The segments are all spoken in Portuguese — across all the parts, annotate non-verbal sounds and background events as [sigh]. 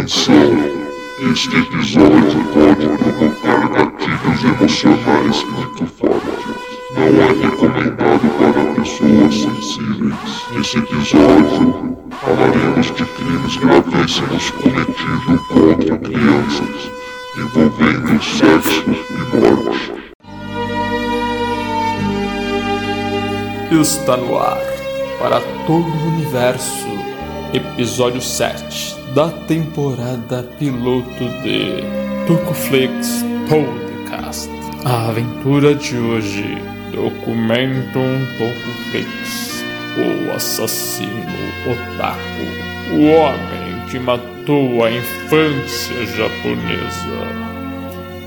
Atenção! Este episódio pode provocar gatilhos emocionais muito fortes. Não é recomendado para pessoas sensíveis. Nesse episódio, falaremos de crimes gravíssimos cometidos contra crianças, envolvendo sexo e morte. Está no ar para todo o universo, episódio 7 da temporada piloto de Tocoflix Podcast. A aventura de hoje documenta um Tocoflix, o assassino otaku, o homem que matou a infância japonesa.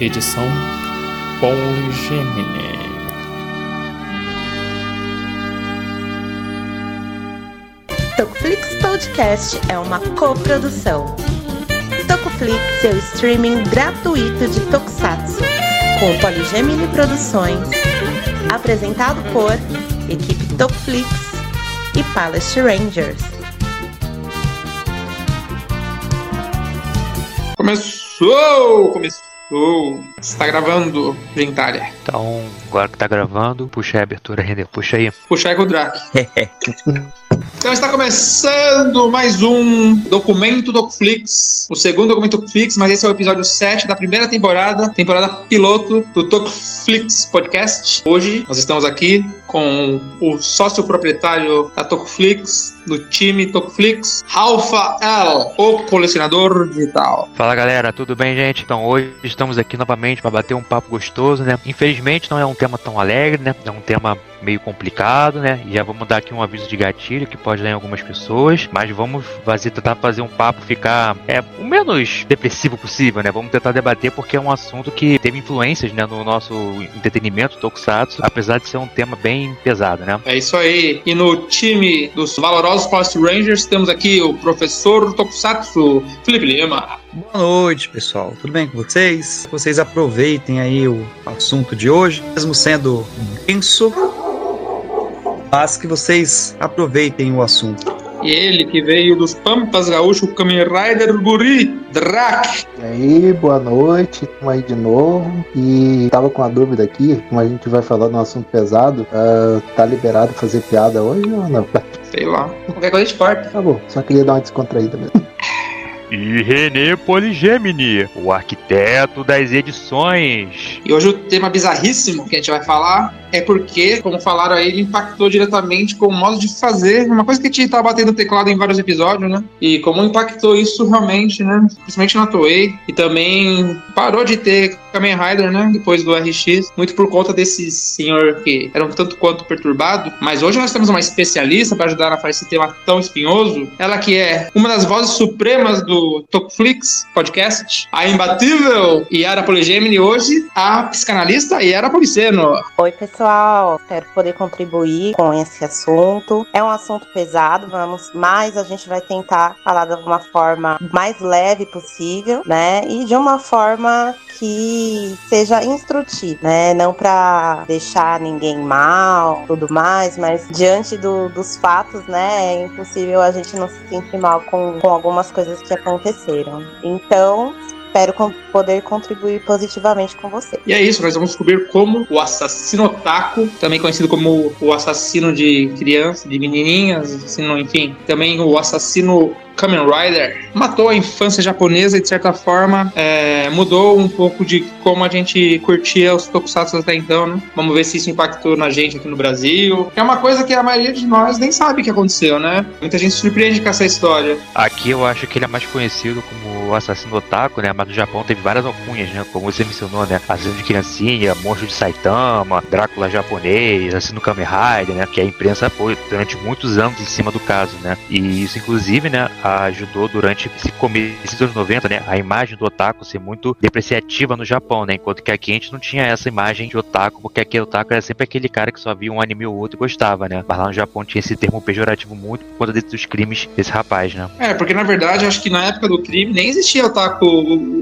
Edição Paul Gemini. Tocoflix Podcast é uma coprodução. Tocoflix, seu streaming gratuito de Tokusatsu, com Poligemini Produções, apresentado por equipe Tocoflix e Palace Rangers. Começou! Começou! Está gravando, gentalha. Então, agora que tá gravando, puxa aí a abertura, Render. Puxa aí. Puxa aí com o Drake. [laughs] Então está começando mais um documento Docuflix, o segundo documento Docuflix, mas esse é o episódio 7 da primeira temporada, temporada piloto do Tocoflix Podcast. Hoje nós estamos aqui com o sócio proprietário da Tocoflix, do time Tocoflix, Alpha L, o colecionador digital. Fala galera, tudo bem, gente? Então, hoje estamos aqui novamente para bater um papo gostoso, né? Infelizmente não é um tema tão alegre, né? É um tema meio complicado, né? E já vamos dar aqui um aviso de gatilho que pode dar em algumas pessoas, mas vamos fazer, tentar fazer um papo ficar é, o menos depressivo possível, né? Vamos tentar debater porque é um assunto que teve influências, né, no nosso entretenimento tokusatsu, apesar de ser um tema bem pesado, né? É isso aí. E no time dos valorosos Post Rangers temos aqui o professor Tokusatsu, Felipe Lima. Boa noite, pessoal. Tudo bem com vocês? Vocês aproveitem aí o assunto de hoje, mesmo sendo denso, mas que vocês aproveitem o assunto. E ele que veio dos Pampas Gaúcho, Kamen Rider Guri, Drak. E aí, boa noite, estamos aí de novo. E tava com uma dúvida aqui, como a gente vai falar de um assunto pesado, ah, tá liberado fazer piada hoje ou não? Sei lá. Qualquer coisa a gente corta. Tá bom, só queria dar uma descontraída mesmo. [laughs] E René Poligemini, o arquiteto das edições. E hoje o tema bizarríssimo que a gente vai falar é porque, como falaram aí, ele impactou diretamente com o modo de fazer, uma coisa que a gente tá batendo teclado em vários episódios, né? E como impactou isso realmente, né? Principalmente na Toei. E também parou de ter Kamen Rider, né? Depois do RX, muito por conta desse senhor que era um tanto quanto perturbado. Mas hoje nós temos uma especialista para ajudar a fazer esse tema tão espinhoso. Ela que é uma das vozes supremas do Tokuflix podcast, a imbatível Yara Poligemini, hoje a psicanalista Yara Policeno. Oi, pessoal. Espero poder contribuir com esse assunto. É um assunto pesado, vamos, mas a gente vai tentar falar de uma forma mais leve possível, né? E de uma forma que seja instrutiva, né? Não para deixar ninguém mal, tudo mais, mas diante do- dos fatos, né? É impossível a gente não se sentir mal com, com algumas coisas que aconteceram. Então, espero poder contribuir positivamente com você. E é isso, nós vamos descobrir como o assassino otaku, também conhecido como o assassino de crianças, de menininhas, assassino, enfim, também o assassino Kamen Rider, matou a infância japonesa e, de certa forma, é, mudou um pouco de como a gente curtia os tokusatsu até então, né? Vamos ver se isso impactou na gente aqui no Brasil. É uma coisa que a maioria de nós nem sabe que aconteceu, né? Muita gente se surpreende com essa história. Aqui eu acho que ele é mais conhecido como o assassino otaku, né? Mas no Japão teve várias alcunhas, né? Como você mencionou, né? Assassino de criancinha, monstro de Saitama, Drácula japonês, assassino Kamen Rider, né? Que a imprensa foi durante muitos anos em cima do caso, né? E isso, inclusive, né? Ajudou durante esse começo dos anos 90, né? A imagem do otaku ser muito depreciativa no Japão, né? Enquanto que aqui a gente não tinha essa imagem de otaku, porque aqui o otaku era sempre aquele cara que só via um anime ou outro e gostava, né? Mas lá no Japão tinha esse termo pejorativo muito por conta desses crimes desse rapaz, né? É, porque na verdade acho que na época do crime nem existia otaku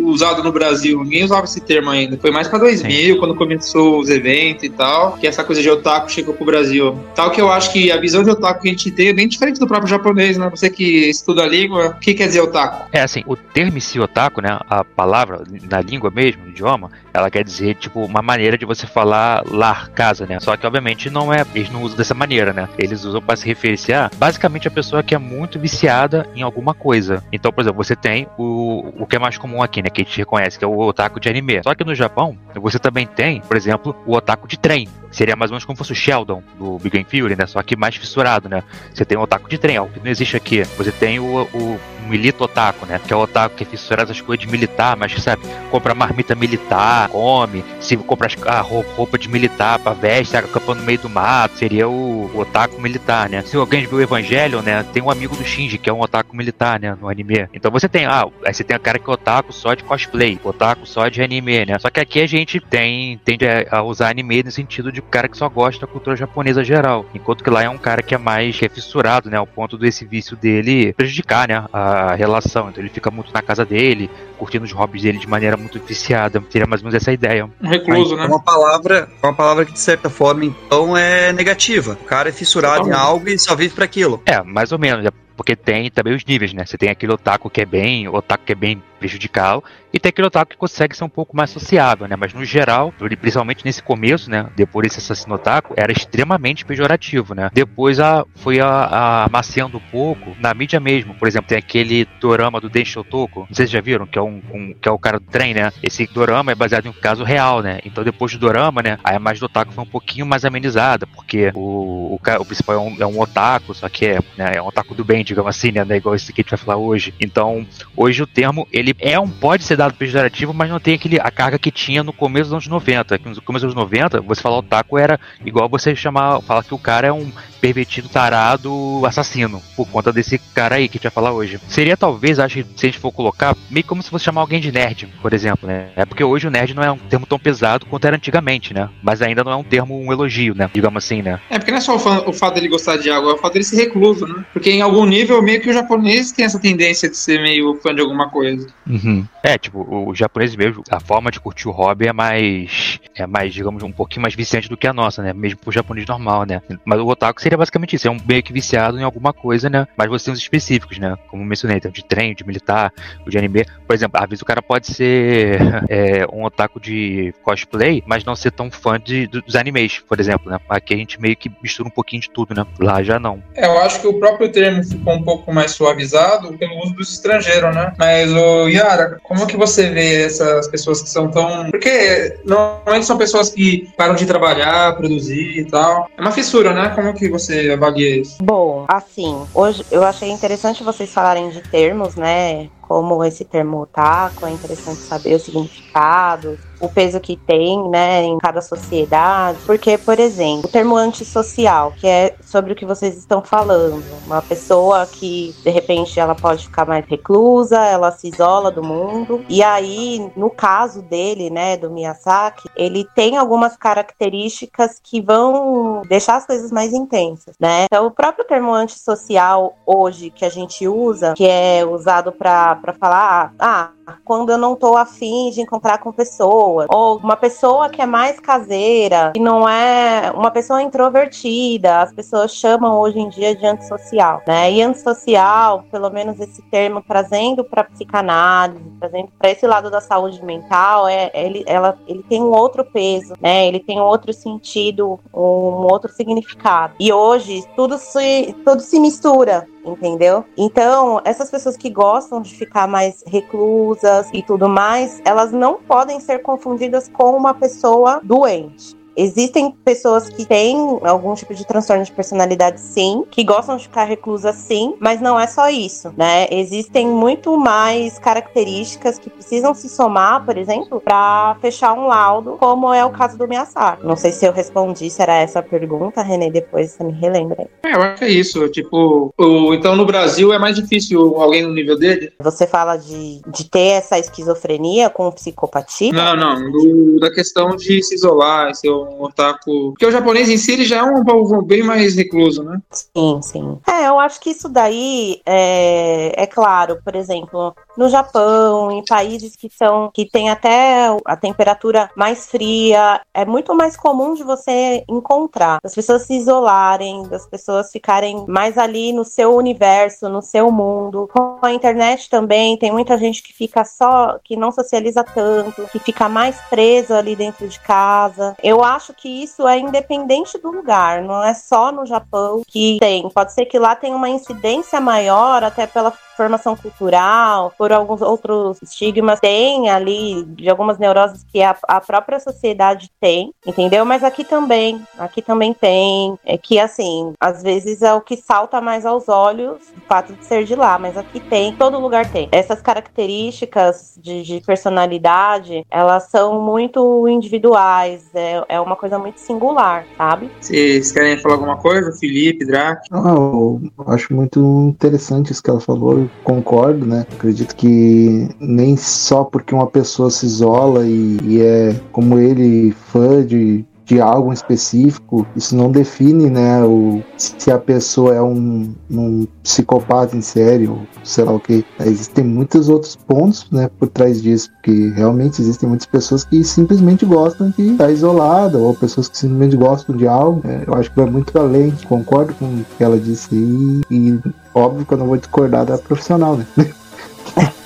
usado no Brasil, ninguém usava esse termo ainda. Foi mais pra 2000, quando começou os eventos e tal, que essa coisa de otaku chegou pro Brasil. Tal que eu acho que a visão de otaku que a gente tem é bem diferente do próprio japonês, né? Você que estuda língua, o que quer dizer otaku? É assim, o termo si otaku, né, a palavra na língua mesmo, no idioma, ela quer dizer tipo uma maneira de você falar lar, casa, né? Só que obviamente não é, eles não usam dessa maneira, né? Eles usam para se referenciar basicamente a pessoa que é muito viciada em alguma coisa. Então, por exemplo, você tem o, o que é mais comum aqui, né, que a gente reconhece, que é o otaku de anime. Só que no Japão, você também tem, por exemplo, o otaku de trem. Seria mais ou menos como fosse o Sheldon do Big Bang Theory, né? Só que mais fissurado, né? Você tem o otaku de trem, algo que não existe aqui. Você tem o, o milito otaku, né? Que é o otaku que é fissurado essas coisas de militar, mas sabe, compra marmita militar, come, se compra a roupa de militar pra veste, acampa no meio do mato, seria o, o, otaku militar, né? Se alguém viu o Evangelho, né? Tem um amigo do Shinji, que é um otaku militar, né? No anime. Então você tem, ah, aí você tem a cara que é otaku só de cosplay, otaku só de anime, né? Só que aqui a gente tem, tende a usar anime no sentido de cara que só gosta da cultura japonesa geral. Enquanto que lá é um cara que é mais que é fissurado, né? Ao ponto desse vício dele prejudicar, né? A relação. Então ele fica muito na casa dele, curtindo os hobbies dele de maneira muito viciada. Seria mais ou menos essa ideia. Um recluso, né? Uma palavra, uma palavra que de certa forma então é negativa. O cara é fissurado em algo e só vive para aquilo. É, mais ou menos. É porque tem também os níveis, né? Você tem aquele otaku que é bem, otaku que é bem prejudicial, e tem aquele otaku que consegue ser um pouco mais sociável, né? Mas no geral, principalmente nesse começo, né? Depois desse assassino otaku, era extremamente pejorativo, né? Depois a, foi a, a, um pouco na mídia mesmo. Por exemplo, tem aquele dorama do Densho Otoko, não sei se já viram, que é, um, um, que é o cara do trem, né? Esse dorama é baseado em um caso real, né? Então depois do dorama, né? A imagem do otaku foi um pouquinho mais amenizada, porque o, o, o principal é um, é um otaku, só que é, né, é um otaku do bem, digamos assim, né? É igual esse que a gente vai falar hoje. Então, hoje o termo, ele é um, pode ser dado pejorativo, mas não tem aquele, a carga que tinha no começo dos anos 90. No começo dos anos 90, você falar otaku era igual você chamar, falar que o cara é um pervertido, tarado, assassino, por conta desse cara aí que a gente vai falar hoje. Seria talvez, acho que se a gente for colocar, meio como se fosse chamar alguém de nerd, por exemplo, né? É porque hoje o nerd não é um termo tão pesado quanto era antigamente, né? Mas ainda não é um termo, um elogio, né? Digamos assim, né? É porque não é só o, fã, o fato dele gostar de algo, é o fato dele ser recluso, né? Porque em algum nível, meio que o japonês tem essa tendência de ser meio fã de alguma coisa. Uhum. É, tipo, o japonês mesmo, a forma de curtir o hobby é mais, é mais, digamos, um pouquinho mais viciante do que a nossa, né? Mesmo pro japonês normal, né? Mas o otaku seria basicamente isso, é um meio que viciado em alguma coisa, né? Mas você tem os específicos, né? Como mencionei, então, de trem, de militar, de anime. Por exemplo, às vezes o cara pode ser [laughs] é, um otaku de cosplay, mas não ser tão fã de, dos animes, por exemplo, né? Aqui a gente meio que mistura um pouquinho de tudo, né? Lá já não. É, eu acho que o próprio termo ficou um pouco mais suavizado pelo uso dos estrangeiros, né? Mas, o Yara, como que você vê essas pessoas que são tão. Porque normalmente são pessoas que param de trabalhar, produzir e tal. É uma fissura, né? Como que você avalia isso? Bom, assim, hoje eu achei interessante vocês falarem de termos, né? Como esse termo otaku, é interessante saber o significado, o peso que tem, né, em cada sociedade. Porque, por exemplo, o termo antissocial, que é sobre o que vocês estão falando. Uma pessoa que, de repente, ela pode ficar mais reclusa, ela se isola do mundo. E aí, no caso dele, né, do Miyazaki, ele tem algumas características que vão deixar as coisas mais intensas, né? Então, o próprio termo antissocial hoje que a gente usa, que é usado para falar, ah, quando eu não tô afim de encontrar com pessoas, ou uma pessoa que é mais caseira, que não é uma pessoa introvertida, as pessoas chamam hoje em dia de antissocial, né? E antissocial, pelo menos esse termo trazendo para psicanálise, trazendo para esse lado da saúde mental, é ele, ela, ele tem um outro peso, né? Ele tem um outro sentido, um outro significado. E hoje tudo se tudo se mistura, entendeu? Então, essas pessoas que gostam de ficar mais reclusas e tudo mais, elas não podem ser confundidas com uma pessoa doente. Existem pessoas que têm algum tipo de transtorno de personalidade, sim, que gostam de ficar reclusas, sim, mas não é só isso, né? Existem muito mais características que precisam se somar, por exemplo, para fechar um laudo, como é o caso do Miyazaki. Não sei se eu respondi, se era essa a pergunta, Renê, depois você me relembra. É, eu acho que é isso. Tipo, o, então no Brasil é mais difícil alguém no nível dele? Você fala de, de ter essa esquizofrenia com psicopatia? Não, não. Do, da questão de se isolar, ser um otaku. Porque o japonês em si ele já é um povo bem mais recluso, né? Sim, sim. É, eu acho que isso daí é, é claro, por exemplo, no Japão, em países que são que tem até a temperatura mais fria, é muito mais comum de você encontrar. As pessoas se isolarem, das pessoas ficarem mais ali no seu universo, no seu mundo. Com a internet também, tem muita gente que fica só, que não socializa tanto, que fica mais preso ali dentro de casa. Eu acho que isso é independente do lugar, não é só no Japão que tem. Pode ser que lá tenha uma incidência maior, até pela formação cultural, por alguns outros estigmas, tem ali de algumas neuroses que a, a própria sociedade tem, entendeu? Mas aqui também, aqui também tem, é que assim, às vezes é o que salta mais aos olhos o fato de ser de lá, mas aqui tem, todo lugar tem. Essas características de, de personalidade, elas são muito individuais, é, é uma coisa muito singular, sabe? Vocês querem falar alguma coisa? Felipe, Drac? Ah, eu acho muito interessante isso que ela falou concordo, né? Acredito que nem só porque uma pessoa se isola e, e é como ele fã de de algo específico, isso não define, né, o, se a pessoa é um, um psicopata em série ou sei lá o que. Existem muitos outros pontos, né, por trás disso, porque realmente existem muitas pessoas que simplesmente gostam de estar isolada ou pessoas que simplesmente gostam de algo. É, eu acho que vai muito além. Concordo com o que ela disse aí e óbvio que eu não vou discordar da profissional, né? [laughs]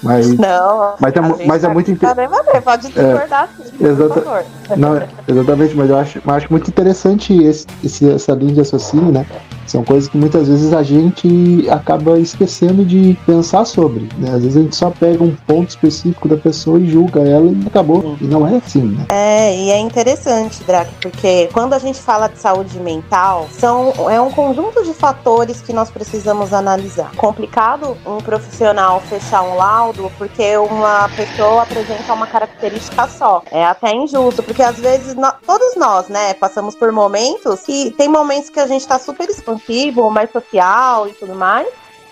Mas, não, mas, é, mas é muito interessante. Pode discordar, é, sim, exata, não, exatamente, mas eu acho, mas acho muito interessante esse, esse, essa linha de raciocínio, né? São coisas que muitas vezes a gente acaba esquecendo de pensar sobre. Né? Às vezes a gente só pega um ponto específico da pessoa e julga ela e acabou. E não é assim, né? É, e é interessante, Drac, porque quando a gente fala de saúde mental, são, é um conjunto de fatores que nós precisamos analisar. Complicado um profissional fechar um laudo porque uma pessoa apresenta uma característica só. É até injusto, porque às vezes todos nós, né, passamos por momentos que tem momentos que a gente tá super expansivo, mais social e tudo mais.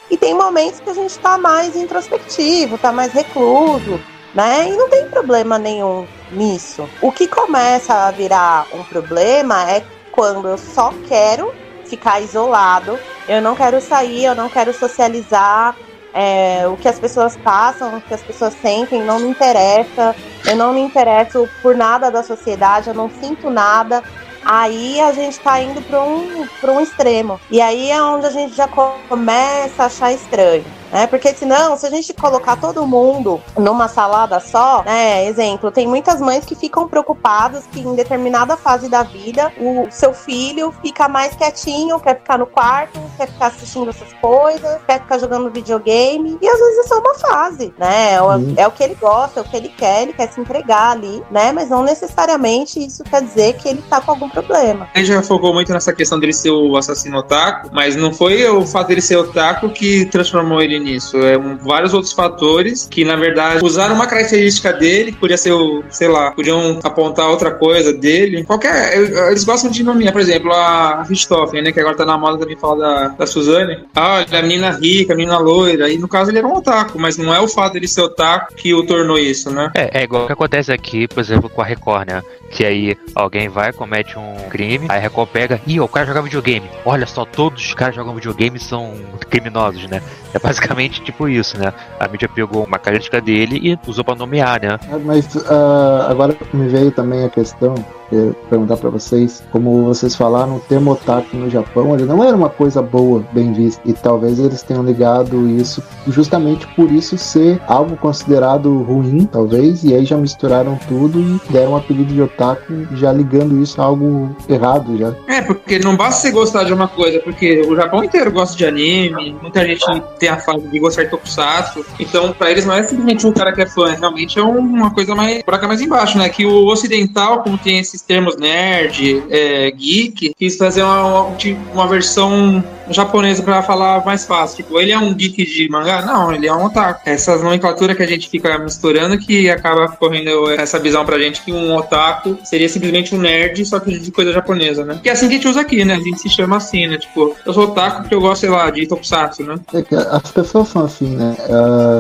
E tem momentos que a gente tá mais introspectivo, tá mais recluso, né? E não tem problema nenhum nisso. O que começa a virar um problema é quando eu só quero ficar isolado, eu não quero sair, eu não quero socializar, é, o que as pessoas passam, o que as pessoas sentem, não me interessa. Eu não me interesso por nada da sociedade, eu não sinto nada. Aí a gente tá indo para um, um extremo. E aí é onde a gente já começa a achar estranho né? Porque senão, se a gente colocar todo mundo numa salada só, né? Exemplo, tem muitas mães que ficam preocupadas que em determinada fase da vida o seu filho fica mais quietinho, quer ficar no quarto, quer ficar assistindo essas coisas, quer ficar jogando videogame. E às vezes é só uma fase, né? É, é o que ele gosta, é o que ele quer, ele quer se entregar ali, né? Mas não necessariamente isso quer dizer que ele tá com algum problema. A gente já focou muito nessa questão dele ser o assassino otaku, mas não foi o fato dele ser otaku que transformou ele nisso. É um, vários outros fatores que, na verdade, usaram uma característica dele, que podia ser o, sei lá, podiam apontar outra coisa dele. Qualquer. Eles gostam de nomear, por exemplo, a Richthofen, né? Que agora tá na moda também falar da, da Suzane. Ah, é a menina rica, a menina loira. E no caso ele era um otaku, mas não é o fato dele ser otaku que o tornou isso, né? É, é igual o que acontece aqui, por exemplo, com a Record, né? Que aí alguém vai, comete um crime, aí a Record pega, ih, o cara joga videogame. Olha só, todos os caras jogam videogame são criminosos, né? É basicamente tipo isso, né? A mídia pegou uma característica dele e usou para nomear, né? Mas uh, agora me veio também a questão perguntar para vocês, como vocês falaram, o termo otaku no Japão, ele não era uma coisa boa, bem vista, e talvez eles tenham ligado isso justamente por isso ser algo considerado ruim, talvez, e aí já misturaram tudo e deram um apelido de otaku, já ligando isso a algo errado já. É, porque não basta você gostar de uma coisa, porque o Japão inteiro gosta de anime, muita gente tem a fase de gostar de tokusatsu, então para eles não é simplesmente um cara que é fã, realmente é uma coisa mais, buraca mais embaixo, né, que o ocidental, como tem esses termos nerd, é, geek, quis fazer uma, uma, uma versão japonesa para falar mais fácil. Tipo, ele é um geek de mangá? Não, ele é um otaku. Essas nomenclaturas que a gente fica misturando que acaba correndo essa visão pra gente que um otaku seria simplesmente um nerd, só que de coisa japonesa, né? Que é assim que a gente usa aqui, né? A gente se chama assim, né? Tipo, eu sou otaku porque eu gosto, sei lá, de tokusatsu, né? É que as pessoas são assim, né?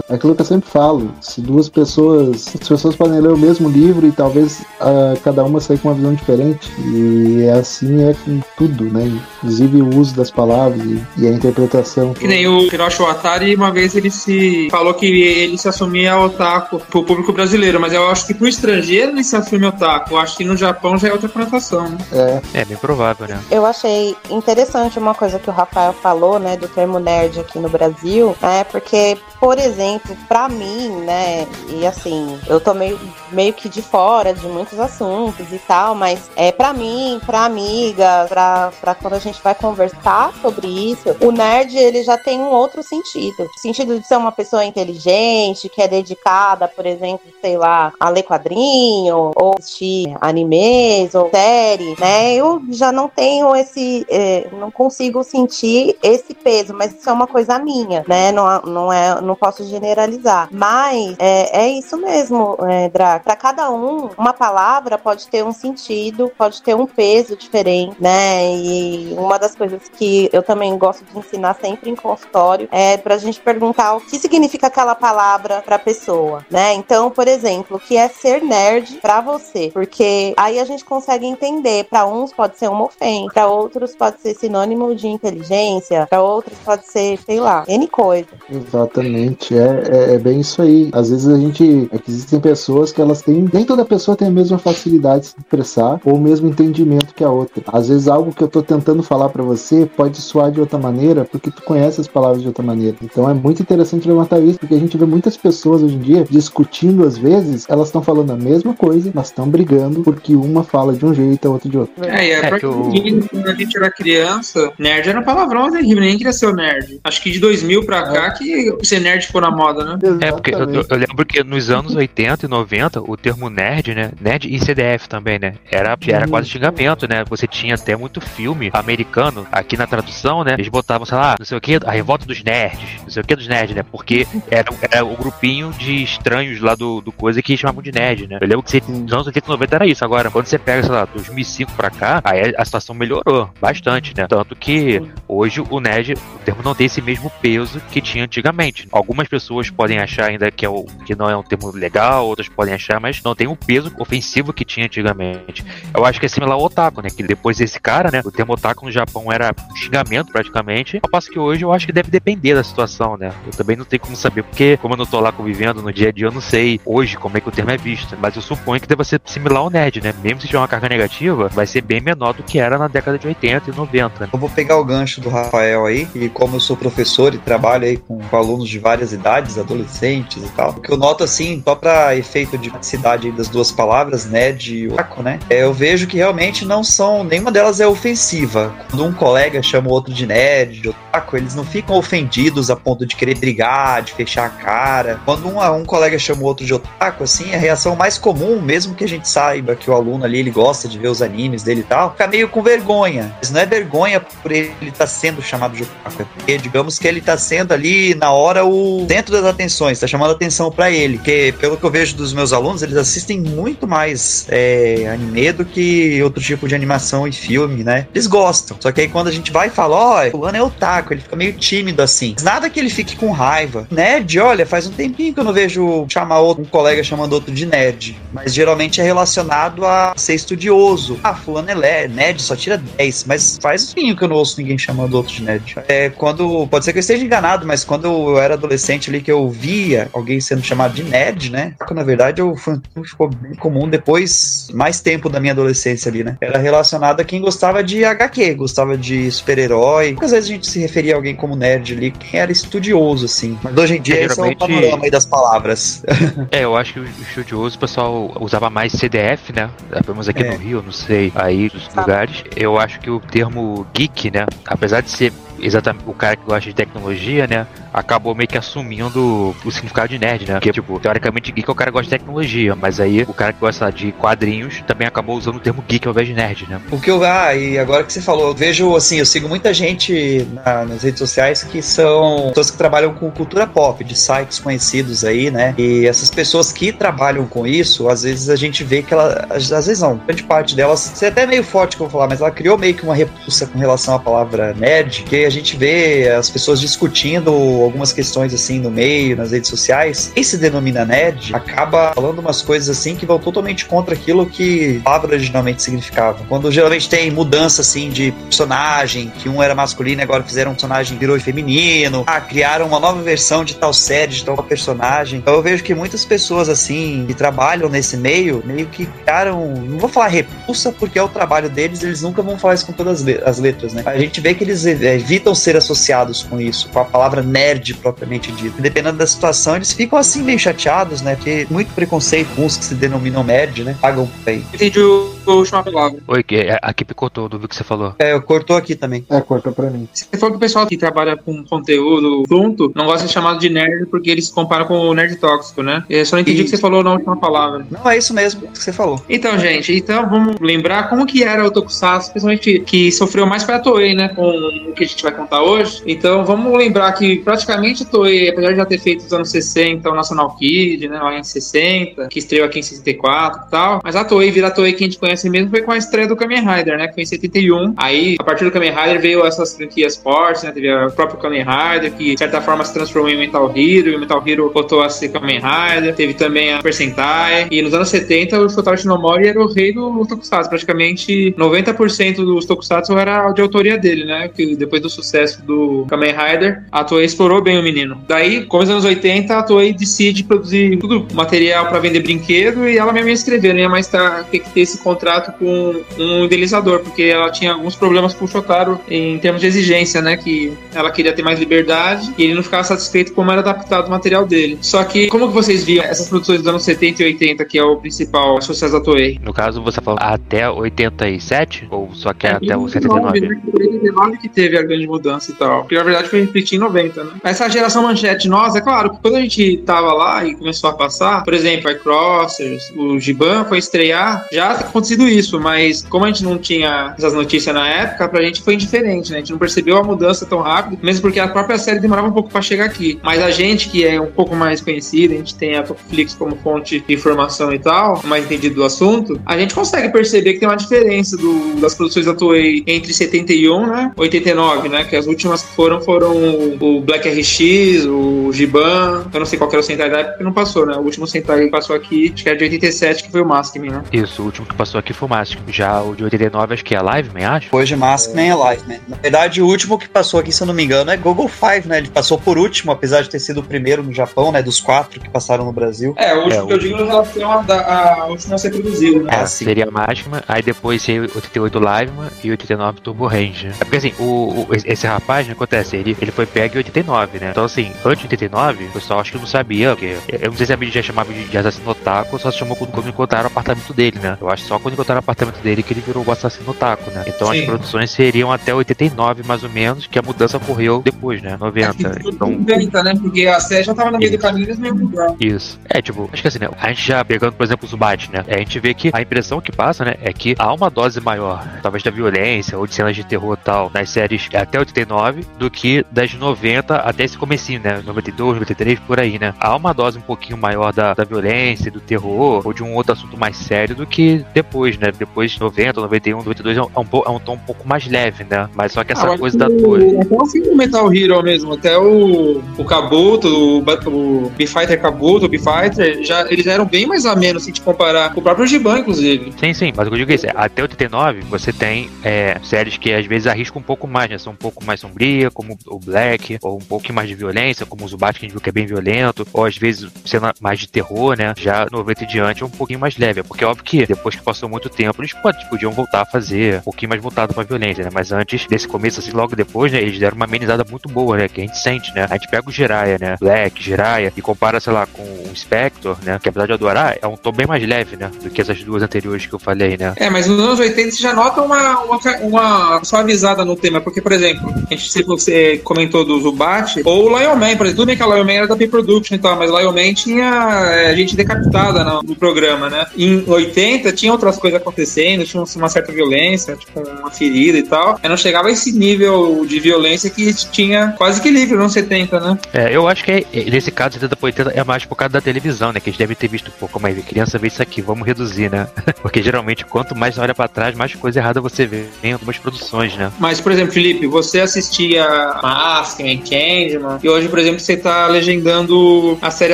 É aquilo que eu sempre falo. Se duas pessoas, as pessoas podem ler o mesmo livro e talvez uh, cada uma sair com uma visão diferente. E é assim é com tudo, né? Inclusive o uso das palavras jogos e, e a interpretação. Que nem o Hiroshi Watari, uma vez ele se falou que ele se assumia otaku pro público brasileiro, mas eu acho que pro estrangeiro ele se assume otaku. Eu acho que no Japão já é outra conotação, né? É, É bem provável, né? Eu achei interessante uma coisa que o Rafael falou, né, do termo nerd aqui no Brasil, é porque, por exemplo, pra mim, né, e assim, eu tô meio, meio que de fora de muitos assuntos e tal, mas é para mim, pra amiga, pra, pra quando a gente vai conversar sobre isso, o nerd, ele já tem um outro sentido. Sentido de ser uma pessoa inteligente, que é dedicada, por exemplo, sei lá, a ler quadrinho, ou assistir animes, ou série, né, eu já não tenho esse, é, não consigo sentir esse peso, mas isso é uma coisa minha, né? Não, não é, não posso generalizar. Mas é, é isso mesmo, é, Drac. Para cada um, uma palavra pode ter um sentido, pode ter um peso diferente, né? E uma das coisas que eu também gosto de ensinar sempre em consultório é pra gente perguntar o que significa aquela palavra pra pessoa, né? Então, por exemplo, o que é ser nerd pra você? Porque aí a gente consegue entender. Para uns pode ser uma ofensa, para outros pode ser sinônimo de inteligência, para outros pode ser, sei lá, N coisa. Exatamente, é, é, é bem isso aí. Às vezes a gente. É que existem pessoas que elas têm. Nem toda pessoa tem a mesma facilidade de se expressar ou o mesmo entendimento que a outra. Às vezes algo que eu tô tentando falar pra você pode soar de outra maneira porque tu conhece as palavras de outra maneira. Então é muito interessante levantar isso porque a gente vê muitas pessoas hoje em dia discutindo às vezes, elas estão falando a mesma coisa, mas estão brigando porque uma fala de um jeito e a outra de outro. É, e é, É que quem, quando a gente era criança, nerd era um palavrão terrível, ninguém queria ser o nerd. Acho que de 2000 pra cá que ser nerd ficou na moda, né? É, porque eu, eu- eu lembro que nos anos 80 e 90, o termo nerd, né? Nerd e CDF também, né? Era, era quase xingamento, né? Você tinha até muito filme americano, aqui na tradução, né? Eles botavam, sei lá, não sei o que, a revolta dos nerds, não sei o que dos nerds, né? Porque era, era o grupinho de estranhos lá do, do coisa que chamavam de nerd, né? Eu lembro que nos anos 80 e 90 era isso. Agora, quando você pega, sei lá, 2005 pra cá, aí a situação melhorou bastante, né? Tanto que hoje o nerd, o termo não tem esse mesmo peso que tinha antigamente. Algumas pessoas podem achar ainda que, é o, que não é um termo legal, outras podem achar, mas não tem o peso ofensivo que tinha antigamente. Eu acho que é similar ao otaku, né? Que depois desse cara, né? O termo otaku no Japão era xingamento praticamente. Ao passo que hoje eu acho que deve depender da situação, né? Eu também não tenho como saber, porque como eu não tô lá convivendo no dia a dia, eu não sei hoje como é que o termo é visto. Mas eu suponho que deva ser similar ao nerd, né? Mesmo se tiver uma carga negativa, vai ser bem menor do que era na década de 80 e 90. né? Eu vou pegar o gancho do Rafael aí, e como eu sou professor e trabalho aí com, alunos de várias idades, adolescentes e tal, o que eu noto assim, só pra efeito de aí das duas palavras, nerd e otaku, né? é, eu vejo que realmente não são, nenhuma delas é ofensiva. Quando um colega chama o outro de nerd, de otaku, eles não ficam ofendidos a ponto de querer brigar, de fechar a cara. Quando um, um colega chama o outro de otaku, assim, a reação mais comum, mesmo que a gente saiba que o aluno ali ele gosta de ver os animes dele e tal, fica meio com vergonha. Mas não é vergonha por ele estar sendo chamado de otaku, é porque, digamos que ele tá sendo ali na hora o centro das atenções, tá chamando atenção pra ele. Porque, pelo que eu vejo dos meus alunos, eles assistem muito mais é, anime do que outro tipo de animação e filme, né? Eles gostam. Só que aí quando a gente vai e ó, fulano é otaku, ele fica meio tímido assim. Nada que ele fique com raiva. Nerd, olha, faz um tempinho que eu não vejo chamar outro, um colega chamando outro de nerd. Mas geralmente é relacionado a ser estudioso. Ah, fulano é nerd, só tira 10. Mas faz um tempinho que eu não ouço ninguém chamando outro de nerd. É quando. Pode ser que eu esteja enganado, mas quando eu era adolescente ali que eu via alguém sendo chamado de nerd, né? Que, Na verdade, eu, ficou bem comum depois, mais tempo da minha adolescência ali, né? Era relacionado a quem gostava de HQ, gostava de super-herói. Às vezes a gente se referia a alguém como nerd ali, quem era estudioso, assim. Mas hoje em dia É, esse é o geralmente- panorama aí das palavras. [laughs] É, eu acho que o estudioso o pessoal usava mais CDF, né? Pelo menos aqui É. no Rio, não sei, aí dos lugares. Eu acho que o termo geek, né? Apesar de ser exatamente o cara que gosta de tecnologia, né? Acabou meio que assumindo o significado de nerd, né? Porque, tipo, teoricamente geek é o cara que gosta de tecnologia, mas aí o cara que gosta de quadrinhos também acabou usando o termo geek ao invés de nerd, né? O que eu. Ah, e agora que você falou, eu vejo assim, eu sigo muita gente na- nas redes sociais que são pessoas que trabalham com cultura pop, de sites conhecidos aí, né? E essas pessoas que trabalham com isso, às vezes a gente vê que ela. Às vezes não, grande parte delas, isso é até meio forte que eu vou falar, mas ela criou meio que uma repulsa com relação à palavra nerd, que a gente vê as pessoas discutindo algumas questões assim no meio, nas redes sociais, quem se denomina nerd acaba falando umas coisas assim que vão totalmente contra aquilo que a palavra originalmente significava. Quando geralmente tem mudança assim de personagem, que um era masculino e agora fizeram um personagem virou feminino, ah, criaram uma nova versão de tal série, de tal personagem. Então eu vejo que muitas pessoas assim que trabalham nesse meio, meio que criaram, não vou falar repulsa porque é o trabalho deles, eles nunca vão falar isso com todas as letras, né? A gente vê que eles evitam ser associados com isso, com a palavra nerd propriamente dita. Dependendo da situação, eles ficam assim meio chateados, né? Porque muito preconceito com os que se denominam nerd, né? Pagam por aí. Entendi o a última palavra. Oi, que é, aqui picotou do que você falou. É, eu cortou aqui também. É, cortou pra mim. Você falou que o pessoal que trabalha com conteúdo junto não gosta de ser chamado de nerd porque eles se comparam com o nerd tóxico, né? Eu só não entendi o que você falou na última palavra. Não, é isso mesmo que você falou. Então, gente, então vamos lembrar como que era o Tokusatsu, principalmente que sofreu mais pra Toei, né? Com o que a gente vai contar hoje. Então, vamos lembrar que praticamente a Toei, apesar de já ter feito nos anos 60 o National Kid, né? Lá em 60, que estreou aqui em 64 e tal, mas a Toei vira a Toei que a gente conhece mesmo foi com a estreia do Kamen Rider, né? Que foi em 71. Aí, a partir do Kamen Rider veio essas franquias fortes, né? Teve o próprio Kamen Rider, que de certa forma se transformou em Metal Hero, e o Metal Hero voltou a ser Kamen Rider. Teve também a Super Sentai. E nos anos 70, o Shotaro Shinomori era o rei do Tokusatsu. Praticamente 90% dos Tokusatsu era de autoria dele, né? Que depois do sucesso do Kamen Rider, a Toei explorou bem o menino. Daí, como nos anos 80, a Toei decide produzir tudo material para vender brinquedo e ela mesma ia escrever, não ia mais ter que ter esse contrato com um idealizador, porque ela tinha alguns problemas com o Shotaro em termos de exigência, né? Que ela queria ter mais liberdade e ele não ficava satisfeito como era adaptado o material dele. Só que, como que vocês viam essas produções dos anos 70 e 80, que é o principal sucesso da Toei? No caso, você falou até 87? Ou só que é, até o 79? Né? 89 que teve a grande mudança e tal. Porque na verdade foi repetir em 90, né? Essa geração manchete nossa, é claro, que quando a gente tava lá e começou a passar, por exemplo, a Crossers, o Giban foi estrear, já tinha acontecido isso, mas como a gente não tinha essas notícias na época, pra gente foi indiferente, né? A gente não percebeu a mudança tão rápido, mesmo porque a própria série demorava um pouco pra chegar aqui. Mas a gente que é um pouco mais conhecido, a gente tem a Netflix como fonte de informação e tal, mais entendido do assunto, a gente consegue perceber que tem uma diferença do, das produções da Toei entre 71, né? 89, né? Que as últimas que foram foram o Black RX, o Giban, eu não sei qual era o Sentai da época, porque não passou, né? O último Sentai que passou aqui, acho que era de 87, que foi o Maskman, né? Isso, o último que passou aqui foi o Maskman. Já o de 89 acho que é Liveman, acho. Hoje Maskman é Liveman. Na verdade, o último que passou aqui, se eu não me engano, é Google Five, né? Ele passou por último, apesar de ter sido o primeiro no Japão, né? Dos quatro que passaram no Brasil. É, o último É, que eu digo em relação a, a, a última a ser produzido, né? É, sim. seria Maskman, aí depois seria 88 Liveman e 89 Turbo Ranger. É porque assim, o, o- esse rapaz, né, acontece, ele, ele foi pego em 89, né? Então assim, antes de 89, o pessoal acho que não sabia, porque eu não sei se a mídia já chamava de, de assassino otaku só se chamou quando, quando encontraram o apartamento dele, né? Eu acho que só quando encontraram o apartamento dele que ele virou o assassino otaku, né? Então as Sim. produções seriam até 89, mais ou menos, que a mudança ocorreu depois, né? 90. Então, 90, né? Porque a série já tava no meio do caminho e eles meio mudaram. Isso. É, tipo, acho que assim, né? A gente já pegando, por exemplo, o Zubat, né? A gente vê que a impressão que passa, né? É que há uma dose maior, talvez da violência ou de cenas de terror e tal, nas séries até 89, do que das 90 até esse comecinho, né? 92, 93, por aí, né? Há uma dose um pouquinho maior da, da violência, do terror, ou de um outro assunto mais sério do que depois, né? Depois 90, 91, 92 é um, é um, é um tom um pouco mais leve, né? Mas só que essa Ah, coisa da Toei. Até o Metal Hero mesmo, até o, o Kabuto, o, o B-Fighter Kabuto, o B-Fighter, já, eles eram bem mais a menos se te comparar com o próprio Giban, inclusive. Sim, sim, mas o que eu digo é isso, é, até 89 você tem é, séries que às vezes arriscam um pouco mais, né? São um pouco mais sombria, como o Black, ou um pouquinho mais de violência, como o Zubat, que a gente viu que é bem violento, ou às vezes cena mais de terror, né? Já 90 e diante é um pouquinho mais leve, é porque é óbvio que depois que passou muito tempo, eles podiam voltar a fazer um pouquinho mais voltado pra violência, né? Mas antes desse começo, assim, logo depois, né? Eles deram uma amenizada muito boa, né? Que a gente sente, né? A gente pega o Jiraiya, né? Black, Jiraiya, e compara, sei lá, com o Spectre, né? Que apesar de adorar, é um tom bem mais leve, né? Do que essas duas anteriores que eu falei, né? É, mas nos anos 80 você já nota uma, uma, uma suavizada no tema, porque, por exemplo, a gente, se você comentou do Zubat, ou o Lion Man, por exemplo, tudo bem que a Lion Man era da P-Production e tal, mas Lion Man tinha é, gente decapitada no, no programa, né? Em 80 tinha outras coisas acontecendo, tinha uma certa violência, tipo uma ferida e tal, mas não chegava a esse nível de violência que tinha quase livre nos 70, né? É, eu acho que é- é, nesse caso, 70 por 80 é mais por causa da televisão, né? Que eles devem ter visto, pô, como é, criança vê isso aqui, vamos reduzir, né? [laughs] Porque geralmente, quanto mais olha pra trás, mais coisa errada você vê em algumas produções, né? Mas, por exemplo, Felipe, você assistia Maskman, Changeman. E hoje, por exemplo, você tá legendando a série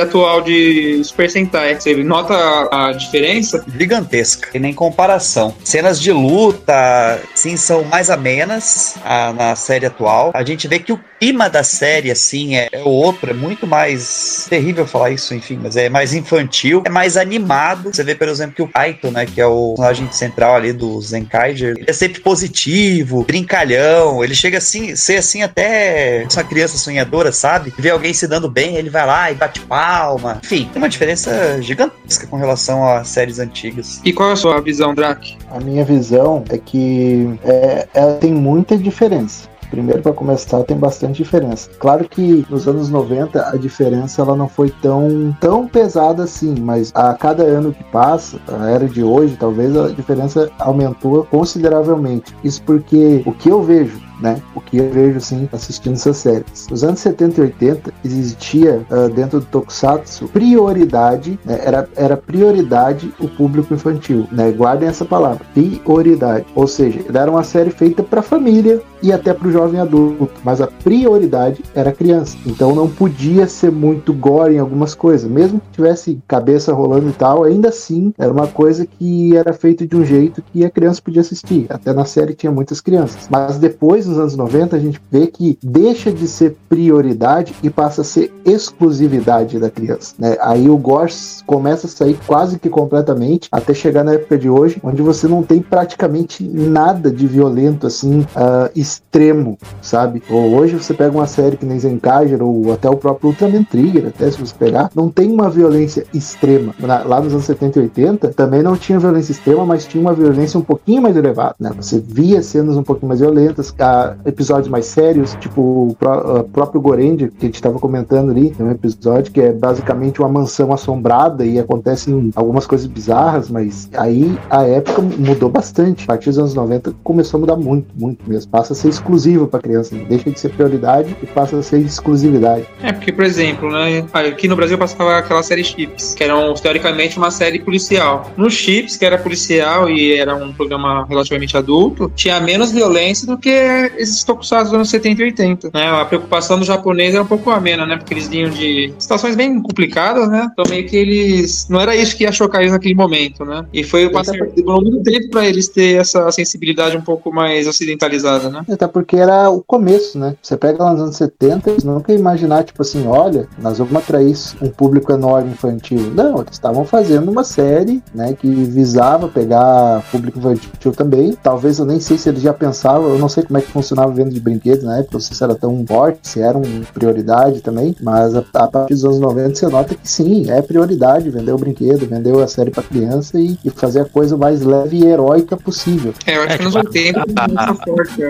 atual de Super Sentai. Você nota a, diferença? Gigantesca. E nem comparação. Cenas de luta, sim, são mais amenas a, na série atual. A gente vê que o clima da série, assim, é, é outro, é muito mais terrível falar isso, enfim, mas é mais infantil, é mais animado. Você vê, por exemplo, que o Kaito, né, que é o personagem central ali do Zenkaiger, ele é sempre positivo, brincalhão, ele chega assim, ser assim até uma criança sonhadora, sabe? Vê alguém se dando bem, ele vai lá e bate palma. Enfim, tem uma diferença gigantesca com relação a séries antigas. E qual é a sua visão, Drac? A minha visão é que é, ela tem muita diferença. Primeiro, para começar, tem bastante diferença. Claro que nos anos 90 a diferença ela não foi tão, tão pesada assim, mas a cada ano que passa, a era de hoje, talvez a diferença aumentou consideravelmente. Isso porque o que eu vejo né? O que eu vejo assim assistindo essas séries. Nos anos 70 e 80 existia uh, dentro do Tokusatsu prioridade, né? era, era prioridade o público infantil, né? Guardem essa palavra, prioridade. Ou seja, era uma série feita para família e até para o jovem adulto, mas a prioridade era criança. Então não podia ser muito gore em algumas coisas, mesmo que tivesse cabeça rolando e tal, ainda assim era uma coisa que era feito de um jeito que a criança podia assistir. Até na série tinha muitas crianças. Mas depois nos anos 90, a gente vê que deixa de ser prioridade e passa a ser exclusividade da criança. Né? Aí o gore começa a sair quase que completamente até chegar na época de hoje, onde você não tem praticamente nada de violento assim uh, extremo, sabe? Ou hoje você pega uma série que nem Zenkager ou até o próprio Ultraman Trigger, até se você pegar, não tem uma violência extrema. Lá nos anos 70 e 80 também não tinha violência extrema, mas tinha uma violência um pouquinho mais elevada. Né? Você via cenas um pouquinho mais violentas, a episódios mais sérios, tipo o pró próprio Gorend, que a gente estava comentando ali, tem um episódio que é basicamente uma mansão assombrada e acontecem algumas coisas bizarras, mas aí a época mudou bastante. A partir dos anos 90 começou a mudar muito, muito mesmo. Passa a ser exclusivo para criança, deixa de ser prioridade e passa a ser exclusividade. É, porque, por exemplo, né, aqui no Brasil passava aquela série Chips, que era teoricamente uma série policial. No Chips, que era policial e era um programa relativamente adulto, tinha menos violência do que esses tokusatsu dos anos 70 e 80, né? A preocupação do japonês era um pouco amena, né? Porque eles vinham de situações bem complicadas, né? Então meio que eles... Não era isso que ia chocar eles naquele momento, né? E foi passar demorou muito tempo para eles ter essa sensibilidade um pouco mais ocidentalizada, né? Até porque era o começo, né? Você pega lá nos anos 70, eles nunca imaginar, tipo assim, olha, nós vamos atrair um público enorme infantil. Não, eles estavam fazendo uma série, né? Que visava pegar público infantil também. Talvez eu nem sei se eles já pensavam, eu não sei como é que funcionava venda de brinquedos na época, não sei se era tão forte, se era uma prioridade também, mas a, a, partir dos anos 90 você nota que sim, é prioridade vender o brinquedo, vender a série para criança e, e, fazer a coisa mais leve e heróica possível. É, eu acho é, que nos 80 tipo, a, a, forte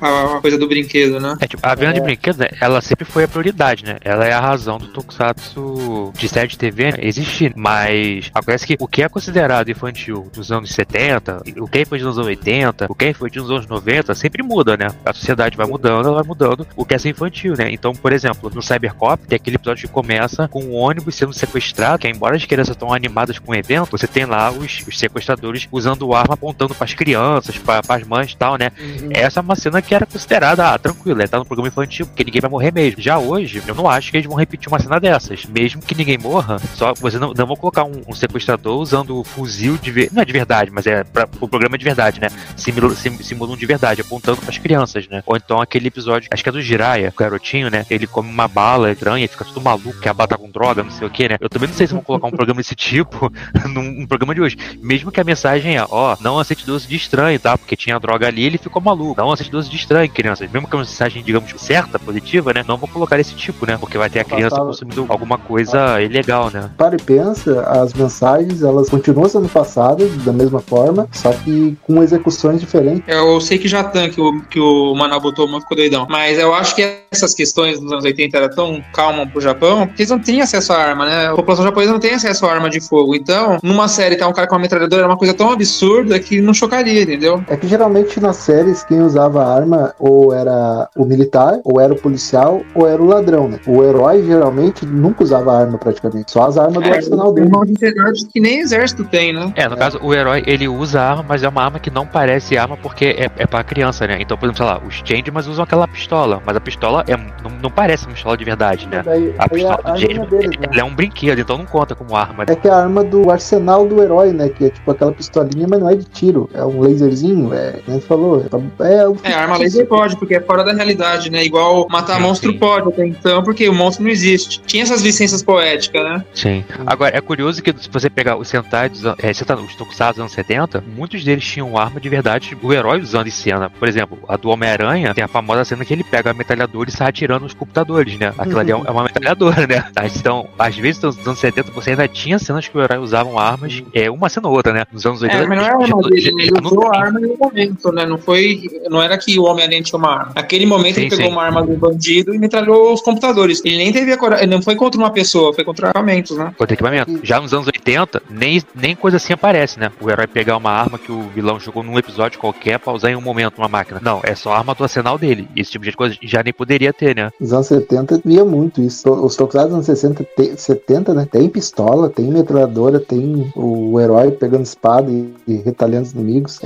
a, a, coisa do brinquedo, né? É, tipo, a venda é. de brinquedos, né, ela sempre foi a prioridade, né? Ela é a razão do Tokusatsu de série de TV né, existir, mas acontece que o que é considerado infantil nos anos 70, o que foi nos anos 80, o que foi nos anos 90, sempre muda, né? A sociedade vai mudando, ela vai mudando o que é ser infantil, né? Então, por exemplo, no Cybercop, tem aquele episódio que começa com um ônibus sendo sequestrado, que embora as crianças estão animadas com o evento, você tem lá os, os sequestradores usando arma apontando para as crianças, para as mães e tal, né? Uhum. Essa é uma cena que era considerada, ah, tranquilo, é tá no programa infantil, porque ninguém vai morrer mesmo. Já hoje, eu não acho que eles vão repetir uma cena dessas. Mesmo que ninguém morra, só você não, não vão colocar um, um sequestrador usando o fuzil de ver, não é de verdade, mas é para o programa de verdade, né? Simula, sim, simula um de verdade, apontando para as crianças, né? Ou então aquele episódio, acho que é do Jiraya, o garotinho, né? Ele come uma bala estranha e fica tudo maluco, que a bala tá com droga, não sei o que, né? Eu também não sei se vão colocar um programa desse tipo [laughs] num, programa de hoje. Mesmo que a mensagem é, ó, não aceite doce de estranho, tá? Porque tinha droga ali ele ficou maluco. Não aceite doce de estranho, crianças. Mesmo que a mensagem, digamos, certa, positiva, né? Não vou colocar esse tipo, né? Porque vai ter a criança consumindo alguma coisa ilegal, né? Para e pensa, as mensagens, elas continuam sendo passadas da mesma forma, só que com execuções diferentes. Eu sei que já que o, que o Manabu botou uma ficou doidão. Mas eu acho que essas questões dos anos 80 era tão calma pro Japão, porque eles não tinham acesso à arma, né? A população japonesa não tem acesso à arma de fogo. Então, numa série tá um cara com uma metralhadora era uma coisa tão absurda que não chocaria, entendeu? É que geralmente nas séries quem usava arma ou era o militar, ou era o policial, ou era o ladrão, né? O herói geralmente nunca usava arma praticamente, só as armas do é, arsenal dele. Uma sociedade que nem exército tem, né? É, no é. caso, o herói ele usa arma, mas é uma arma que não parece arma porque é, é pra criança, né? Então, por exemplo, exemplo, sei lá, os Changemans usam aquela pistola, mas a pistola é, não, não parece uma pistola de verdade, né? Daí, A aí pistola a do Changeman né? ela é um brinquedo, então não conta como arma. É que é a arma do arsenal do herói, né? Que é tipo aquela pistolinha, mas não é de tiro. É um laserzinho, é. Como você falou. É, é, É, arma laser pode, porque é fora da realidade, né? Igual matar Sim, monstro sim. pode até então, porque o monstro não existe. Tinha essas licenças poéticas, né? Sim. Agora, é curioso que se você pegar os Sentai, dos, é, os Tokusatsu dos anos 70, muitos deles tinham arma de verdade, o herói usando em cena. Por exemplo, a do Homem-Aranha tem a famosa cena que ele pega a metralhadora e sai atirando nos computadores, né? Aquilo ali é um- é uma metralhadora, né? Então, às vezes, nos anos 70, você ainda tinha cenas que o herói usavam armas, é uma cena ou outra, né? Nos anos 80, É, mas não é a já- arma ele não usou a arma no momento, né? Não foi. Não era que o Homem-Aranha tinha uma arma. Naquele momento Sim, ele pegou sim. uma arma do bandido e metralhou os computadores. Ele nem teve a coragem. Ele não foi contra uma pessoa, foi contra equipamentos, né? Contra equipamento. Já nos anos 80, nem, nem coisa assim aparece, né? O herói pegar uma arma que o vilão jogou num episódio qualquer pra usar em um momento uma máquina. Não, é só a arma do arsenal dele. Esse tipo de coisa já nem poderia ter, né? Nos anos 70 via muito isso. Os Tokusatsu dos anos 60, te- 70, né? Tem pistola, tem metralhadora, tem o herói pegando espada e, e retalhando os inimigos.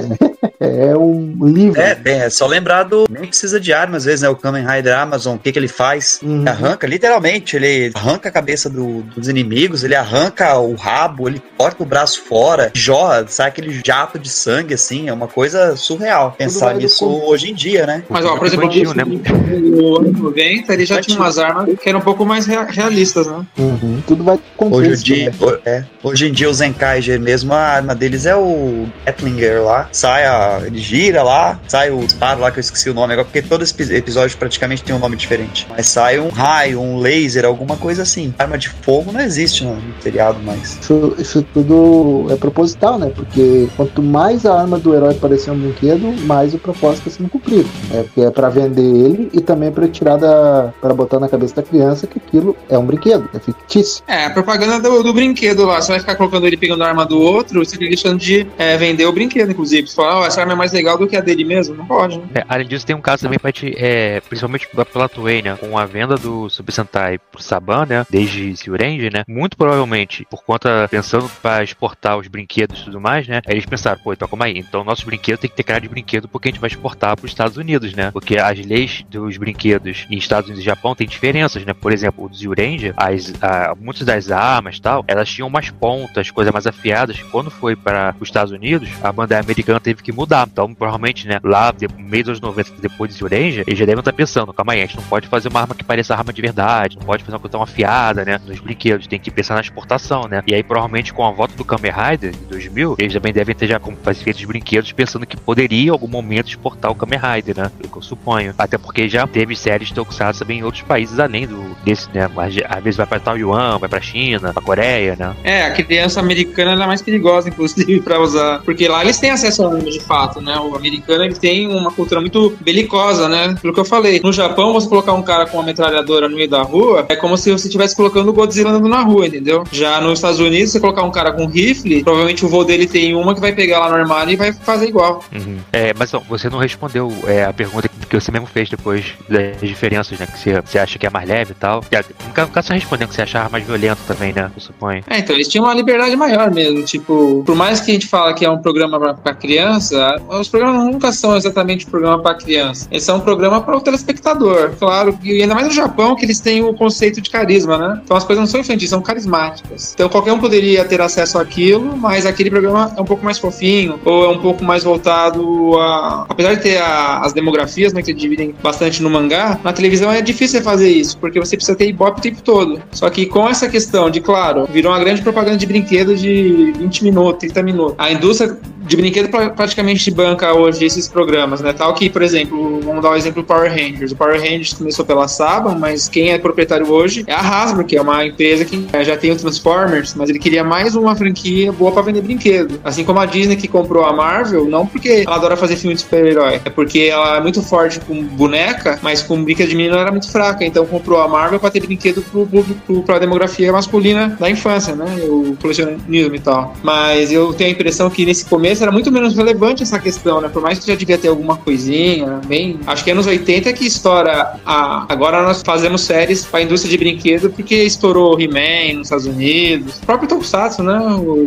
É, [laughs] é um livro. É, tem, é só lembrar do. Nem precisa de arma, às vezes, né? O Kamen Rider Amazon, o que, que ele faz? Uhum. Ele arranca, literalmente, ele arranca a cabeça do- dos inimigos, ele arranca o rabo, ele corta o braço fora, jorra, sai aquele jato de sangue, assim, é uma coisa surreal. Pensar nisso hoje em dia, né? Mas, ó, por exemplo, Infantil, né? no ano 90, ele já tinha umas armas que eram um pouco mais rea- realistas, né? Uhum. Tudo vai com Hoje, dia, né? é, hoje em dia, o Zenkaiger mesmo, a arma deles é o Gatlinger lá. Sai, a, ele gira lá, sai o disparo lá, que eu esqueci o nome agora, porque todo esse episódio praticamente tem um nome diferente. Mas sai um raio, um laser, alguma coisa assim. Arma de fogo não existe no, no seriado mais. Isso, isso tudo é proposital, né? Porque quanto mais a arma do herói parecer um brinquedo, mais o propósito está sendo cumprido. É porque é pra vender ele e também pra tirar da. para botar na cabeça da criança que aquilo é um brinquedo, é fictício. É, a propaganda do, do brinquedo lá. Você vai ficar colocando ele pegando a arma do outro, você fica deixando de é, vender o brinquedo, inclusive. Você fala, ó, essa arma é mais legal do que a dele mesmo. Não pode, né? É, além disso, tem um caso também pra te, é, principalmente pela- Toei, né? Com a venda do Super Sentai pro Saban, né? Desde Zyurenji, né? Muito provavelmente, por conta, pensando pra exportar os brinquedos e tudo mais, né? Aí eles pensaram, pô, então calma aí. Então nossos brinquedos tem que ter cara de brinquedo porque a gente vai exportar pros Estados Unidos, né? Porque as leis dos brinquedos em Estados Unidos e Japão têm diferenças, né? Por exemplo, o Zyurenji, as, a, muitas das armas e tal, elas tinham umas pontas, coisas mais afiadas. Quando foi para os Estados Unidos, a banda americana teve que mudar. Então, provavelmente, né, lá, no meio dos 90, depois de Zyurenji, eles já devem estar pensando, calma aí, a gente não pode fazer uma arma que pareça arma de verdade, não pode fazer uma coisa tão afiada, né, nos brinquedos, tem que pensar na exportação, né. E aí, provavelmente, com a volta do Kamen Rider, de 2000, eles também devem ter já feito os brinquedos pensando que poderia, em algum momento, exportar o Kamen Rider, né, eu suponho. Até porque já teve séries de Tokusatsu também em outros países, além do desse, né, às vezes vai pra Taiwan, vai pra China, pra Coreia, né. É, a criança americana é mais perigosa, inclusive, [laughs] pra usar. Porque lá eles têm acesso a armas de fato, né? O americano ele tem uma cultura muito belicosa, né? Pelo que eu falei. No Japão, você colocar um cara com uma metralhadora no meio da rua é como se você estivesse colocando o Godzilla andando na rua, entendeu? Já nos Estados Unidos, você colocar um cara com rifle, provavelmente o voo dele tem uma que vai pegar lá no armário e vai fazer igual. Uhum. É, mas ó, você não respondeu é, a pergunta que você mesmo fez depois das diferenças, né? Que você, você acha que é mais leve e tal. No caso, você respondeu que você achava mais violento também, né? Eu suponho. É, então eles tinham uma liberdade maior mesmo. Tipo, por mais que a gente fala que é um programa pra criança, os programas nunca são exatamente um programa pra criança. Eles são um programa para o telespectador. Claro, e ainda mais no Japão, que eles têm o conceito de carisma, né? Então as coisas não são infantis, são carismáticas. Então qualquer um poderia ter acesso àquilo, mas aquele programa é um pouco mais fofinho, ou é um pouco mais voltado a. Apesar de ter a- as demografias, né, que dividem bastante no mangá, na televisão é difícil fazer isso, porque você precisa ter ibope o tempo todo. Só que com essa questão de, claro, virou uma grande propaganda de brinquedo de 20 minutos, 30 minutos. A indústria de brinquedo pra- praticamente banca hoje esses programas, né? Tal que, por exemplo, vamos dar o exemplo do Power Rangers. O Power Rangers começou pela Saban, mas quem é proprietário hoje é a Hasbro, que é uma empresa que eh, já tem o Transformers, mas ele queria mais uma franquia boa pra vender brinquedo. Assim como a Disney que comprou a Marvel, não porque ela adora fazer filme de super-herói, é porque ela é muito forte com boneca, mas com brinquedo de menino ela era muito fraca, então comprou a Marvel pra ter brinquedo pro público, pra demografia masculina da infância, né? O colecionismo e tal. Mas eu tenho a impressão que nesse começo começo era muito menos relevante essa questão, né? Por mais que já devia ter alguma coisinha, bem. Acho que anos 80 é que estoura a. Agora nós fazemos séries pra indústria de brinquedo porque estourou He-Man nos Estados Unidos. O próprio Tokusatsu, né?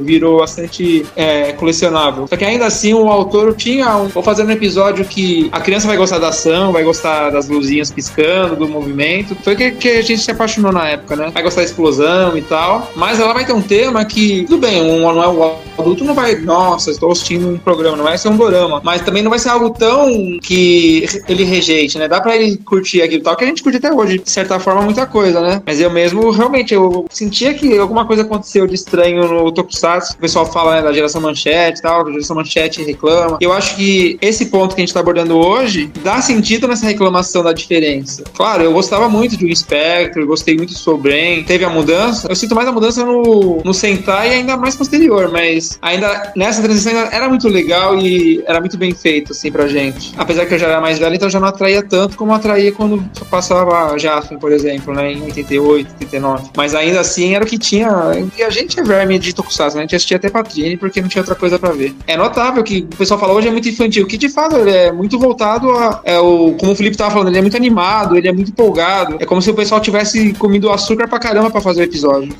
Virou bastante é, colecionável. Só que ainda assim o autor tinha um. Vou fazer um episódio que a criança vai gostar da ação, vai gostar das luzinhas piscando, do movimento. Foi que, que a gente se apaixonou na época, né? Vai gostar da explosão e tal. Mas ela vai ter um tema que, tudo bem, um, é o adulto não vai, nossa, estou assistindo um programa, não vai ser um dorama. Mas também não vai ser algo tão que ele rejeite, né? Dá pra ele curtir aquilo tal, que a gente curte até hoje, de certa forma, muita coisa, né? Mas eu mesmo, realmente, eu sentia que alguma coisa aconteceu de estranho no Tokusatsu. O pessoal fala né, da geração manchete e tal, a geração manchete reclama. Eu acho que esse ponto que a gente tá abordando hoje dá sentido nessa reclamação da diferença. Claro, eu gostava muito de um Spectre, gostei muito de Soul Brain, teve a mudança. Eu sinto mais a mudança no, no Sentai e ainda mais posterior, mas ainda nessa transição ainda era muito legal e era muito bem feito, assim, pra gente. Apesar que eu já era mais velho, então já não atraía tanto como atraía quando passava Jasper, por exemplo, né, em 88, 89. Mas ainda assim era o que tinha. E a gente é verme de Tokusatsu, né? A gente assistia até Patrine porque não tinha outra coisa pra ver. É notável que o pessoal fala hoje é muito infantil, que de fato ele é muito voltado a. É o, como o Felipe tava falando, ele é muito animado, ele é muito empolgado. É como se o pessoal tivesse comido açúcar pra caramba pra fazer o episódio.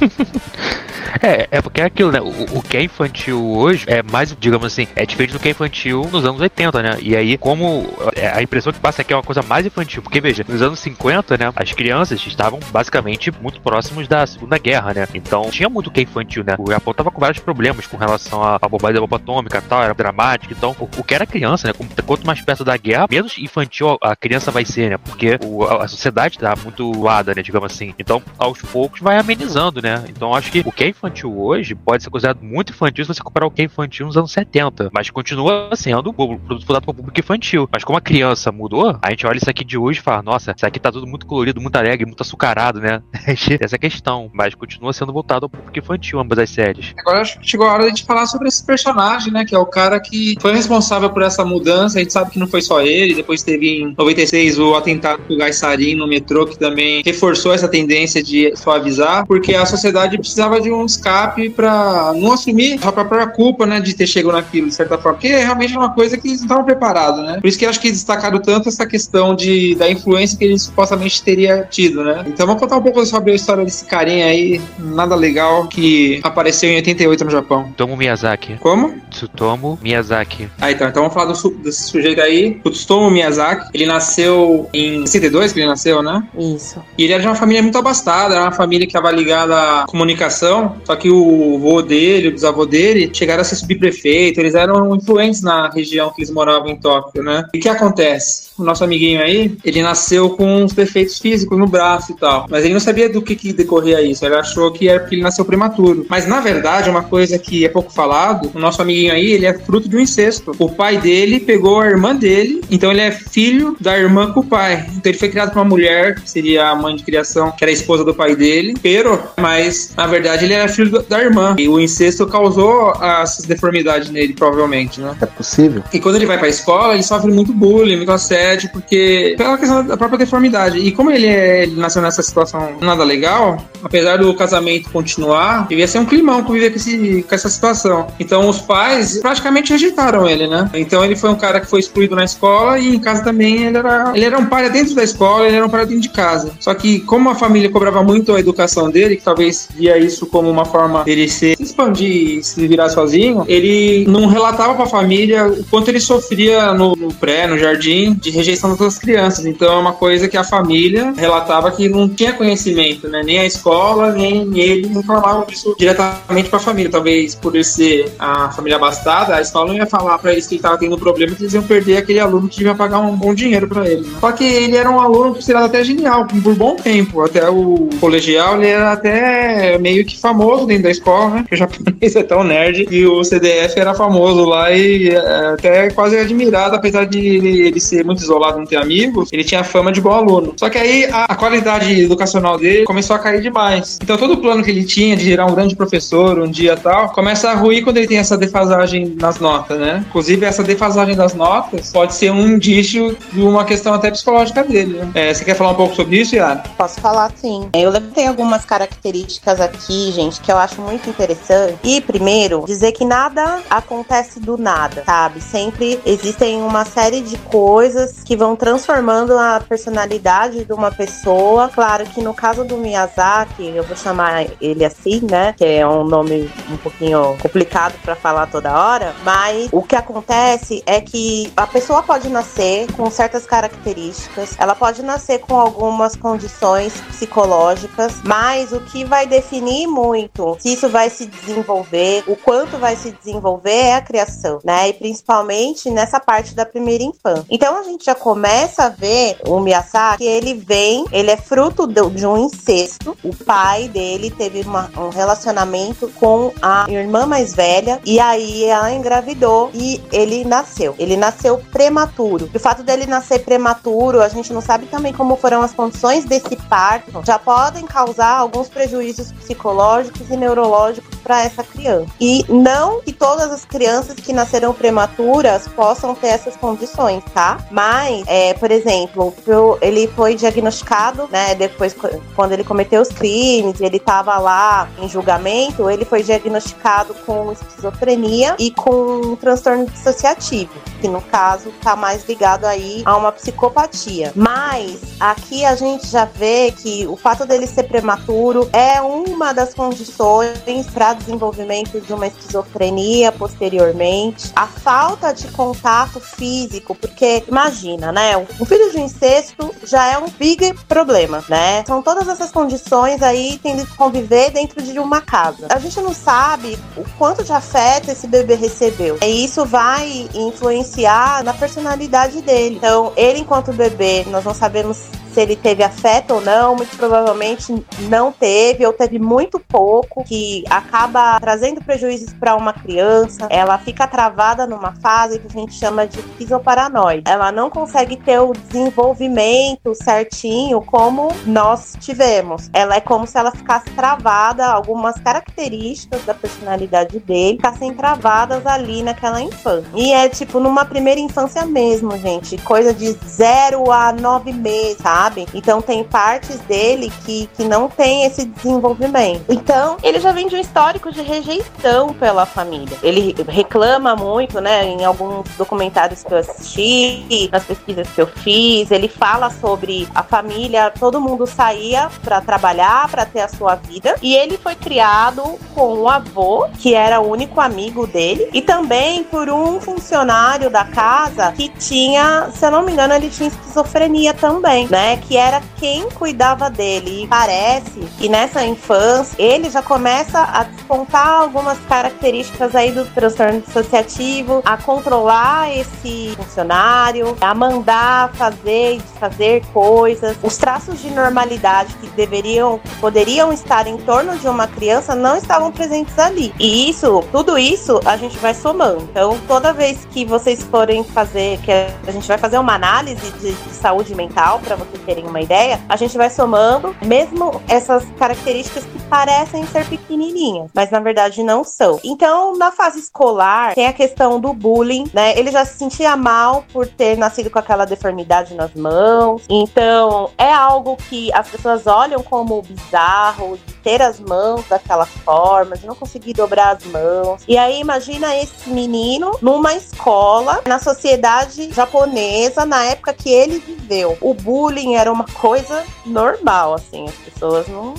[laughs] É, é porque é aquilo, né? O, o, que é infantil hoje é mais, digamos assim, é diferente do que é infantil nos anos 80, né? E aí, como é, a impressão que passa é que é uma coisa mais infantil, porque veja, nos anos 50, né, as crianças estavam basicamente muito próximos da Segunda Guerra, né? Então tinha muito que é infantil, né? O Japão tava com vários problemas com relação à, bobagem da bomba atômica e tal, era dramático. Então, o, o, que era criança, né? Quanto mais perto da guerra, menos infantil a criança vai ser, né? Porque o, a, a, sociedade tá muito doada, né? Digamos assim. Então, aos poucos vai amenizando, né? Então, acho que o que é infantil infantil hoje pode ser considerado muito infantil se você comparar o que é infantil nos anos 70. Mas continua sendo produto voltado para o público infantil. Mas como a criança mudou, a gente olha isso aqui de hoje e fala, nossa, isso aqui tá tudo muito colorido, muito alegre, muito açucarado, né? [laughs] Essa é a questão. Mas continua sendo voltado ao público infantil, ambas as séries. Agora acho que chegou a hora de a gente falar sobre esse personagem, né? Que é o cara que foi responsável por essa mudança. A gente sabe que não foi só ele. Depois teve em 96 o atentado com o Gaisarin no metrô, que também reforçou essa tendência de suavizar, porque a sociedade precisava de um escape para não assumir a própria culpa, né, de ter chegado naquilo, de certa forma, porque é realmente uma coisa que eles não estavam preparados, né? Por isso que eu acho que destacaram tanto essa questão de, da influência que ele supostamente teria tido, né? Então vamos contar um pouco sobre a história desse carinha aí, nada legal, que apareceu em 88 no Japão. Tomo Miyazaki. Como? Tsutomu Miyazaki. Ah, então, então vamos falar do, desse sujeito aí, o Tsutomu Miyazaki. Ele nasceu em 62, que ele nasceu, né? Isso. E ele era de uma família muito abastada, era uma família que estava ligada à comunicação, só que o vô dele, o bisavô dele, chegaram a ser subprefeito, eles eram influentes na região que eles moravam em Tóquio, né? E o que acontece? O nosso amiguinho aí, ele nasceu com uns defeitos físicos no braço e tal, mas ele não sabia do que, que decorria isso, ele achou que era porque ele nasceu prematuro. Mas na verdade, uma coisa que é pouco falado, o nosso amiguinho aí, ele é fruto de um incesto. O pai dele pegou a irmã dele, então ele é filho da irmã com o pai. Então ele foi criado por uma mulher, que seria a mãe de criação, que era a esposa do pai dele, pero, mas na verdade ele era filho da irmã. E o incesto causou essas deformidades nele, provavelmente, né? É possível. E quando ele vai pra escola, ele sofre muito bullying, muito assédio, porque pela questão da própria deformidade. E como ele, é, ele nasceu nessa situação nada legal, apesar do casamento continuar, devia ser um climão conviver com, esse, com essa situação. Então os pais praticamente rejeitaram ele, né? Então ele foi um cara que foi excluído na escola e em casa também ele era, ele era um pai dentro da escola, ele era um pai dentro de casa. Só que como a família cobrava muito a educação dele, que talvez via isso como uma forma dele se expandir e se virar sozinho, ele não relatava para a família o quanto ele sofria no, no, pré, no jardim, de rejeição das crianças. Então é uma coisa que a família relatava que não tinha conhecimento, né? Nem a escola, nem ele informavam disso diretamente para a família. Talvez por ele ser a família abastada, a escola não ia falar para eles que ele estava tendo problema, que eles iam perder aquele aluno que devia pagar um bom dinheiro para ele. Né? Só que ele era um aluno considerado até genial, por bom tempo. Até o colegial, ele era até meio que famoso dentro da escola, né? O japonês [laughs] é tão nerd e o CDF era famoso lá e é, até quase admirado, apesar de ele, ser muito isolado, não ter amigos, ele tinha fama de bom aluno. Só que aí a, a, qualidade educacional dele começou a cair demais. Então todo o plano que ele tinha de gerar um grande professor um dia tal, começa a ruir quando ele tem essa defasagem nas notas, né? Inclusive essa defasagem das notas pode ser um indício de uma questão até psicológica dele. Né? É, você quer falar um pouco sobre isso, Yara? Posso falar sim. Eu levantei algumas características aqui, gente, que eu acho muito interessante. E primeiro, dizer que nada acontece do nada, sabe? Sempre existem uma série de coisas que vão transformando a personalidade de uma pessoa. Claro que no caso do Miyazaki, eu vou chamar ele assim, né? Que é um nome um pouquinho complicado para falar toda hora, mas o que acontece é que a pessoa pode nascer com certas características, ela pode nascer com algumas condições psicológicas, mas o que vai definir muito se isso vai se desenvolver, o quanto vai se desenvolver é a criação, né? E principalmente nessa parte da primeira infância. Então a gente já começa a ver o Miyazaki, ele vem, ele é fruto de um incesto. O pai dele teve uma, um relacionamento com a irmã mais velha e aí ela engravidou e ele nasceu. Ele nasceu prematuro. E o fato dele nascer prematuro, a gente não sabe também como foram as condições desse parto, já podem causar alguns prejuízos psicológicos e neurológicos para essa criança. E não que todas as crianças que nasceram prematuras possam ter essas condições, tá? Mas, é, por exemplo, ele foi diagnosticado, né, depois quando ele cometeu os crimes, ele estava lá em julgamento, ele foi diagnosticado com esquizofrenia e com um transtorno dissociativo, que no caso está mais ligado aí a uma psicopatia. Mas aqui a gente já vê que o fato dele ser prematuro é uma das condições para desenvolvimento de uma esquizofrenia posteriormente. A falta de contato físico, porque imagina, né? Um filho de incesto já é um big problema, né? São todas essas condições aí tendo que conviver dentro de uma casa. A gente não sabe o quanto de afeto esse bebê recebeu. E isso vai influenciar na personalidade dele. Então, ele enquanto bebê, nós não sabemos se ele teve afeto ou não, muito provavelmente não teve, ou teve muito pouco, que acaba trazendo prejuízos para uma criança. Ela fica travada numa fase que a gente chama de esquizoparanoide. Ela não consegue ter o desenvolvimento certinho como nós tivemos. Ela é como se ela ficasse travada, algumas características da personalidade dele ficassem travadas ali naquela infância. E é tipo numa primeira infância mesmo, gente, coisa de 0 a 9 meses, tá? Sabe? Então tem partes dele que, que não tem esse desenvolvimento. Então, ele já vem de um histórico de rejeição pela família. Ele reclama muito, né? Em alguns documentários que eu assisti, nas pesquisas que eu fiz, ele fala sobre a família, todo mundo saía para trabalhar, para ter a sua vida, e ele foi criado com o avô, que era o único amigo dele, e também por um funcionário da casa que tinha, se eu não me engano, ele tinha esquizofrenia também, né? Que era quem cuidava dele. E parece que nessa infância ele já começa a despontar algumas características aí do transtorno dissociativo, a controlar esse funcionário, a mandar fazer e desfazer coisas. Os traços de normalidade que deveriam, poderiam estar em torno de uma criança não estavam presentes ali. E isso, tudo isso, a gente vai somando. Então, toda vez que vocês forem fazer, que a gente vai fazer uma análise de, de saúde mental para vocês terem uma ideia, a gente vai somando, mesmo essas características que parecem ser pequenininhas, mas na verdade não são. Então, na fase escolar, tem a questão do bullying, né? Ele já se sentia mal por ter nascido com aquela deformidade nas mãos. Então, é algo que as pessoas olham como bizarro, de ter as mãos daquela forma, de não conseguir dobrar as mãos. E aí, imagina esse menino numa escola, na sociedade japonesa, na época que ele viveu. O bullying era uma coisa normal, assim, as pessoas não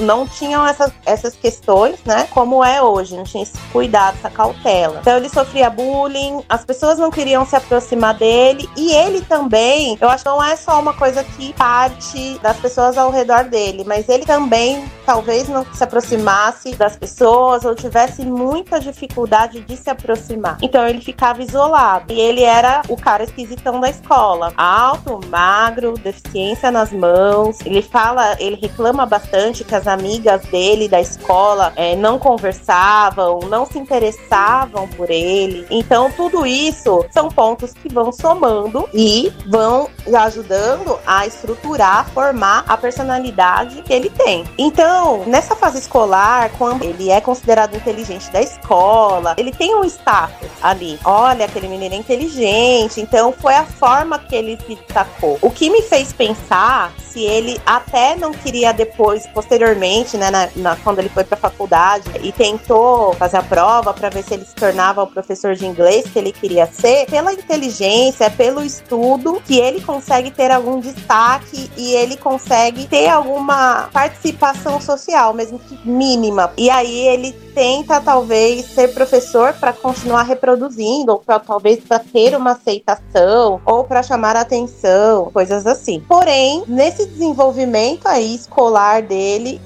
não tinham essas, essas questões, né? Como é hoje, não tinha esse cuidado, essa cautela. Então ele sofria bullying, as pessoas não queriam se aproximar dele e ele também, eu acho que não é só uma coisa que parte das pessoas ao redor dele, mas ele também talvez não se aproximasse das pessoas ou tivesse muita dificuldade de se aproximar. Então ele ficava isolado e ele era o cara esquisitão da escola, alto, magro, deficiência nas mãos. Ele fala, ele reclama bastante bastante que as amigas dele da escola é, não conversavam, não se interessavam por ele. Então, tudo isso são pontos que vão somando e vão ajudando a estruturar, formar a personalidade que ele tem. Então, nessa fase escolar, quando ele é considerado inteligente da escola, ele tem um status ali. Olha, aquele menino é inteligente. Então, foi a forma que ele se destacou. O que me fez pensar se ele até não queria depois, posteriormente, né, na, na quando ele foi para a faculdade e tentou fazer a prova para ver se ele se tornava o professor de inglês que ele queria ser, pela inteligência, pelo estudo, que ele consegue ter algum destaque e ele consegue ter alguma participação social, mesmo que mínima. E aí ele tenta talvez ser professor para continuar reproduzindo ou pra, talvez para ter uma aceitação ou para chamar atenção, coisas assim. Porém, nesse desenvolvimento aí escolar dele, ele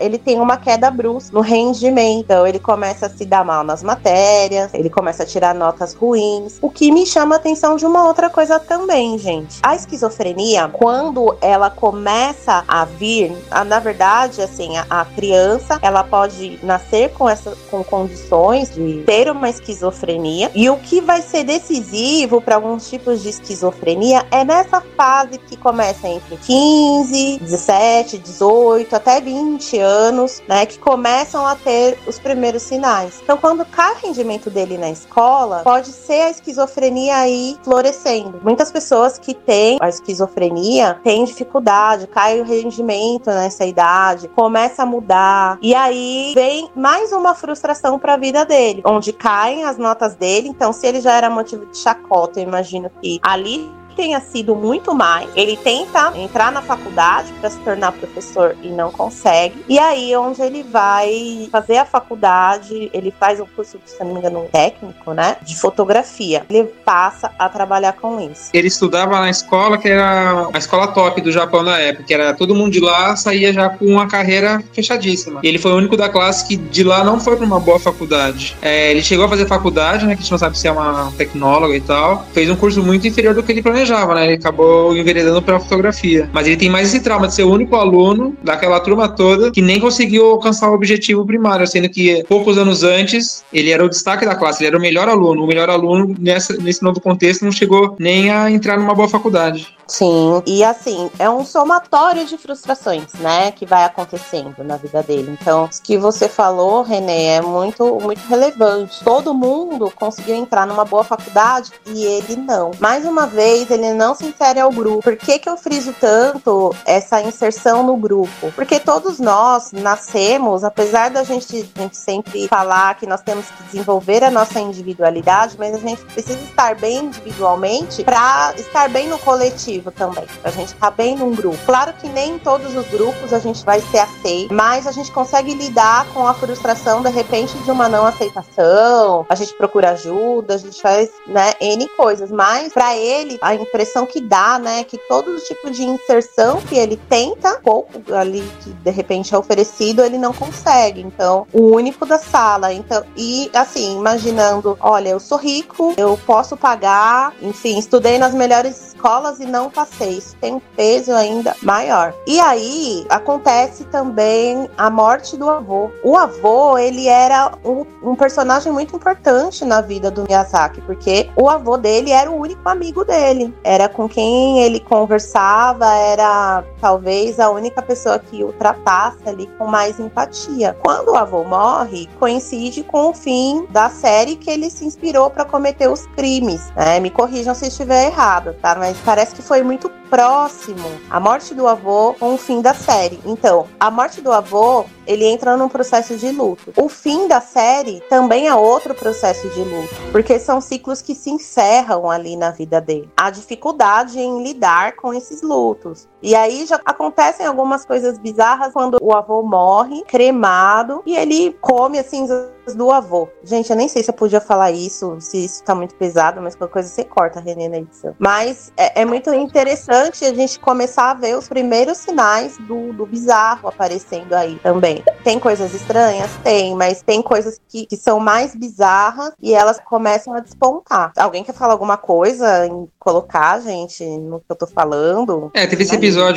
ele tem uma queda brusca no rendimento. Então, ele começa a se dar mal nas matérias, ele começa a tirar notas ruins. O que me chama a atenção de uma outra coisa também, gente. A esquizofrenia, quando ela começa a vir, na verdade, assim, a, a criança, ela pode nascer com, essa, com condições de ter uma esquizofrenia. E o que vai ser decisivo para alguns tipos de esquizofrenia é nessa fase que começa entre 15, 17, 18 até 20 anos, né? Que começam a ter os primeiros sinais. Então, quando cai o rendimento dele na escola, pode ser a esquizofrenia aí florescendo. Muitas pessoas que têm a esquizofrenia têm dificuldade, cai o rendimento nessa idade, começa a mudar. E aí vem mais mais uma frustração para a vida dele, onde caem as notas dele. Então, se ele já era motivo de chacota, eu imagino que ali tenha sido muito mais. Ele tenta entrar na faculdade para se tornar professor e não consegue. E aí, onde ele vai fazer a faculdade, ele faz um curso, se não me engano, técnico, né? De fotografia. Ele passa a trabalhar com isso. Ele estudava na escola que era a escola top do Japão na época, que era todo mundo de lá saía já com uma carreira fechadíssima. E ele foi o único da classe que de lá não foi para uma boa faculdade. É, ele chegou a fazer faculdade, né? Que a gente não sabe se é uma tecnóloga e tal. Fez um curso muito inferior do que ele planejava né? Ele acabou enveredando pela fotografia. Mas ele tem mais esse trauma de ser o único aluno daquela turma toda que nem conseguiu alcançar o objetivo primário, sendo que poucos anos antes ele era o destaque da classe, ele era o melhor aluno. O melhor aluno nessa, nesse novo contexto não chegou nem a entrar numa boa faculdade. Sim, e assim, é um somatório de frustrações, né, que vai acontecendo na vida dele. Então, o que você falou, Renê, é muito, muito relevante. Todo mundo conseguiu entrar numa boa faculdade e ele não. Mais uma vez, ele não se insere ao grupo. Por que, que eu friso tanto essa inserção no grupo? Porque todos nós nascemos, apesar da gente, a gente sempre falar que nós temos que desenvolver a nossa individualidade, mas a gente precisa estar bem individualmente para estar bem no coletivo coletivo também. A gente tá bem num grupo. Claro que nem em todos os grupos a gente vai ser aceito, mas a gente consegue lidar com a frustração, de repente, de uma não aceitação. A gente procura ajuda, a gente faz, né, N coisas. Mas para ele, a impressão que dá, né, que todo tipo de inserção que ele tenta, pouco ali que de repente é oferecido, ele não consegue. Então, o único da sala. Então, e assim, imaginando, olha, eu sou rico, eu posso pagar, enfim, estudei nas melhores escolas e não passei. Isso tem um peso ainda maior. E aí acontece também a morte do avô. O avô, ele era um, um personagem muito importante na vida do Miyazaki, porque o avô dele era o único amigo dele. Era com quem ele conversava, era talvez a única pessoa que o tratasse ali com mais empatia. Quando o avô morre, coincide com o fim da série que ele se inspirou para cometer os crimes. Né? Me corrijam se estiver errado, tá? Mas mas parece que foi muito próximo a morte do avô com o fim da série. Então, a morte do avô, ele entra num processo de luto. O fim da série também é outro processo de luto, porque são ciclos que se encerram ali na vida dele. A dificuldade em lidar com esses lutos. E aí já acontecem algumas coisas bizarras quando o avô morre, cremado, e ele come assim do avô. Gente, eu nem sei se eu podia falar isso, se isso tá muito pesado, mas qualquer coisa você corta, Renê, na edição. Mas é, é muito interessante a gente começar a ver os primeiros sinais do, do bizarro aparecendo aí também. Tem coisas estranhas? Tem, mas tem coisas que, que são mais bizarras e elas começam a despontar. Alguém quer falar alguma coisa em colocar, gente, no que eu tô falando? É, teve esse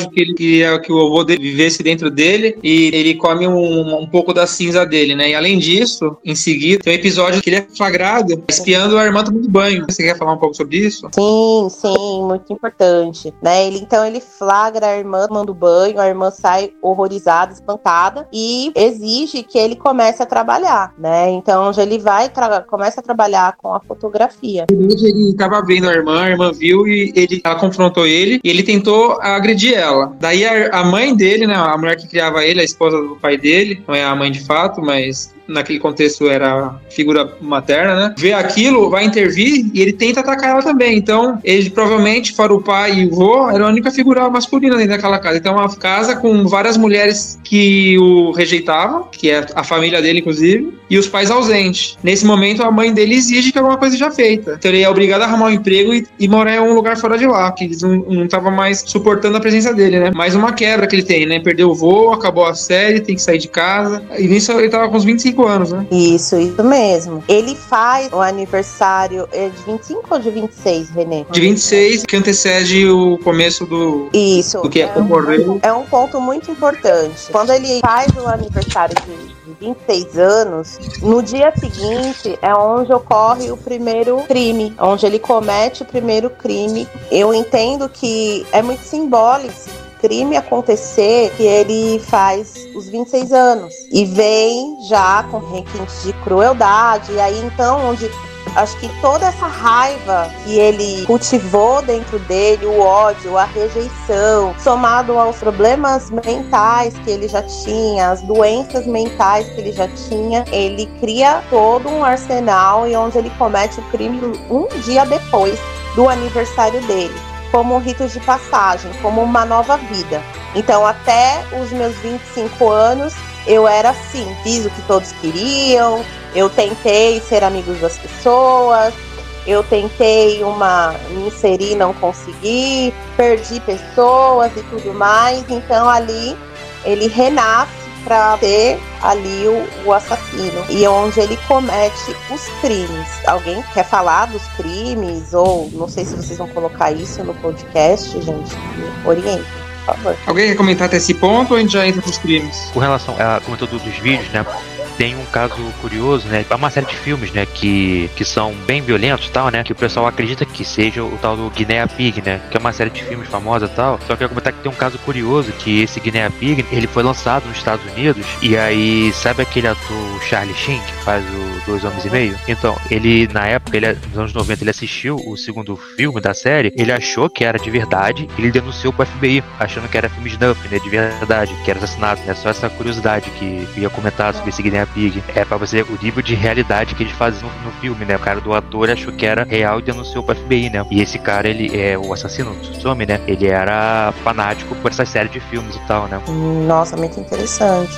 que ele queria que o avô dele vivesse dentro dele e ele come um, um pouco da cinza dele, né? E além disso, em seguida, tem um episódio que ele é flagrado espiando a irmã tomando banho. Você quer falar um pouco sobre isso? Sim, sim, muito importante. Né? Ele, então ele flagra a irmã tomando banho, a irmã sai horrorizada, espantada e exige que ele comece a trabalhar, né? Então já ele vai, começa a trabalhar com a fotografia. Ele estava vendo a irmã, a irmã viu e ele, ela confrontou ele e ele tentou agredir impedir ela. Daí a, a mãe dele, né, a mulher que criava ele, a esposa do pai dele, não é a mãe de fato, mas naquele contexto era figura materna, né? Vê aquilo, vai intervir e ele tenta atacar ela também. Então, ele provavelmente, fora o pai e o vô, era a única figura masculina dentro daquela casa. Então, uma casa com várias mulheres que o rejeitavam, que é a família dele, inclusive, e os pais ausentes. Nesse momento, a mãe dele exige que alguma coisa seja feita. Então, ele é obrigado a arrumar um emprego e, e morar em um lugar fora de lá, que eles não estavam mais suportando a presença dele, né? Mais uma quebra que ele tem, né? Perdeu o vô, acabou a série, tem que sair de casa. E nisso ele tava com uns 25 anos, né? Isso, isso mesmo. Ele faz o aniversário é de 25 ou de 26, Renê? De 26, que antecede o começo do, Isso. do que é ocorreu. É um ponto muito importante. Quando ele faz o aniversário de, de 26 anos, no dia seguinte é onde ocorre o primeiro crime, onde ele comete o primeiro crime. Eu entendo que é muito simbólico crime acontecer que ele faz os 26 anos. E vem já com requintes de crueldade. E aí então onde acho que toda essa raiva que ele cultivou dentro dele, o ódio, a rejeição, somado aos problemas mentais que ele já tinha, as doenças mentais que ele já tinha, ele cria todo um arsenal e onde ele comete o crime um dia depois do aniversário dele, como um rito de passagem, como uma nova vida. Então, até os meus 25 anos, eu era assim, fiz o que todos queriam, eu tentei ser amigo das pessoas, eu tentei uma me inserir, não consegui, perdi pessoas e tudo mais. Então ali ele renasce para ser ali o, o, assassino e onde ele comete os crimes. Alguém quer falar dos crimes ou não sei se vocês vão colocar isso no podcast, gente? Me orientem. por favor. Alguém quer comentar até esse ponto ou a gente já entra pros crimes? Com relação a comentou do- dos vídeos, né? Tem um caso curioso, né? Há uma série de filmes, né? Que, que são bem violentos tal, né? Que o pessoal acredita que seja o tal do Guinea Pig, né? Que é uma série de filmes famosa tal. Só que eu comentar que tem um caso curioso que esse Guinea Pig, ele foi lançado nos Estados Unidos e aí, sabe aquele ator Charlie Sheen que faz o Dois Homens e Meio? Então, ele, na época, ele, nos anos 90, ele assistiu o segundo filme da série, ele achou que era de verdade, ele denunciou pro FBI, achando que era filme snuff, né? De verdade, que era assassinato, né? Só essa curiosidade que eu ia comentar sobre esse Guinea Pig. É pra você ver o nível de realidade que eles fazem no, no filme, né? O cara do ator achou que era real e denunciou pro FBI, né? E esse cara, ele é o assassino, o Tsutsumi, né? Ele era fanático por essa série de filmes e tal, né? Nossa, muito interessante.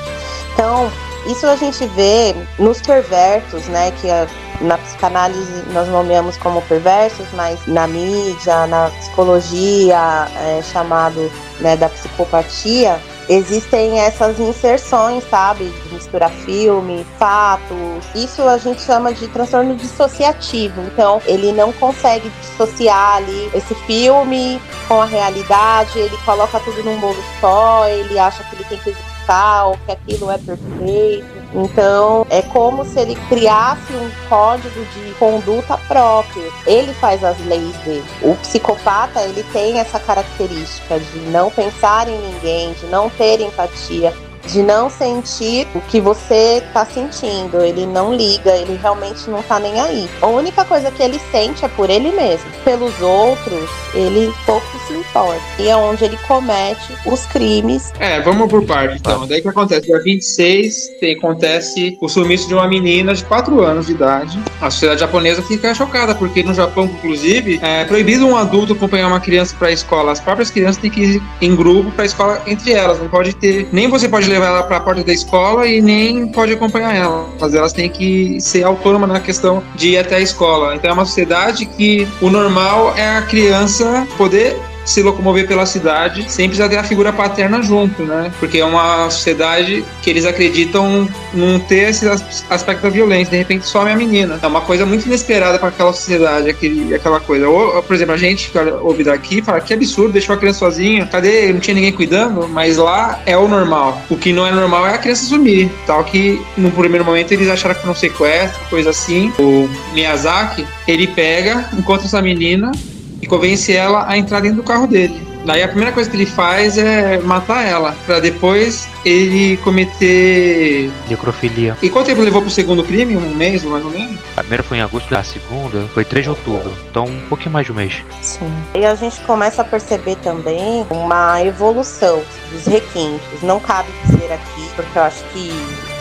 Então, isso a gente vê nos perversos, né? Que a- na psicanálise nós nomeamos como perversos, mas na mídia, na psicologia, é chamado né, da psicopatia, existem essas inserções, sabe? De misturar filme, fatos. Isso a gente chama de transtorno dissociativo. Então, ele não consegue dissociar ali esse filme com a realidade, ele coloca tudo num bolo só, ele acha que ele tem que executar, ou que aquilo é perfeito. Então, é como se ele criasse um código de conduta próprio. Ele faz as leis dele. O psicopata, ele tem essa característica de não pensar em ninguém, de não ter empatia, de não sentir o que você tá sentindo. Ele não liga, ele realmente não tá nem aí. A única coisa que ele sente é por ele mesmo. Pelos outros, ele pouco se importa. E é onde ele comete os crimes É, vamos por parte então. Daí que acontece? Dia 26 tem, acontece o sumiço de uma menina de 4 anos de idade. A sociedade japonesa fica chocada, porque no Japão, inclusive, é proibido um adulto acompanhar uma criança pra escola. As próprias crianças têm que ir em grupo pra escola entre elas. Não pode ter. Nem você pode levar ela pra porta da escola e nem pode acompanhar ela. Mas elas têm que ser autônomas na questão de ir até a escola. Então é uma sociedade que o normal é a criança poder se locomover pela cidade sem precisar ter a figura paterna junto, né? Porque é uma sociedade que eles acreditam não ter esse as- aspecto da violência. De repente some a menina. É uma coisa muito inesperada para aquela sociedade, aquele, aquela coisa. Ou, por exemplo, a gente que ouve daqui fala que absurdo, deixou a criança sozinha. Cadê? Não tinha ninguém cuidando. Mas lá é o normal. O que não é normal é a criança sumir. Tal que no primeiro momento eles acharam que foi um sequestro, coisa assim. O Miyazaki, ele pega, encontra essa menina e convence ela a entrar dentro do carro dele. Daí a primeira coisa que ele faz é matar ela, pra depois ele cometer. Necrofilia. E quanto tempo levou pro segundo crime? Um mês, mais ou menos? A primeira foi em agosto, a segunda foi 3 de outubro. Então um pouquinho mais de um mês. Sim. E a gente começa a perceber também uma evolução dos requintes. Não cabe dizer aqui, porque eu acho que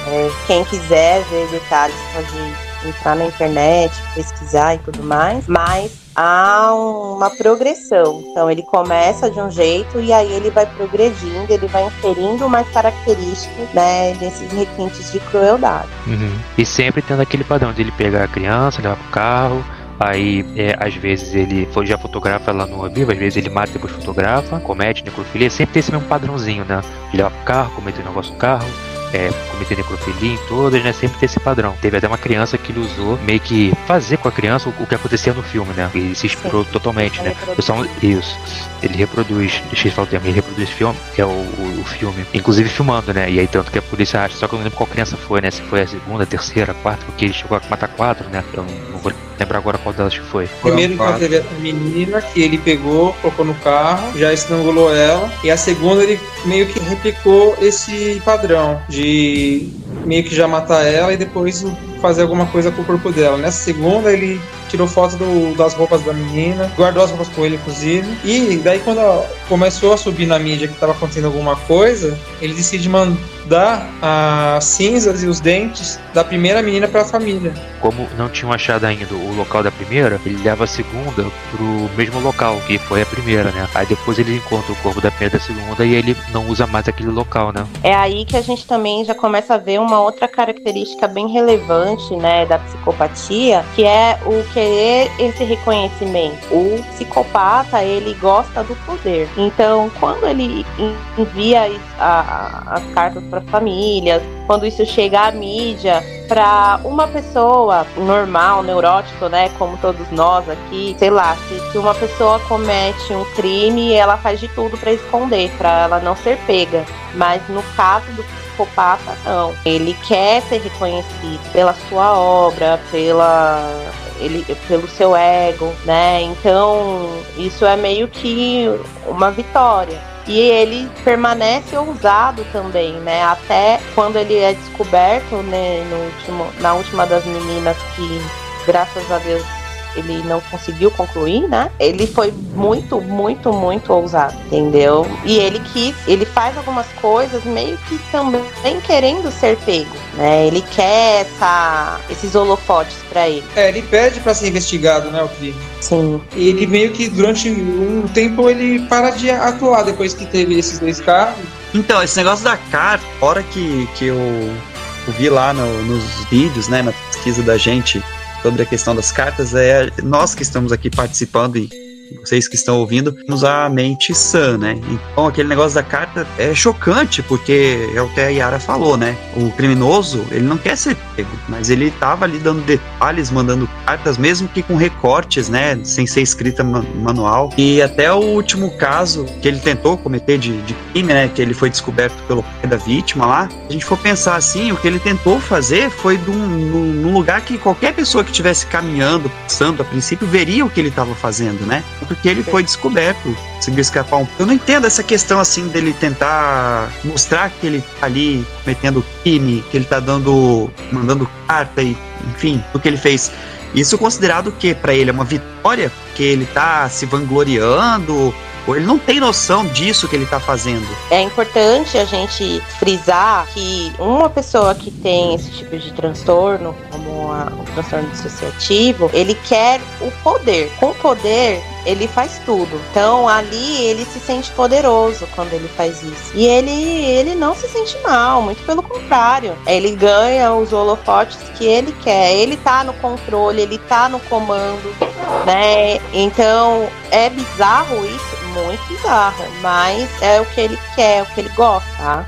é, quem quiser ver detalhes pode entrar na internet, pesquisar e tudo mais, mas há uma progressão. Então ele começa de um jeito e aí ele vai progredindo, ele vai inserindo mais características, né, desses requintes de crueldade. Uhum. E sempre tendo aquele padrão de ele pegar a criança, levar pro carro, Aí, é, às vezes, ele já fotografa ela no vivo, às vezes ele mata e depois fotografa, comete necrofilia, sempre tem esse mesmo padrãozinho, né? De levar pro carro, cometer um negócio no carro, é, cometer necrofilia em todas, né? Sempre tem esse padrão. Teve até uma criança que ele usou meio que fazer com a criança o, o que acontecia no filme, né? Ele se inspirou Sim. totalmente, né? Ele Eu só, isso. Ele reproduz, deixa eu falar o termo, ele reproduz filme, que é o, o, o filme, inclusive filmando, né? E aí tanto que a polícia acha, só que eu não lembro qual criança foi, né? Se foi a segunda, a terceira, a quarta, porque ele chegou a matar quatro, né? Eu não, não vou lembrar agora qual delas que foi. Primeiro então teve a menina que ele pegou, colocou no carro, já estrangulou ela. E a segunda ele meio que replicou esse padrão de meio que já matar ela e depois fazer alguma coisa com o corpo dela. Nessa segunda ele tirou foto do- das roupas da menina, guardou as roupas com ele, inclusive. E daí quando ela começou a subir na mídia que estava acontecendo alguma coisa, ele decide mandar as cinzas e os dentes da primeira menina para a família. Como não tinham achado ainda o local da primeira, ele leva a segunda pro mesmo local, que foi a primeira, né? Aí depois ele encontra o corpo da primeira e da segunda e ele não usa mais aquele local, né? É aí que a gente também já começa a ver uma outra característica bem relevante, né, da psicopatia, que é o querer esse reconhecimento. O psicopata, ele gosta do poder. Então, quando ele en- envia a- as cartas para famílias, quando isso chega à mídia, para uma pessoa normal, neurótico, né, como todos nós aqui, sei lá, se, se uma pessoa comete um crime, ela faz de tudo para esconder, para ela não ser pega. Mas no caso do psicopata, não. Ele quer ser reconhecido pela sua obra, pela ele, pelo seu ego, né? Então isso é meio que uma vitória. E ele permanece ousado também, né? Até quando ele é descoberto, né? No último, na última das meninas que, graças a Deus, ele não conseguiu concluir, né? Ele foi muito, muito, muito ousado, entendeu? E ele quis, ele faz algumas coisas meio que também querendo ser pego, né? Ele quer essa, esses holofotes pra ele. É, ele pede para ser investigado, né, o crime. Sim. E ele meio que durante um tempo ele para de atuar depois que teve esses dois casos. Então, esse negócio da carta, hora que, que eu, eu vi lá no- nos vídeos, né, na pesquisa da gente sobre a questão das cartas, é nós que estamos aqui participando e vocês que estão ouvindo, temos a mente sã, né? Então, aquele negócio da carta é chocante, porque é o que a Yara falou, né? O criminoso, ele não quer ser pego, mas ele tava ali dando detalhes, mandando cartas, mesmo que com recortes, né? Sem ser escrita ma- manual. E até o último caso que ele tentou cometer de, de crime, né? Que ele foi descoberto pelo pai da vítima lá. A gente for pensar assim, o que ele tentou fazer foi um, num lugar que qualquer pessoa que estivesse caminhando, passando a princípio, veria o que ele estava fazendo, né? Porque ele foi descoberto, conseguiu escapar um. Eu não entendo essa questão assim dele tentar mostrar que ele tá ali cometendo crime, que ele tá dando. mandando carta e, enfim, o que ele fez. Isso considerado que para ele é uma vitória, porque ele tá se vangloriando, ou ele não tem noção disso que ele tá fazendo. É importante a gente frisar que uma pessoa que tem esse tipo de transtorno, como a- o transtorno dissociativo, ele quer o poder. Com o poder, ele faz tudo. Então ali ele se sente poderoso quando ele faz isso. E ele, ele não se sente mal, muito pelo contrário. Ele ganha os holofotes que ele quer. Ele tá no controle, ele tá no comando, né? Então é bizarro isso, muito bizarro, mas é o que ele quer, é o que ele gosta,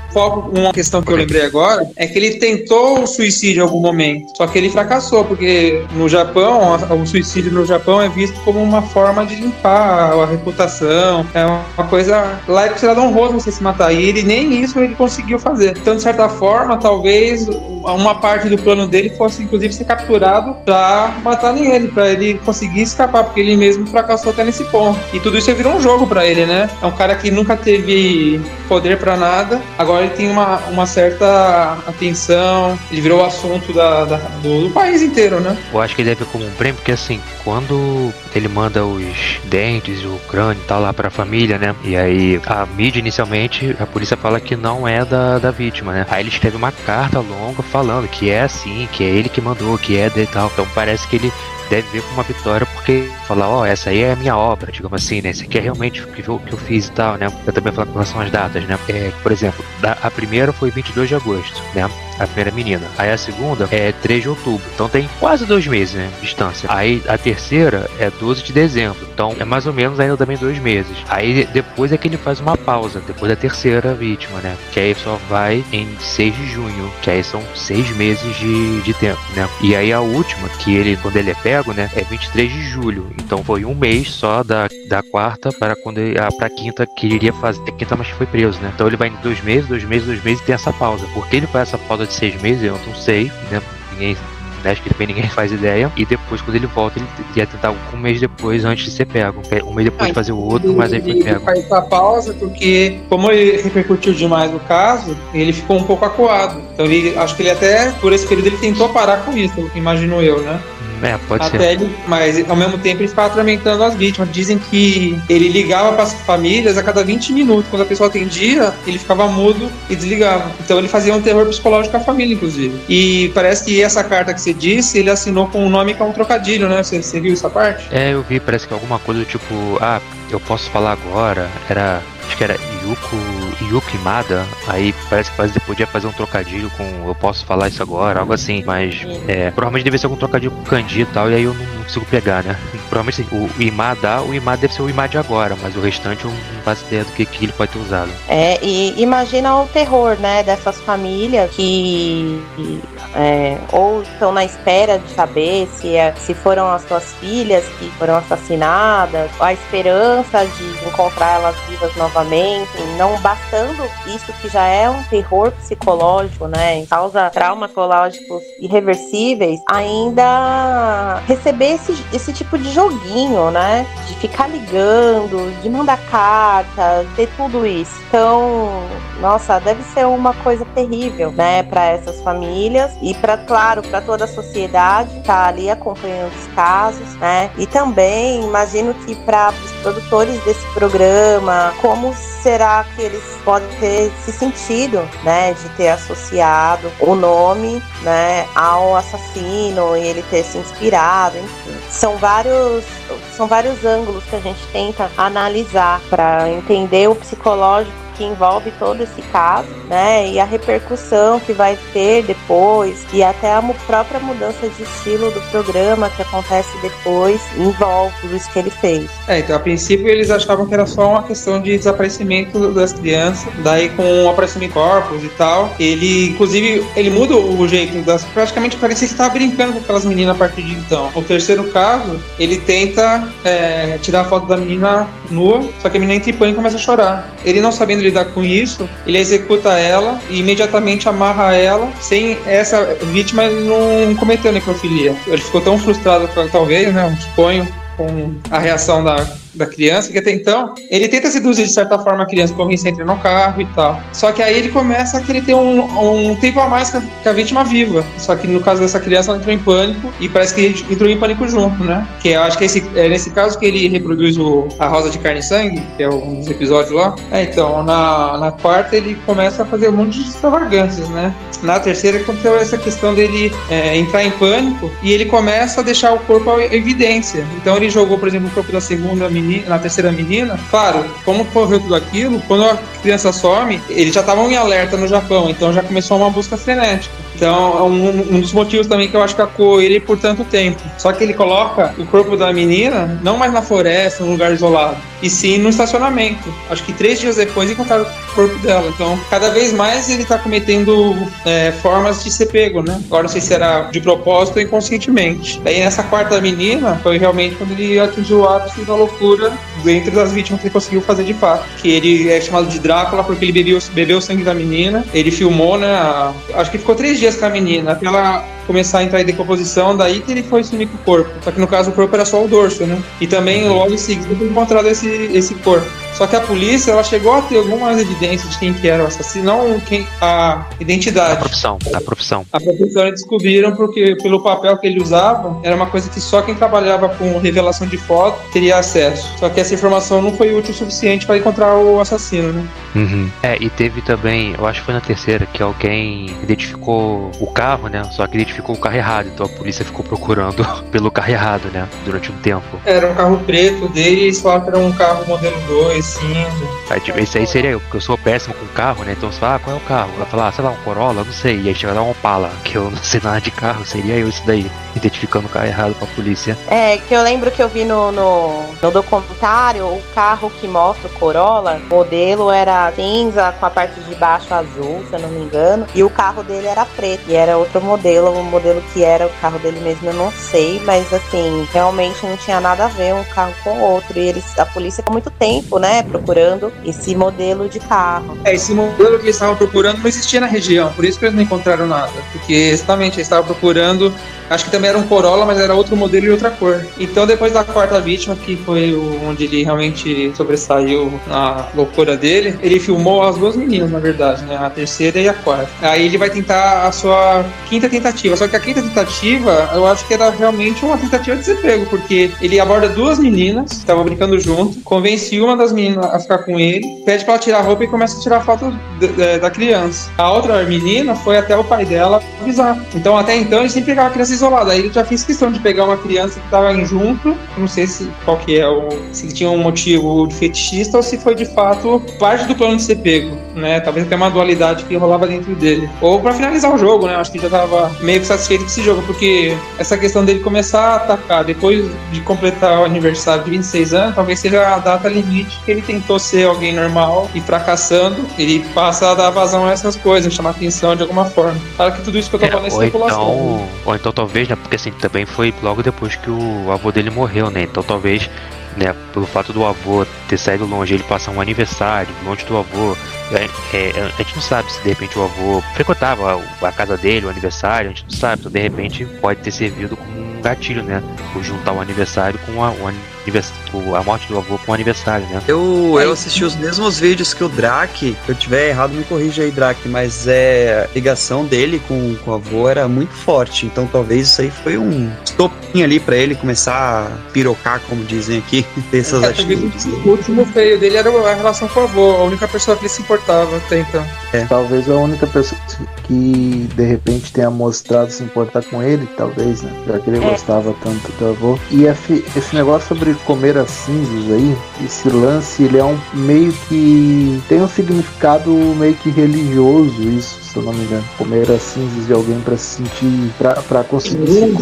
uma questão que eu lembrei agora é que ele tentou o suicídio em algum momento, só que ele fracassou, porque no Japão, o suicídio no Japão é visto como uma forma de limpar a reputação, é uma coisa lá é considerado honroso você se matar, e ele nem isso ele conseguiu fazer. Então, de certa forma, talvez uma parte do plano dele fosse, inclusive, ser capturado pra matar ele, pra ele conseguir escapar, porque ele mesmo fracassou até nesse ponto. E tudo isso virou um jogo pra ele, né? É um cara que nunca teve poder pra nada, agora ele tem uma, uma certa atenção, ele virou o assunto da, da do, do, país inteiro, né? Eu acho que ele deve como um prêmio, porque assim, quando ele manda os dentes, o crânio e tal lá pra família, né? E aí a mídia inicialmente, a polícia fala que não é da, da vítima, né? Aí ele escreve uma carta longa falando que é assim, que é ele que mandou, que é de tal. Então parece que ele deve ver como uma vitória porque falar, ó, oh, essa aí é a minha obra, digamos assim, né? Esse aqui é realmente o que eu, que eu fiz e tal, né? Eu também falar com relação às datas, né? É, por exemplo, a primeira foi 22 de agosto, né? A primeira menina. Aí a segunda é 3 de outubro. Então tem quase dois meses, né? Distância. Aí a terceira é 12 de dezembro. Então é mais ou menos ainda também dois meses. Aí depois é que ele faz uma pausa, depois da terceira vítima, né? Que aí só vai em 6 de junho. Que aí são seis meses de, de tempo, né? E aí a última, que ele, quando ele é pego, né? É 23 de julho. Então foi um mês só da, da quarta para quando ele, a, pra quinta que ele iria fazer. A quinta, mas foi preso, né? Então ele vai em dois meses, dois meses, dois meses e tem essa pausa. Por que ele faz essa pausa de seis meses? Eu não sei, né? Ninguém acho que também ninguém [laughs] faz ideia. E depois, quando ele volta, ele ia tentar um mês depois antes de ser pego. Um mês depois de fazer o outro, mas aí foi pego. Ele faz essa pausa porque, como ele repercutiu demais no caso, ele ficou um pouco acuado. Então, ele, acho que ele até, por esse período, ele tentou parar com isso, imagino eu, né? É, pode Até ser. Ele, mas ao mesmo tempo ele ficava atormentando as vítimas. Dizem que ele ligava para as famílias a cada 20 minutos. Quando a pessoa atendia, ele ficava mudo e desligava. Então ele fazia um terror psicológico à família, inclusive. E parece que essa carta que você disse, ele assinou com um nome que é um trocadilho, né? Você, você viu essa parte? É, eu vi, parece que alguma coisa tipo, ah, eu posso falar agora. Era acho que era Yuko, Yuko Imada, aí parece que podia fazer um trocadilho com eu posso falar isso agora, algo assim, mas é, provavelmente deve ser algum trocadilho com Kandi e tal, e aí eu não, não consigo pegar, né? [laughs] Provavelmente o Imada, o Imada deve ser o Imada agora, mas o restante eu não faço ideia do que, que ele pode ter usado. É, e imagina o terror, né, dessas famílias que é, ou estão na espera de saber se, é, se foram as suas filhas que foram assassinadas, a esperança de encontrar elas vivas novamente, não bastando isso que já é um terror psicológico, né, causa traumas psicológicos irreversíveis, ainda receber esse, esse tipo de joguinho, né, de ficar ligando, de mandar cartas, ter tudo isso. Então, nossa, deve ser uma coisa terrível, né, para essas famílias e para claro, para toda a sociedade tá ali acompanhando os casos, né? E também imagino que para os produtores desse programa, como será que eles podem ter se sentido, né, de ter associado o nome, né, ao assassino e ele ter se inspirado, enfim. São vários são vários ângulos que a gente tenta analisar para entender o psicológico que envolve todo esse caso, né? E a repercussão que vai ter depois e até a própria mudança de estilo do programa que acontece depois envolve tudo isso que ele fez. É, então a princípio eles achavam que era só uma questão de desaparecimento das crianças, daí com o aparecimento de corpos e tal, ele inclusive ele muda o jeito das praticamente parecia que estava brincando com aquelas meninas a partir de então. O terceiro caso, ele tenta é, tirar a foto da menina nua, só que a menina entra em pânico e começa a chorar. Ele não sabendo lidar com isso, ele executa ela e imediatamente amarra ela. Sem essa vítima, não cometeu necrofilia. Ele ficou tão frustrado, talvez, né? Suponho, com a reação da da criança, que até então ele tenta seduzir de certa forma a criança com quem entra no carro e tal. Só que aí ele começa a querer ter um, um tempo a mais que a vítima viva. Só que no caso dessa criança, ela entrou em pânico e parece que ele entrou em pânico junto, né? Que eu acho que esse, é nesse caso que ele reproduz o, a Rosa de Carne e Sangue, que é um dos episódios lá. É, então, na, na quarta ele começa a fazer um monte de extravagâncias, né? Na terceira aconteceu essa questão dele é, entrar em pânico e ele começa a deixar o corpo à evidência. Então ele jogou, por exemplo, o corpo da segunda menina menina, na terceira menina, claro, como ocorreu tudo aquilo, quando a criança some, eles já estavam em alerta no Japão, então já começou uma busca frenética. Então, é um, um, dos motivos também que eu acho que acuou ele por tanto tempo. Só que ele coloca o corpo da menina não mais na floresta, num lugar isolado, e sim no estacionamento. Acho que três dias depois encontraram o corpo dela. Então, cada vez mais ele está cometendo é, formas de ser pego, né? Agora não sei se era de propósito ou inconscientemente. Daí nessa quarta menina, foi realmente quando ele atingiu o ápice da loucura dentro das vítimas que ele conseguiu fazer de fato. Que ele é chamado de Drácula porque ele bebeu, bebeu o sangue da menina. Ele filmou, né? a- acho que ficou três dias com a menina, até ela começar a entrar em decomposição, daí que ele foi sumir com o corpo. Só que no caso o corpo era só o dorso, né? E também logo em seguida foi encontrado esse, esse corpo. Só que a polícia ela chegou a ter algumas evidências de quem que era o assassino, não quem, a A identidade. profissão, a profissão. A profissão eles descobriram porque pelo papel que ele usava era uma coisa que só quem trabalhava com revelação de foto teria acesso. Só que essa informação não foi útil o suficiente para encontrar o assassino, né? Uhum. É, e teve também, eu acho que foi na terceira, que alguém identificou o carro, né? Só que identificou o carro errado, então a polícia ficou procurando [laughs] pelo carro errado, né? Durante um tempo. Era um carro preto dele e falaram que era um carro modelo 2, Aí, tipo, esse aí seria eu, porque eu sou péssimo com carro, né? Então você fala, ah, qual é o carro? Vai falar, ah, sei lá, um Corolla, não sei. E aí chega lá um Opala, que eu não sei nada de carro, seria eu isso daí, identificando o carro errado pra polícia. É, que eu lembro que eu vi no, no, no documentário, o carro que mostra o Corolla, o modelo era cinza com a parte de baixo azul, se eu não me engano, e o carro dele era preto, e era outro modelo, o modelo que era o carro dele mesmo eu não sei, mas assim, realmente não tinha nada a ver um carro com o outro, e eles, a polícia ficou muito tempo, né, procurando esse modelo de carro. É, esse modelo que eles estavam procurando não existia na região, por isso que eles não encontraram nada. Porque exatamente eles estavam procurando, acho que também era um Corolla, mas era outro modelo e outra cor. Então depois da quarta vítima, que foi onde ele realmente sobressaiu na loucura dele, ele filmou as duas meninas, na verdade, né? A terceira e a quarta. Aí ele vai tentar a sua quinta tentativa. Só que a quinta tentativa, eu acho que era realmente uma tentativa de ser pego, porque ele aborda duas meninas, estavam brincando junto, convence uma das meninas a ficar com ele, pede pra ela tirar a roupa e começa a tirar foto da criança. A outra menina foi até o pai dela avisar. Então, até então, ele sempre pegava a criança isolada. Aí ele já fez questão de pegar uma criança que tava junto, não sei se qual que é o. se tinha um motivo de fetichista ou se foi de fato parte do plano de ser pego, né? Talvez até uma dualidade que rolava dentro dele. Ou pra finalizar o jogo, né? Acho que já tava meio que satisfeito com esse jogo, porque essa questão dele começar a atacar depois de completar o aniversário de 26 anos, talvez seja a data limite que ele tentou ser alguém normal e fracassando, ele passa a dar vazão a essas coisas, chamar atenção de alguma forma. Claro que tudo isso que eu tô É, falando é ou, especulação. então, ou então talvez, né? Porque assim, também foi logo depois que o avô dele morreu, né? Então talvez, né, pelo fato do avô ter saído longe, ele passar um aniversário longe do avô. é, é, a gente não sabe se de repente o avô frequentava a casa dele, o aniversário, a gente não sabe. Então de repente pode ter servido como um gatilho, né? Por juntar o aniversário com a, o anivers- o- a morte do avô com o aniversário, né? Eu, eu assisti os mesmos vídeos que o Drake. Se eu tiver errado, me corrija aí, Drake. Mas é, a ligação dele com, com o avô era muito forte. Então talvez isso aí foi um estopinho ali pra ele começar a pirocar, como dizem aqui, ter [laughs] essas É, atitudes. o último feio dele era a relação com o avô, a única pessoa que ele se importava até então. Talvez a única pessoa que de repente tenha mostrado se importar com ele, talvez, né? Já que ele É. gostava tanto do avô. E esse, esse negócio sobre comer as cinzas aí, esse lance, ele é um meio que. tem um significado meio que religioso, isso, se eu não me engano. Comer as cinzas de alguém pra se sentir. pra conseguir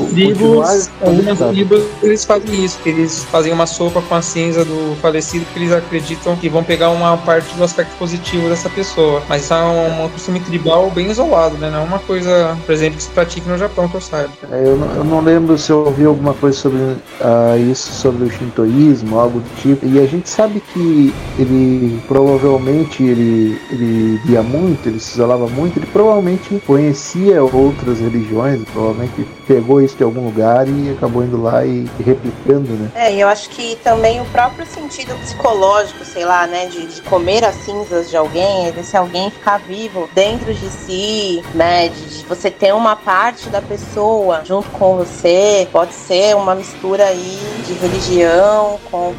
conectado. tribos eles fazem isso, que eles fazem uma sopa com a cinza do falecido porque eles acreditam que vão pegar uma parte do aspecto positivo dessa pessoa. Mas isso é um, um costume tribal bem isolado, né? Não é uma coisa, por exemplo, que se pratica no Japão, que eu saiba. É, eu, não, eu não lembro se eu ouvi alguma coisa sobre ah, isso, sobre o shintoísmo, algo do tipo. E a gente sabe que ele provavelmente ele, ele via muito, ele se isolava muito, ele provavelmente conhecia outras religiões, provavelmente pegou isso de algum lugar e acabou indo lá e, replicando, né? É, e eu acho que também o próprio sentido psicológico, sei lá, né, de, de comer as cinzas de alguém, é desse alguém ficar vivo dentro de si, né, de, de você ter uma parte da pessoa junto com você, pode ser uma mistura aí de religião com,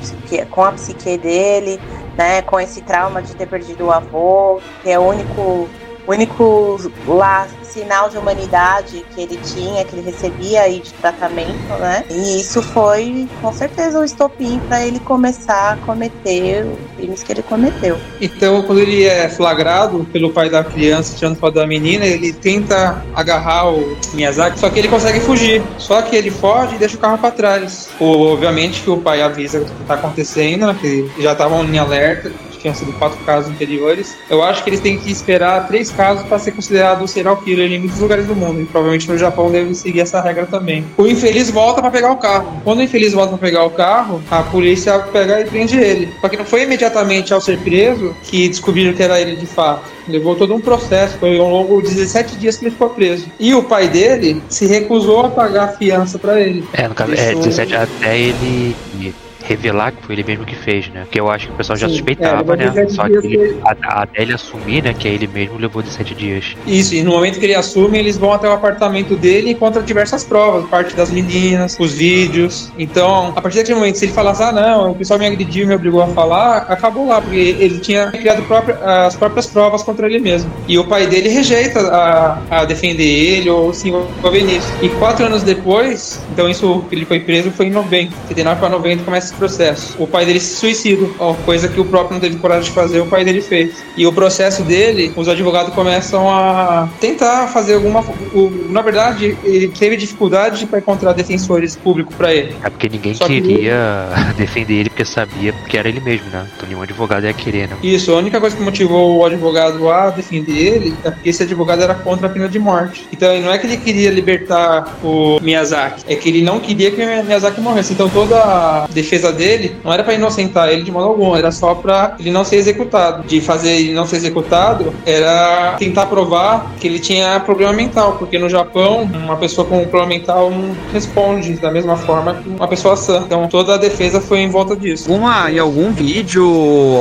com a psique dele, né, com esse trauma de ter perdido o avô, que é o único o único lá sinal de humanidade que ele tinha, que ele recebia aí de tratamento, né? E isso foi com certeza o estopim para ele começar a cometer os crimes que ele cometeu. Então, quando ele é flagrado pelo pai da criança tirando foto da menina, ele tenta agarrar o Miyazaki, só que ele consegue fugir. Só que ele foge e deixa o carro para trás. Obviamente que o pai avisa o que está acontecendo, né, que já estavam em alerta, tinham sido quatro casos anteriores. Eu acho que eles têm que esperar três casos para ser considerado serial killer em muitos lugares do mundo. E provavelmente no Japão deve seguir essa regra também. O infeliz volta para pegar o carro. Quando o infeliz volta para pegar o carro, a polícia pega e prende ele. Só que não foi imediatamente ao ser preso que descobriram que era ele de fato. Levou todo um processo, foi ao longo de 17 dias que ele ficou preso. E o pai dele se recusou a pagar a fiança para ele. É, no caso, é Deixou- 17 até ele revelar que foi ele mesmo que fez, né? Que eu acho que o pessoal já Sim, suspeitava, é, né? 17 Só que a- até ele assumir, né, que é ele mesmo levou 17 dias. Isso, e no momento que ele assume, eles vão até o apartamento dele e encontram diversas provas, parte das meninas, os vídeos. Então, a partir daquele momento, se ele falasse, ah, não, o pessoal me agrediu e me obrigou a falar, acabou lá, porque ele tinha criado própria- as próprias provas contra ele mesmo. E o pai dele rejeita a, a defender ele ou se envolver nisso. E quatro anos depois, então isso que ele foi preso foi em 90, 79 para 90 começa processo. O pai dele se suicida, ó, coisa que o próprio não teve coragem de fazer, o pai dele fez. E o processo dele, os advogados começam a tentar fazer alguma. o- na verdade, ele teve dificuldade para encontrar defensores públicos para ele. É porque ninguém Só que- queria [laughs] defender ele porque sabia que era ele mesmo, né? Então nenhum advogado ia querer, né? Isso, a única coisa que motivou o advogado a defender ele é porque esse advogado era contra a pena de morte. Então não é que ele queria libertar o Miyazaki, é que ele não queria que o Miyazaki morresse. Então toda a defesa dele não era para inocentar ele de modo algum, era só para ele não ser executado. De fazer ele não ser executado era tentar provar que ele tinha problema mental, porque no Japão uma pessoa com problema mental não responde da mesma forma que uma pessoa sã. Então toda a defesa foi em volta disso. Alguma, em algum vídeo,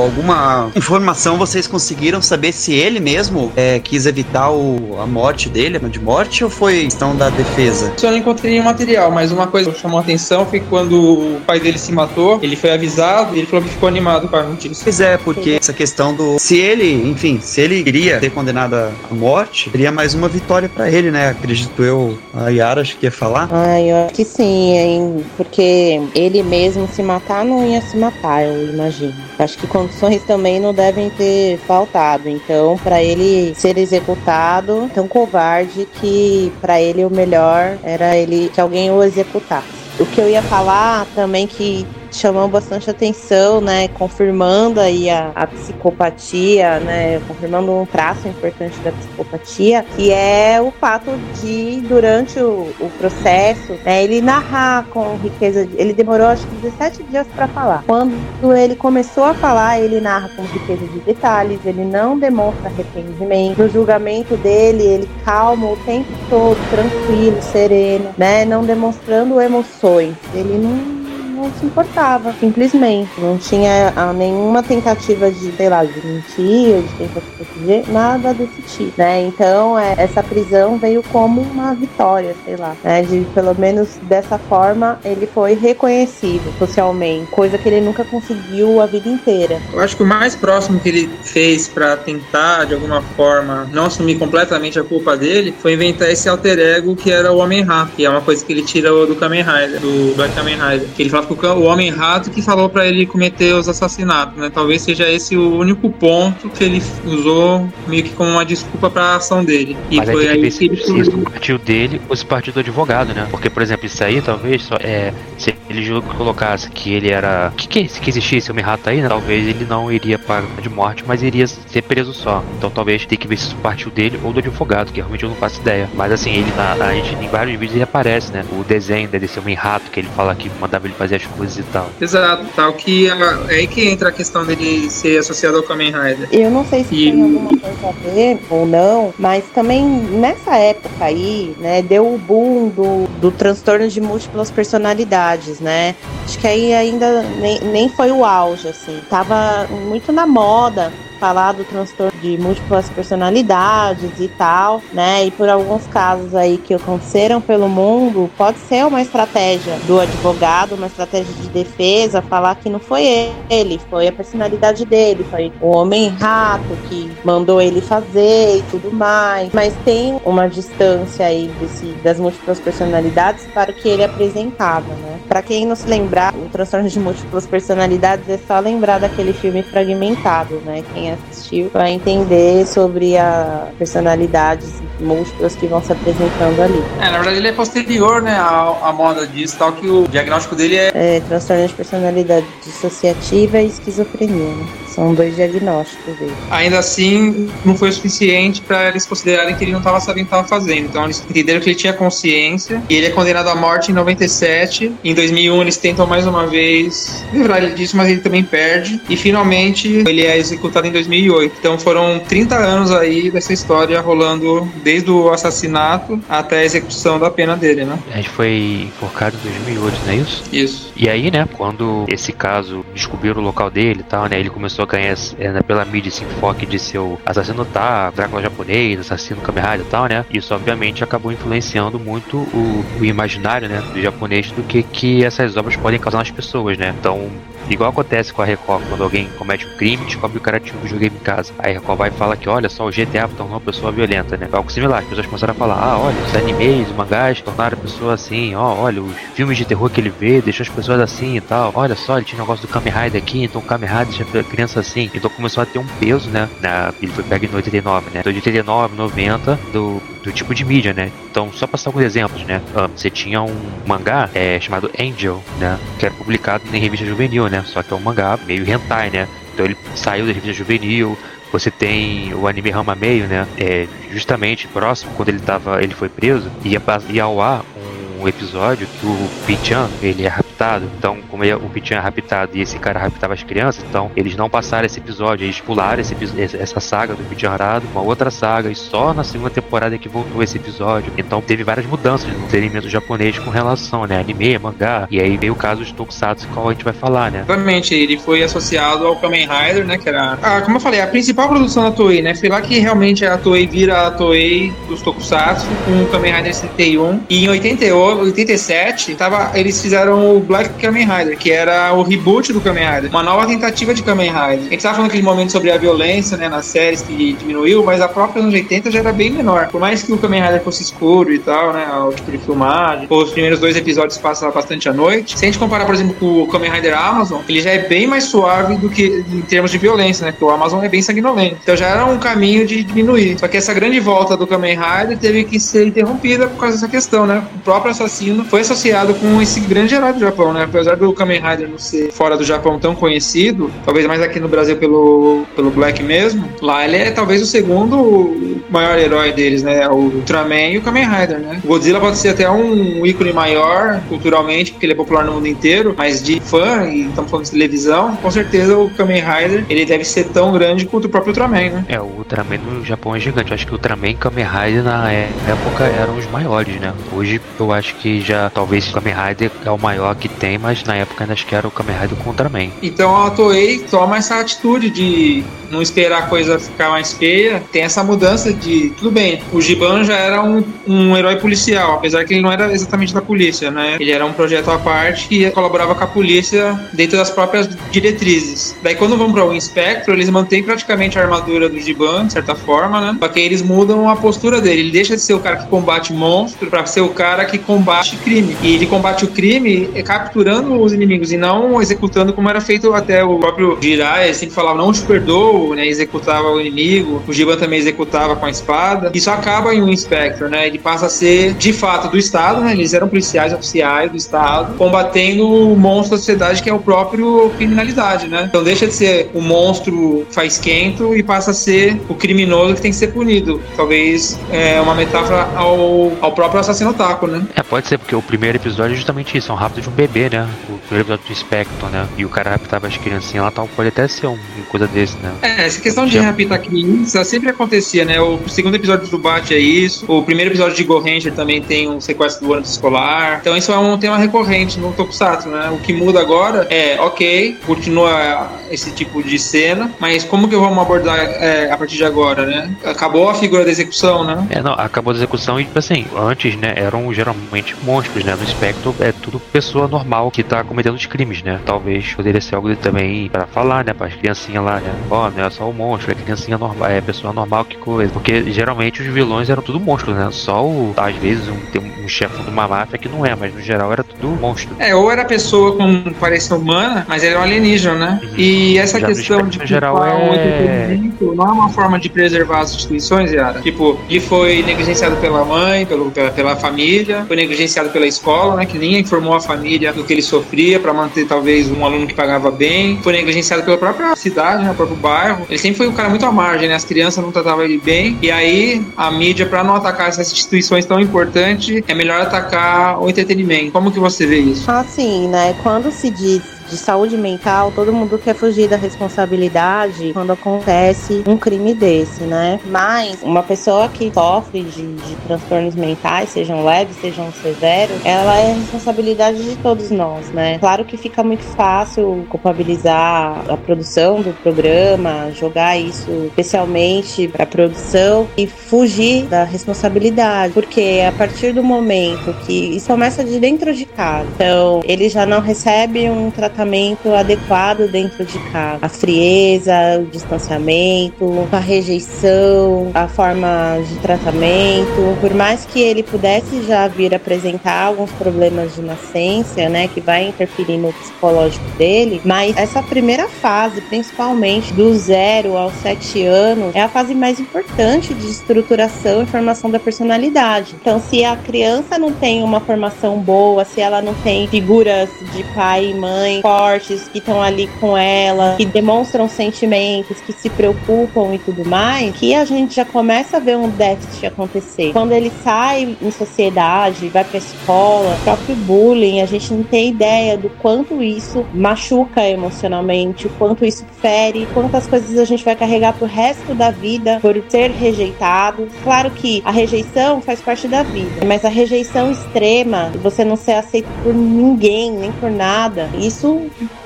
alguma informação vocês conseguiram saber se ele mesmo é, quis evitar o, a morte dele, de morte, ou foi questão da defesa? Eu não encontrei nenhum material, mas uma coisa que chamou a atenção foi quando o pai dele se matou, ele foi avisado e ele falou que ficou animado com a notícia. Pois é, porque essa questão do. Se ele, enfim, se ele queria ser condenado à morte, seria mais uma vitória pra ele, né? Acredito eu. A Yara acho que ia falar. Ai, eu acho que sim, hein? Porque ele mesmo se matar não ia se matar, eu imagino. Acho que condições também não devem ter faltado. Então, pra ele ser executado, tão covarde que pra ele o melhor era ele que alguém o executasse. O que eu ia falar também que chamou bastante atenção, né, confirmando aí a, a psicopatia, né, confirmando um traço importante da psicopatia, que é o fato de durante o, o processo, né, ele narrar com riqueza, de- ele demorou acho que 17 dias para falar. Quando ele começou a falar, ele narra com riqueza de detalhes, ele não demonstra arrependimento. No julgamento dele, ele calmo o tempo todo, tranquilo, sereno, né, não demonstrando emoções. Ele não não se importava, simplesmente. Não tinha ah, nenhuma tentativa de, sei lá, de mentir, de tentar se proteger, nada desse tipo, né? Então, é, essa prisão veio como uma vitória, sei lá, né? De, pelo menos dessa forma, ele foi reconhecido socialmente, coisa que ele nunca conseguiu a vida inteira. Eu acho que o mais próximo que ele fez pra tentar, de alguma forma, não assumir completamente a culpa dele, foi inventar esse alter ego que era o Homem-Rato, que é uma coisa que ele tira do Kamen Rider, do Black Kamen Rider. Que ele fala que o Homem-Rato que falou pra ele cometer os assassinatos, né? Talvez seja esse o único ponto que ele usou meio que como uma desculpa pra ação dele. E Mas aí foi tem que aí que se, ele se isso partiu dele ou se partiu do advogado, né? Porque, por exemplo, isso aí talvez só é. Se ele colocasse que ele era. Que, que, que existisse um rato aí, né? Talvez ele não iria para de morte, mas iria ser preso só. Então talvez tem que ver se isso partiu dele ou do advogado, que realmente eu não faço ideia. Mas assim, ele na, a gente, em vários vídeos ele aparece, né? O desenho ser um rato, que ele fala que mandava ele fazer as coisas e tal. Exato, tal que ah, é aí que entra a questão dele ser associado ao Kamen Rider. Eu não sei se E- tem alguma coisa a ver ou não, mas também nessa época aí, né, deu o boom do, do transtorno de múltiplas personalidades, né? Acho que aí ainda nem, nem foi o auge, assim. Tava muito na moda falar do transtorno de múltiplas personalidades e tal, né? E por alguns casos aí que aconteceram pelo mundo, pode ser uma estratégia do advogado, uma estratégia de defesa, falar que não foi ele, foi a personalidade dele, foi o homem rato que mandou ele fazer e tudo mais. Mas tem uma distância aí desse, das múltiplas personalidades para o que ele apresentava, né? Para quem não se lembrar, o transtorno de múltiplas personalidades é só lembrar daquele filme fragmentado, né? Quem assistiu vai entender sobre a personalidades múltiplas que vão se apresentando ali. É, na verdade ele é posterior, né, à, à moda disso, tal que o diagnóstico dele é É, transtorno de personalidade dissociativa e esquizofrenia, né? São dois diagnósticos dele. Ainda assim, não foi o suficiente para eles considerarem que ele não estava sabendo o que estava fazendo. Então, eles entenderam que ele tinha consciência e ele é condenado à morte em 97. Em 2001, eles tentam mais uma vez livrar ele disso, mas ele também perde. E finalmente, ele é executado em 2008. Então, foram 30 anos aí dessa história rolando desde o assassinato até a execução da pena dele, né? A gente foi enforcado em 2008, não é isso? Isso. E aí, né, quando esse caso descobriram o local dele e tal, né, ele começou a ganhar é, né, pela mídia esse enfoque de ser o assassino tá, Drácula japonês, assassino Kamen e tal, né, isso obviamente acabou influenciando muito o, o imaginário, né, do japonês do que, que essas obras podem causar nas pessoas, né. Então, Igual acontece com a Record, quando alguém comete um crime, descobre o cara tinha um videogame em casa. Aí a Record vai e fala que, olha só, o GTA tornou uma pessoa violenta, né? Algo similar, as pessoas começaram a falar, ah, olha, os animes, os mangás tornaram a pessoa assim, ó, olha, os filmes de terror que ele vê, deixou as pessoas assim e tal. Olha só, ele tinha um negócio do Kamen Rider aqui, então o Kamen Rider deixa a criança assim. Então começou a ter um peso, né? Na, ele foi pego em 89, né? Então de 89, 90, do, do tipo de mídia, né? Então, só passar alguns exemplos, né? Uh, você tinha um mangá é, chamado Angel, né? Que era publicado em revista juvenil, né? Só que é um mangá meio hentai, né? Então ele saiu da revista juvenil, você tem o anime Rama Meio, né? É, justamente próximo, quando ele tava, ele foi preso, ia, ia ao ar um episódio que o Pichan, ele é raptado. Então, como ele, o Pichan é raptado e esse cara raptava as crianças, então eles não passaram esse episódio, eles pularam esse, essa saga do Pichan Harado, uma outra saga, e só na segunda temporada é que voltou esse episódio. Então teve várias mudanças no entretenimento japonês com relação, né? Anime, mangá, e aí veio o caso de Tokusatsu, qual a gente vai falar, né? Exatamente, ele foi associado ao Kamen Rider, né? Que era, ah, como eu falei, a principal produção da Toei, né? Foi lá que realmente a Toei vira a Toei dos Tokusatsu com o Kamen Rider 71. E em 88, 87, tava, eles fizeram o Black Kamen Rider, que era o reboot do Kamen Rider, uma nova tentativa de Kamen Rider. A gente tava falando naquele momento sobre a violência, né, nas séries que diminuiu, mas a própria anos 80 já era bem menor. Por mais que o Kamen Rider fosse escuro e tal, né, o tipo de filmagem, os primeiros dois episódios passam bastante à noite. Se a gente comparar, por exemplo, com o Kamen Rider Amazon, ele já é bem mais suave do que em termos de violência, né, porque o Amazon é bem sanguinolento. Então já era um caminho de diminuir. Só que essa grande volta do Kamen Rider teve que ser interrompida por causa dessa questão, né? O próprio assassino foi associado com esse grande herói do Japão, né? Apesar do Kamen Rider não ser fora do Japão tão conhecido, talvez mais aqui no Brasil pelo, pelo Black mesmo, lá ele é talvez o segundo maior herói deles, né? O Ultraman e o Kamen Rider, né? O Godzilla pode ser até um ícone maior culturalmente, porque ele é popular no mundo inteiro, mas de fã, e estamos falando de televisão, com certeza o Kamen Rider ele deve ser tão grande quanto o próprio Ultraman, né? É, o Ultraman no Japão é gigante. Eu acho que o Ultraman e Kamen Rider na época eram os maiores, né? Hoje eu acho que já talvez o Kamen Rider é o maior que tem, mas na época ainda acho que era o Kamen Rider com o Ultraman. Então a Toei toma essa atitude de não esperar a coisa ficar mais feia. Tem essa mudança de. Tudo bem, o Giban já era um, um herói policial, apesar que ele não era exatamente da polícia, né? Ele era um projeto à parte que colaborava com a polícia dentro das próprias diretrizes. Daí quando vão para o Inspector, eles mantêm praticamente a armadura do Giban, de certa forma, né? Só que eles mudam a postura dele. Ele deixa de ser o cara que combate monstro para ser o cara que combate crime. E ele combate o crime capturando os inimigos e não executando como era feito até o próprio Jirai, sempre falava, não te perdoo, né? Executava o inimigo. O Giban também executava com a espada. Isso acaba em um Inspector, né? Ele passa a ser, de fato, do Estado, né? Eles eram policiais oficiais do Estado, combatendo o monstro da sociedade que é o próprio criminalidade, né? Então deixa de ser o monstro faz quento e passa a ser o criminoso que tem que ser punido. Talvez é uma metáfora ao, ao próprio assassino taco, né? É, pode ser, porque o primeiro episódio é justamente isso, é um rapto de um bebê, né? O primeiro episódio do Spectrum, né? E o cara raptava as criancinhas lá, tal, pode até ser um, uma coisa desse, né? É, essa questão de raptar criança sempre acontecia, né? O segundo episódio do Bat é isso, o primeiro episódio de Go Ranger também tem um sequestro do ônibus escolar. Então isso é um tema recorrente no Tokusatsu, né? O que muda agora é, ok, continua esse tipo de cena, mas como que vamos abordar é, a partir de agora, né? Acabou a figura da execução, né? É, não, acabou a execução e, tipo assim, antes, né, eram geralmente monstros, né? No Spectrum é tudo pessoa normal que tá cometendo os crimes, né? Talvez poderia ser algo também para falar, né? Para as criancinhas lá, né? Ó, oh, não é só o monstro, é criancinha normal, é pessoa normal, que coisa. Porque geralmente os vilões eram tudo monstros, né? Só o, às vezes, um, tem um chefe de uma máfia que não é, mas no geral era tudo monstro. É, ou era pessoa com parecia humana, mas era um alienígena, né? Uhum. E essa Já questão de geral é... não é uma forma de preservar as instituições, Yara. Tipo, ele foi negligenciado pela mãe, pelo, pela, pela família, foi negligenciado pela escola, né? Que nem informou a família do que ele sofria para manter talvez um aluno que pagava bem, foi negligenciado pela própria cidade, né, próprio bairro. Ele sempre foi um cara muito à margem, né? As crianças não tratavam ele bem. E aí a mídia, para não atacar essas instituições tão importantes, é melhor atacar o entretenimento. Como que você vê isso? Assim, né? Quando se diz de saúde mental, todo mundo quer fugir da responsabilidade quando acontece um crime desse, né? Mas uma pessoa que sofre de, de transtornos mentais, sejam leves, sejam severos, ela é responsabilidade de todos nós, né? Claro que fica muito fácil culpabilizar a produção do programa, jogar isso especialmente para a produção e fugir da responsabilidade, porque a partir do momento que isso começa de dentro de casa, então ele já não recebe um tratamento tratamento adequado dentro de casa. A frieza, o distanciamento, a rejeição, a forma de tratamento. Por mais que ele pudesse já vir apresentar alguns problemas de nascença, né, que vai interferir no psicológico dele, mas essa primeira fase, principalmente do zero aos sete anos, é a fase mais importante de estruturação e formação da personalidade. Então, se a criança não tem uma formação boa, se ela não tem figuras de pai e mãe fortes, que estão ali com ela, que demonstram sentimentos, que se preocupam e tudo mais, que a gente já começa a ver um déficit acontecer. Quando ele sai em sociedade, vai pra escola, próprio bullying, a gente não tem ideia do quanto isso machuca emocionalmente, o quanto isso fere, quantas coisas a gente vai carregar pro resto da vida por ser rejeitado. Claro que a rejeição faz parte da vida, mas a rejeição extrema, você não ser aceito por ninguém, nem por nada, isso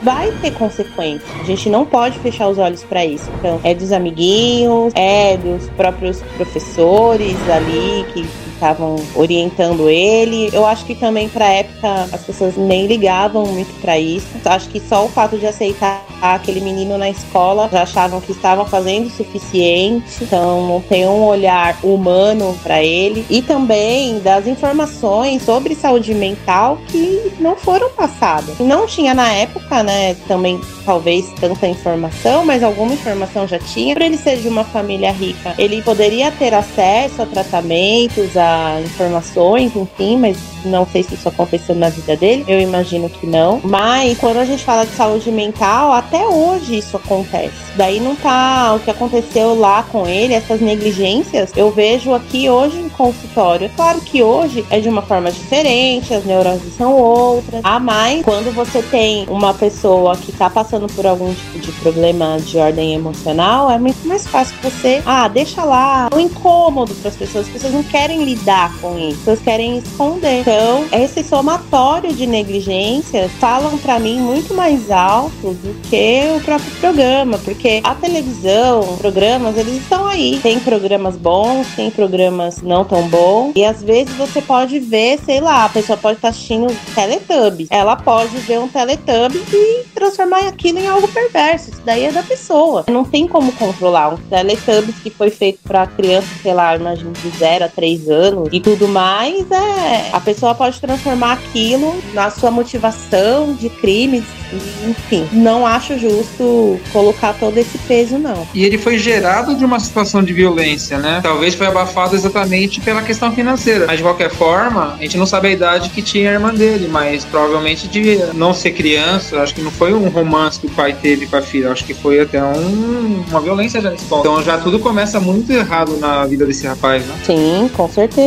vai ter consequência. A gente não pode fechar os olhos para isso. Então, é dos amiguinhos, é dos próprios professores ali que estavam orientando ele. Eu acho que também para época as pessoas nem ligavam muito para isso. Acho que só o fato de aceitar aquele menino na escola já achavam que estavam fazendo o suficiente. Então não tem um olhar humano para ele e também das informações sobre saúde mental que não foram passadas. Não tinha na época, né? Também talvez tanta informação, mas alguma informação já tinha. Por ele ser de uma família rica, ele poderia ter acesso a tratamentos, a informações, enfim, mas não sei se isso aconteceu na vida dele. Eu imagino que não. Mas quando a gente fala de saúde mental, até hoje isso acontece. Daí não tá o que aconteceu lá com ele, essas negligências, eu vejo aqui hoje em consultório. É claro que hoje é de uma forma diferente, as neuroses são outras. A mais, quando você tem uma pessoa que tá passando por algum tipo de problema de ordem emocional, é muito mais fácil você, ah, deixa lá, o um incômodo para as pessoas. As pessoas não querem lidar com isso, as pessoas querem esconder. Então, esse somatório de negligências falam para mim muito mais alto do que o próprio programa, porque a televisão, programas, eles estão aí. Tem programas bons, tem programas não tão bons, e às vezes você pode ver, sei lá, a pessoa pode estar tá assistindo Teletubbies. Ela pode ver um Teletubbies e transformar aquilo em algo perverso. Isso daí é da pessoa. Não tem como controlar. Um Teletubbies que foi feito para criança, sei lá, imagina de 0 a 3 anos e tudo mais, é. A pessoa pode transformar aquilo na sua motivação de crimes enfim, não acho justo colocar todo esse peso, não. E ele foi gerado de uma situação de violência, né? Talvez foi abafado exatamente pela questão financeira. Mas de qualquer forma, a gente não sabe a idade que tinha a irmã dele, mas provavelmente de não ser criança, acho que não foi um romance que o pai teve com a filha, acho que foi até um, uma violência já nesse ponto. Então já tudo começa muito errado na vida desse rapaz, né? Sim, com certeza.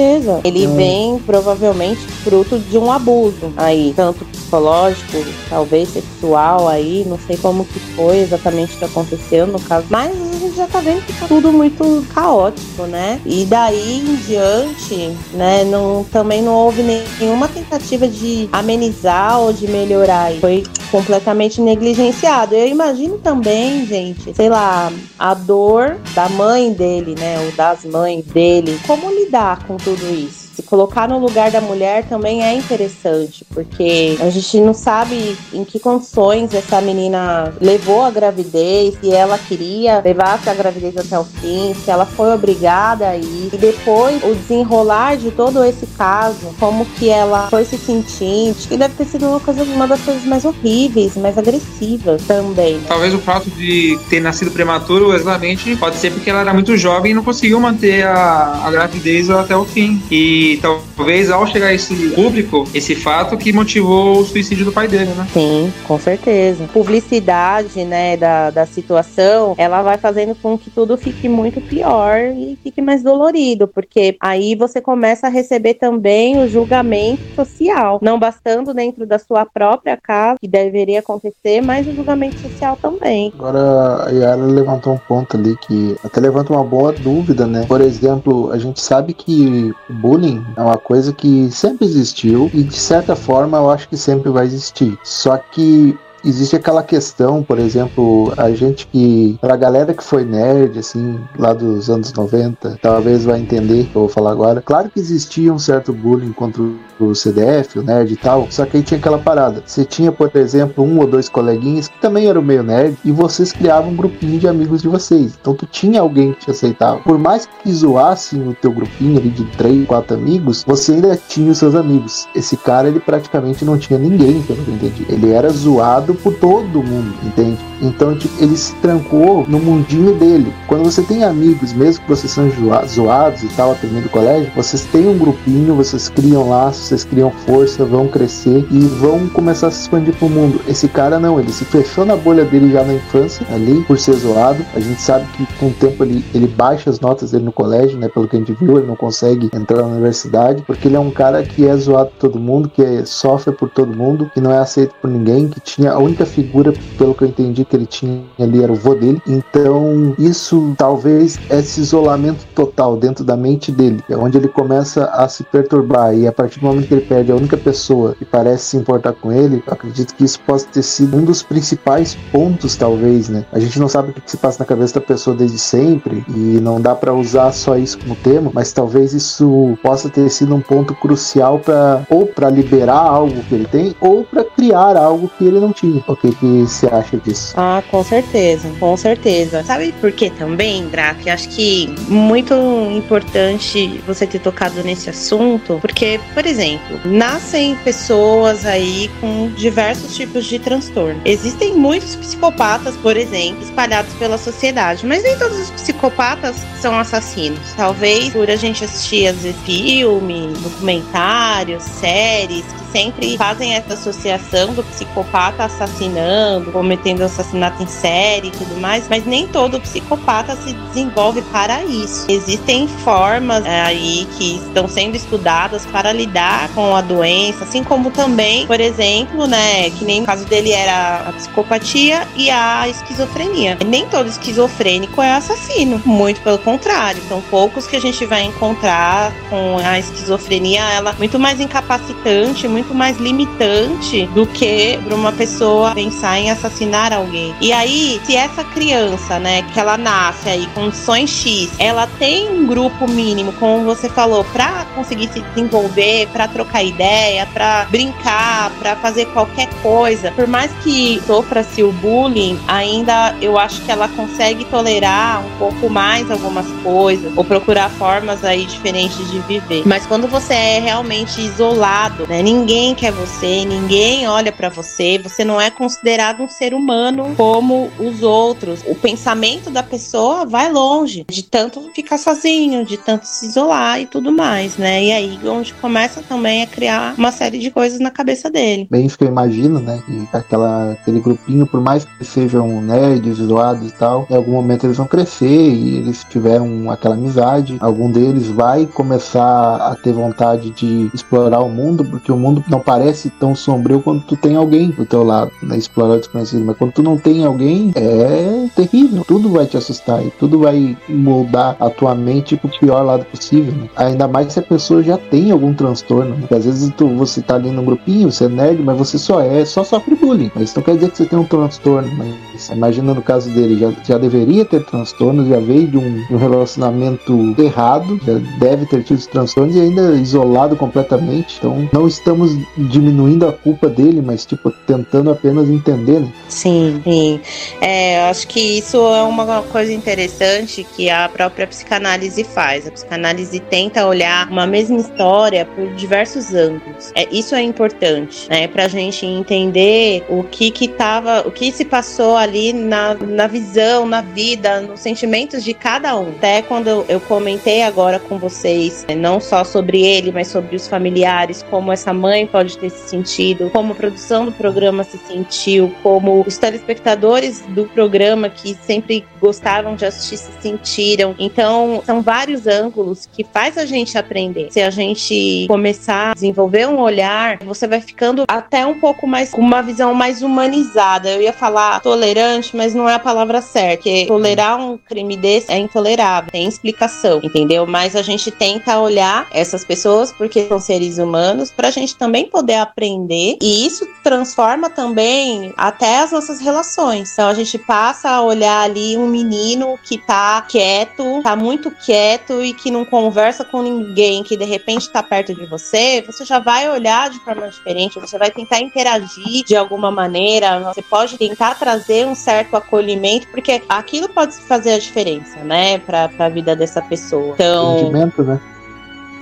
Ele hum. vem provavelmente fruto de um abuso aí, tanto psicológico, talvez sexual aí, não sei como que foi exatamente que aconteceu no caso, mas a gente já tá vendo que tá tudo muito caótico, né? E daí em diante, né, não, também não houve nenhuma tentativa de amenizar ou de melhorar. Foi completamente negligenciado. Eu imagino também, gente, sei lá, a dor da mãe dele, né, ou das mães dele, como lidar com tudo isso se colocar no lugar da mulher também é interessante, porque a gente não sabe em que condições essa menina levou a gravidez, se ela queria levar a gravidez até o fim, se ela foi obrigada a ir. E depois o desenrolar de todo esse caso, como que ela foi se sentindo, que deve ter sido uma, coisa, uma das coisas mais horríveis, mais agressivas também. Né? Talvez o fato de ter nascido prematuro, exatamente, pode ser porque ela era muito jovem e não conseguiu manter a, a gravidez até o fim. E E talvez ao chegar esse público, esse fato que motivou o suicídio do pai dele, né? Sim, com certeza. Publicidade, né, da, da situação, ela vai fazendo com que tudo fique muito pior e fique mais dolorido, porque aí você começa a receber também o julgamento social, não bastando dentro da sua própria casa, que deveria acontecer, mas o julgamento social também. Agora, a Yara levantou um ponto ali que até levanta uma boa dúvida, né? Por exemplo, a gente sabe que o bullying é uma coisa que sempre existiu e de certa forma eu acho que sempre vai existir. Só que existe aquela questão, por exemplo, a gente que. Pra galera que foi nerd, assim, lá dos anos 90, talvez vai entender o que eu vou falar agora. Claro que existia um certo bullying contra o CDF, o nerd e tal, só que aí tinha aquela parada. Você tinha, por exemplo, um ou dois coleguinhas que também eram meio nerd e vocês criavam um grupinho de amigos de vocês. Então tu tinha alguém que te aceitava. Por mais que zoassem o teu grupinho ali de três, quatro amigos, você ainda tinha os seus amigos. Esse cara, ele praticamente não tinha ninguém, pelo que eu entendi. Ele era zoado por todo mundo, entende? Então tipo, ele se trancou no mundinho dele. Quando você tem amigos, mesmo que vocês são zoados e tal, a do colégio, vocês têm um grupinho, vocês criam laços, vocês criam força, vão crescer e vão começar a se expandir pro mundo. Esse cara não, ele se fechou na bolha dele já na infância, ali, por ser zoado. A gente sabe que com o tempo ele, ele baixa as notas dele no colégio, né? Pelo que a gente viu, ele não consegue entrar na universidade, porque ele é um cara que é zoado por todo mundo, que é, sofre por todo mundo, que não é aceito por ninguém, que tinha única figura, pelo que eu entendi, que ele tinha ali era o vô dele. Então, isso talvez esse isolamento total dentro da mente dele, é onde ele começa a se perturbar e a partir do momento que ele perde a única pessoa que parece se importar com ele, eu acredito que isso possa ter sido um dos principais pontos, talvez, né? A gente não sabe o que se passa na cabeça da pessoa desde sempre e não dá para usar só isso como tema, mas talvez isso possa ter sido um ponto crucial para ou para liberar algo que ele tem ou para criar algo que ele não tinha. O que, que você acha disso? Ah, com certeza, com certeza. Sabe por que também, Drac? Acho que muito importante você ter tocado nesse assunto, porque, por exemplo, nascem pessoas aí com diversos tipos de transtorno. Existem muitos psicopatas, por exemplo, espalhados pela sociedade, mas nem todos os psicopatas são assassinos. Talvez por a gente assistir às vezes filmes, documentários, séries que sempre fazem essa associação do psicopata assassinando, cometendo assassinato em série e tudo mais, mas nem todo psicopata se desenvolve para isso. Existem formas é, aí que estão sendo estudadas para lidar com a doença, assim como também, por exemplo, né, que nem o caso dele era a psicopatia e a esquizofrenia. Nem todo esquizofrênico é assassino, muito pelo contrário. São poucos que a gente vai encontrar com a esquizofrenia, ela muito mais incapacitante, muito mais limitante do que para uma pessoa pensar em assassinar alguém. E aí, se essa criança, né, que ela nasce aí com condições X, ela tem um grupo mínimo, como você falou, para conseguir se desenvolver, para trocar ideia, para brincar, para fazer qualquer coisa. Por mais que sofra-se o bullying, ainda eu acho que ela consegue tolerar um pouco mais algumas coisas ou procurar formas aí diferentes de viver. Mas quando você é realmente isolado, né, ninguém quer você, ninguém olha para você, você não é considerado um ser humano como os outros. O pensamento da pessoa vai longe de tanto ficar sozinho, de tanto se isolar e tudo mais, né? E aí onde começa também a criar uma série de coisas na cabeça dele. Bem isso que eu imagino, né? Que aquela, aquele grupinho, por mais que sejam nerds, zoados e tal, em algum momento eles vão crescer e eles tiveram aquela amizade. Algum deles vai começar a ter vontade de explorar o mundo, porque o mundo não parece tão sombrio quando tu tem alguém do teu lado, né? Explorar o desconhecido. Mas quando tu não tem alguém, é terrível. Tudo vai te assustar e tudo vai moldar a tua mente pro pior lado possível. Né? Ainda mais se a pessoa já tem algum transtorno. Né? Porque às vezes tu, você tá ali num grupinho, você é nerd, mas você só é, só sofre bullying. Mas isso não quer dizer que você tem um transtorno. Mas imagina no caso dele, já, já deveria ter transtorno, já veio de um, um relacionamento errado, já deve ter tido transtornos e ainda isolado completamente. Então não estamos diminuindo a culpa dele, mas tipo, tentando apenas entender. Né? Sim, sim. É, acho que isso é uma coisa interessante que a própria psicanálise faz. A psicanálise tenta olhar uma mesma história por diversos ângulos. É, isso é importante, né? Pra gente entender o que que tava, o que se passou ali na, na visão, na vida, nos sentimentos de cada um. Até quando eu, comentei agora com vocês, né, não só sobre ele, mas sobre os familiares, como essa mãe pode ter se sentido, como a produção do programa se sentiu, como os telespectadores do programa que sempre gostavam de assistir se sentiram. Então, são vários ângulos que faz a gente aprender. Se a gente começar a desenvolver um olhar, você vai ficando até um pouco mais com uma visão mais humanizada. Eu ia falar tolerante, mas não é a palavra certa. Porque tolerar um crime desse é intolerável, tem explicação, entendeu? Mas a gente tenta olhar essas pessoas porque são seres humanos para a gente também poder aprender e isso transforma também até as nossas relações. Então a gente passa a olhar ali um menino que tá quieto, tá muito quieto e que não conversa com ninguém, que de repente tá perto de você, você já vai olhar de forma diferente, você vai tentar interagir de alguma maneira, você pode tentar trazer um certo acolhimento, porque aquilo pode fazer a diferença, né, pra, pra vida dessa pessoa. Então. Entendimento, né?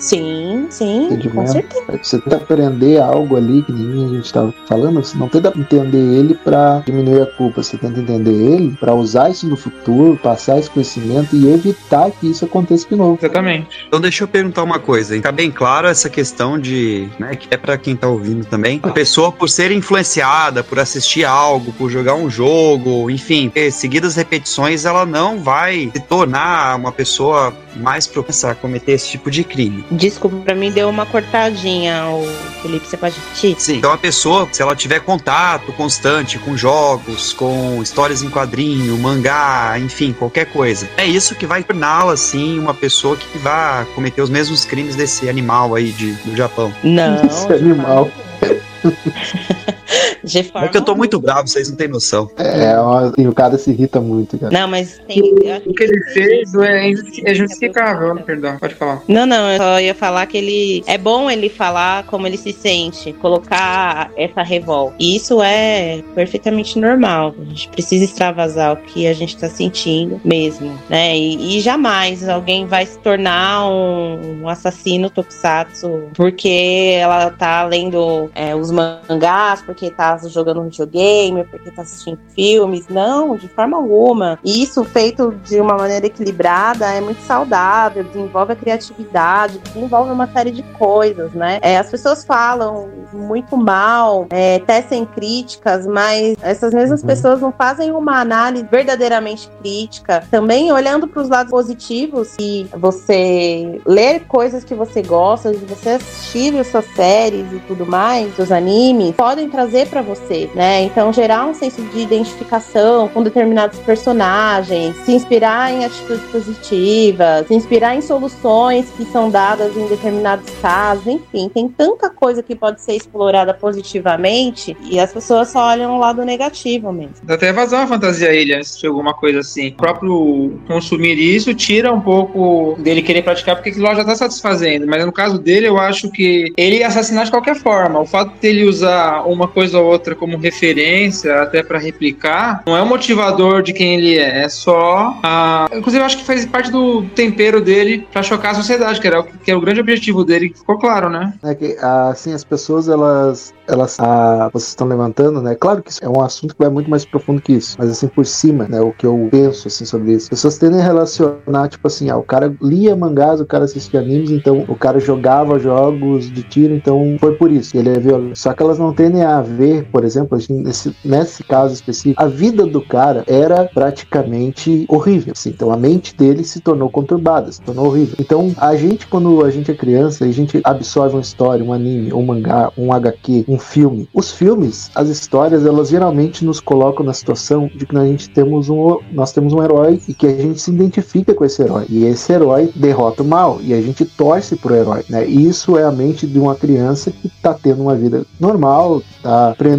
Sim, sim, com certeza. Você tenta aprender algo ali, que nem a gente estava falando, você não tenta entender ele para diminuir a culpa, você tenta entender ele para usar isso no futuro, passar esse conhecimento e evitar que isso aconteça de novo. Exatamente. Então deixa eu perguntar uma coisa. Fica bem claro essa questão de, né, que é pra quem tá ouvindo também. A pessoa por ser influenciada, por assistir algo, por jogar um jogo, enfim, seguidas repetições, ela não vai se tornar uma pessoa mais propensa a cometer esse tipo de crime. Desculpa, pra mim deu uma cortadinha, o Felipe, você pode repetir? Sim. Então a pessoa, se ela tiver contato constante com jogos, com histórias em quadrinho, mangá, enfim, qualquer coisa, é isso que vai torná-la assim uma pessoa que vai cometer os mesmos crimes desse animal aí de, do Japão. Não. Esse animal. [laughs] De forma É que eu tô muito bravo, vocês não têm noção. É, ó, assim, o cara se irrita muito, cara. Não, mas tem. O que ele fez é, é justificável? Perdão, pode falar. Não, não, eu só ia falar que ele. É bom ele falar como ele se sente, colocar essa revolta. E isso é perfeitamente normal. A gente precisa extravasar o que a gente tá sentindo mesmo, né? E, e jamais alguém vai se tornar um, um assassino tokusatsu porque ela tá lendo é, os mangás, porque tá jogando videogame, porque tá assistindo filmes. Não, de forma alguma. E isso feito de uma maneira equilibrada é muito saudável, desenvolve a criatividade, desenvolve uma série de coisas, né? É, as pessoas falam muito mal, é, tecem críticas, mas essas mesmas Uhum. pessoas não fazem uma análise verdadeiramente crítica. Também olhando para os lados positivos e você ler coisas que você gosta, de você assistir as suas séries e tudo mais, seus animes, podem trazer para você, né? Então gerar um senso de identificação com determinados personagens, se inspirar em atitudes positivas, se inspirar em soluções que são dadas em determinados casos, enfim, tem tanta coisa que pode ser explorada positivamente e as pessoas só olham o lado negativo mesmo. Dá até vazar uma fantasia ele antes de alguma coisa assim. O próprio consumir isso tira um pouco dele querer praticar, porque aquilo já tá satisfazendo. Mas no caso dele, eu acho que ele ia assassinar de qualquer forma. O fato dele usar uma coisa ou outra como referência, até pra replicar, não é o motivador de quem ele é. É só. Inclusive, eu acho que faz parte do tempero dele pra chocar a sociedade, que era o, que era o grande objetivo dele, que ficou claro, né? É que, assim, as pessoas, elas, elas, ah, vocês estão levantando, né? Claro que isso é um assunto que vai muito mais profundo que isso, mas assim, por cima, né? O que eu penso, assim, sobre isso. As pessoas tendem a relacionar, tipo assim, ah, o cara lia mangás, o cara assistia animes, então o cara jogava jogos de tiro, então foi por isso, ele é violento. Só que elas não tendem a ver, por exemplo, assim, nesse, nesse caso específico, a vida do cara era praticamente horrível, assim, então a mente dele se tornou conturbada, se tornou horrível. Então, a gente, quando a gente é criança, a gente absorve uma história, um anime, um mangá, um HQ, um filme. Os filmes, as histórias, elas geralmente nos colocam na situação de que a gente temos um, nós temos um herói e que a gente se identifica com esse herói. E esse herói derrota o mal e a gente torce pro herói, né? E isso é a mente de uma criança que tá tendo uma vida normal, tá aprendendo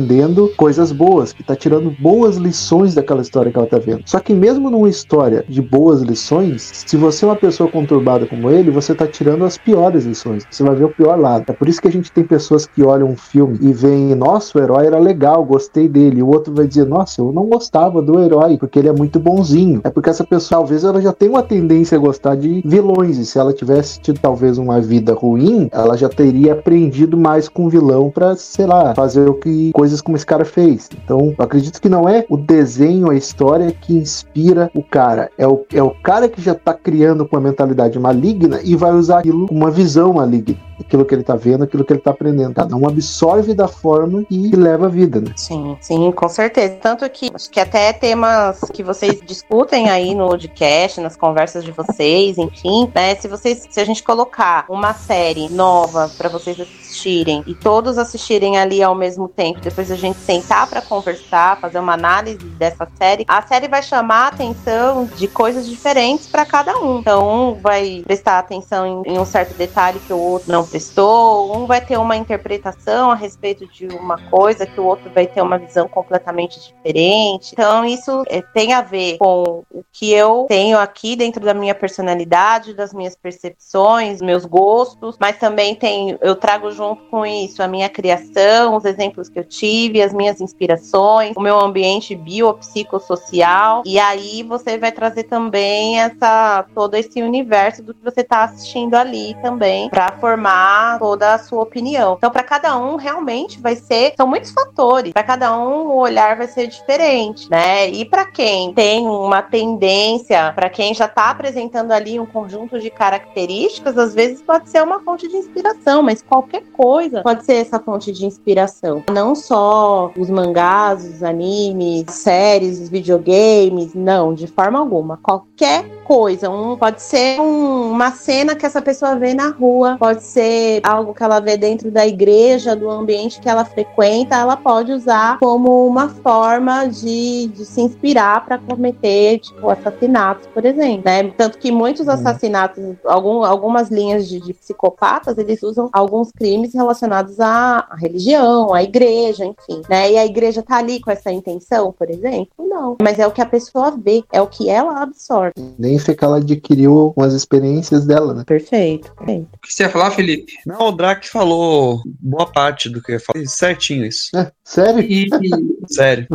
coisas boas, que tá tirando boas lições daquela história que ela tá vendo. Só que mesmo numa história de boas lições, se você é uma pessoa conturbada como ele, você tá tirando as piores lições. Você vai ver o pior lado. É por isso que a gente tem pessoas que olham um filme e veem, nossa, o herói era legal, gostei dele. E o outro vai dizer, nossa, eu não gostava do herói, porque ele é muito bonzinho. É porque essa pessoa, talvez, ela já tem uma tendência a gostar de vilões. E se ela tivesse tido, talvez, uma vida ruim, ela já teria aprendido mais com o vilão pra, sei lá, fazer o que coisas como esse cara fez. Então, eu acredito que não é o desenho, a história que inspira o cara. É o, é o cara que já tá criando com uma mentalidade maligna e vai usar aquilo com uma visão maligna aquilo que ele tá vendo, aquilo que ele tá aprendendo. Cada um absorve da forma e leva a vida, né? Sim, sim, com certeza. Tanto que acho que até temas que vocês discutem aí no podcast, nas conversas de vocês, enfim, né? Se vocês, se a gente colocar uma série nova para vocês assistirem e todos assistirem ali ao mesmo tempo, depois a gente sentar para conversar, fazer uma análise dessa série, a série vai chamar a atenção de coisas diferentes para cada um. Então, um vai prestar atenção em, em um certo detalhe que o outro não prestou, um vai ter uma interpretação a respeito de uma coisa que o outro vai ter uma visão completamente diferente. Então, isso é, tem a ver com o que eu tenho aqui dentro da minha personalidade, das minhas percepções, meus gostos, mas também tem, eu trago junto com isso a minha criação, os exemplos que eu tive, as minhas inspirações, o meu ambiente biopsicossocial, e aí você vai trazer também essa todo esse universo do que você está assistindo ali também, para formar toda a sua opinião. Então, para cada um, realmente vai ser. São muitos fatores. Para cada um, o olhar vai ser diferente, né? E para quem tem uma tendência, para quem já está apresentando ali um conjunto de características, às vezes pode ser uma fonte de inspiração, mas qualquer coisa pode ser essa fonte de inspiração. Não só os mangás, os animes, séries, os videogames, não, de forma alguma. Qualquer coisa. Um, pode ser um, uma cena que essa pessoa vê na rua, pode ser algo que ela vê dentro da igreja, do ambiente que ela frequenta, ela pode usar como uma forma de, de se inspirar para cometer, tipo, assassinatos, por exemplo. Né? Tanto que muitos uhum. assassinatos, algum, algumas linhas de, de, psicopatas, eles usam alguns crimes relacionados à, à religião, à igreja, enfim. Né? E a igreja tá ali com essa intenção, por exemplo? Não. Mas é o que a pessoa vê, é o que ela absorve. Nem experiência que ela adquiriu com as experiências dela, né? Perfeito, perfeito. O que você ia falar, Felipe? Não, o Drac falou boa parte do que eu ia falar. Certinho isso. É, sério? E... [laughs] sério.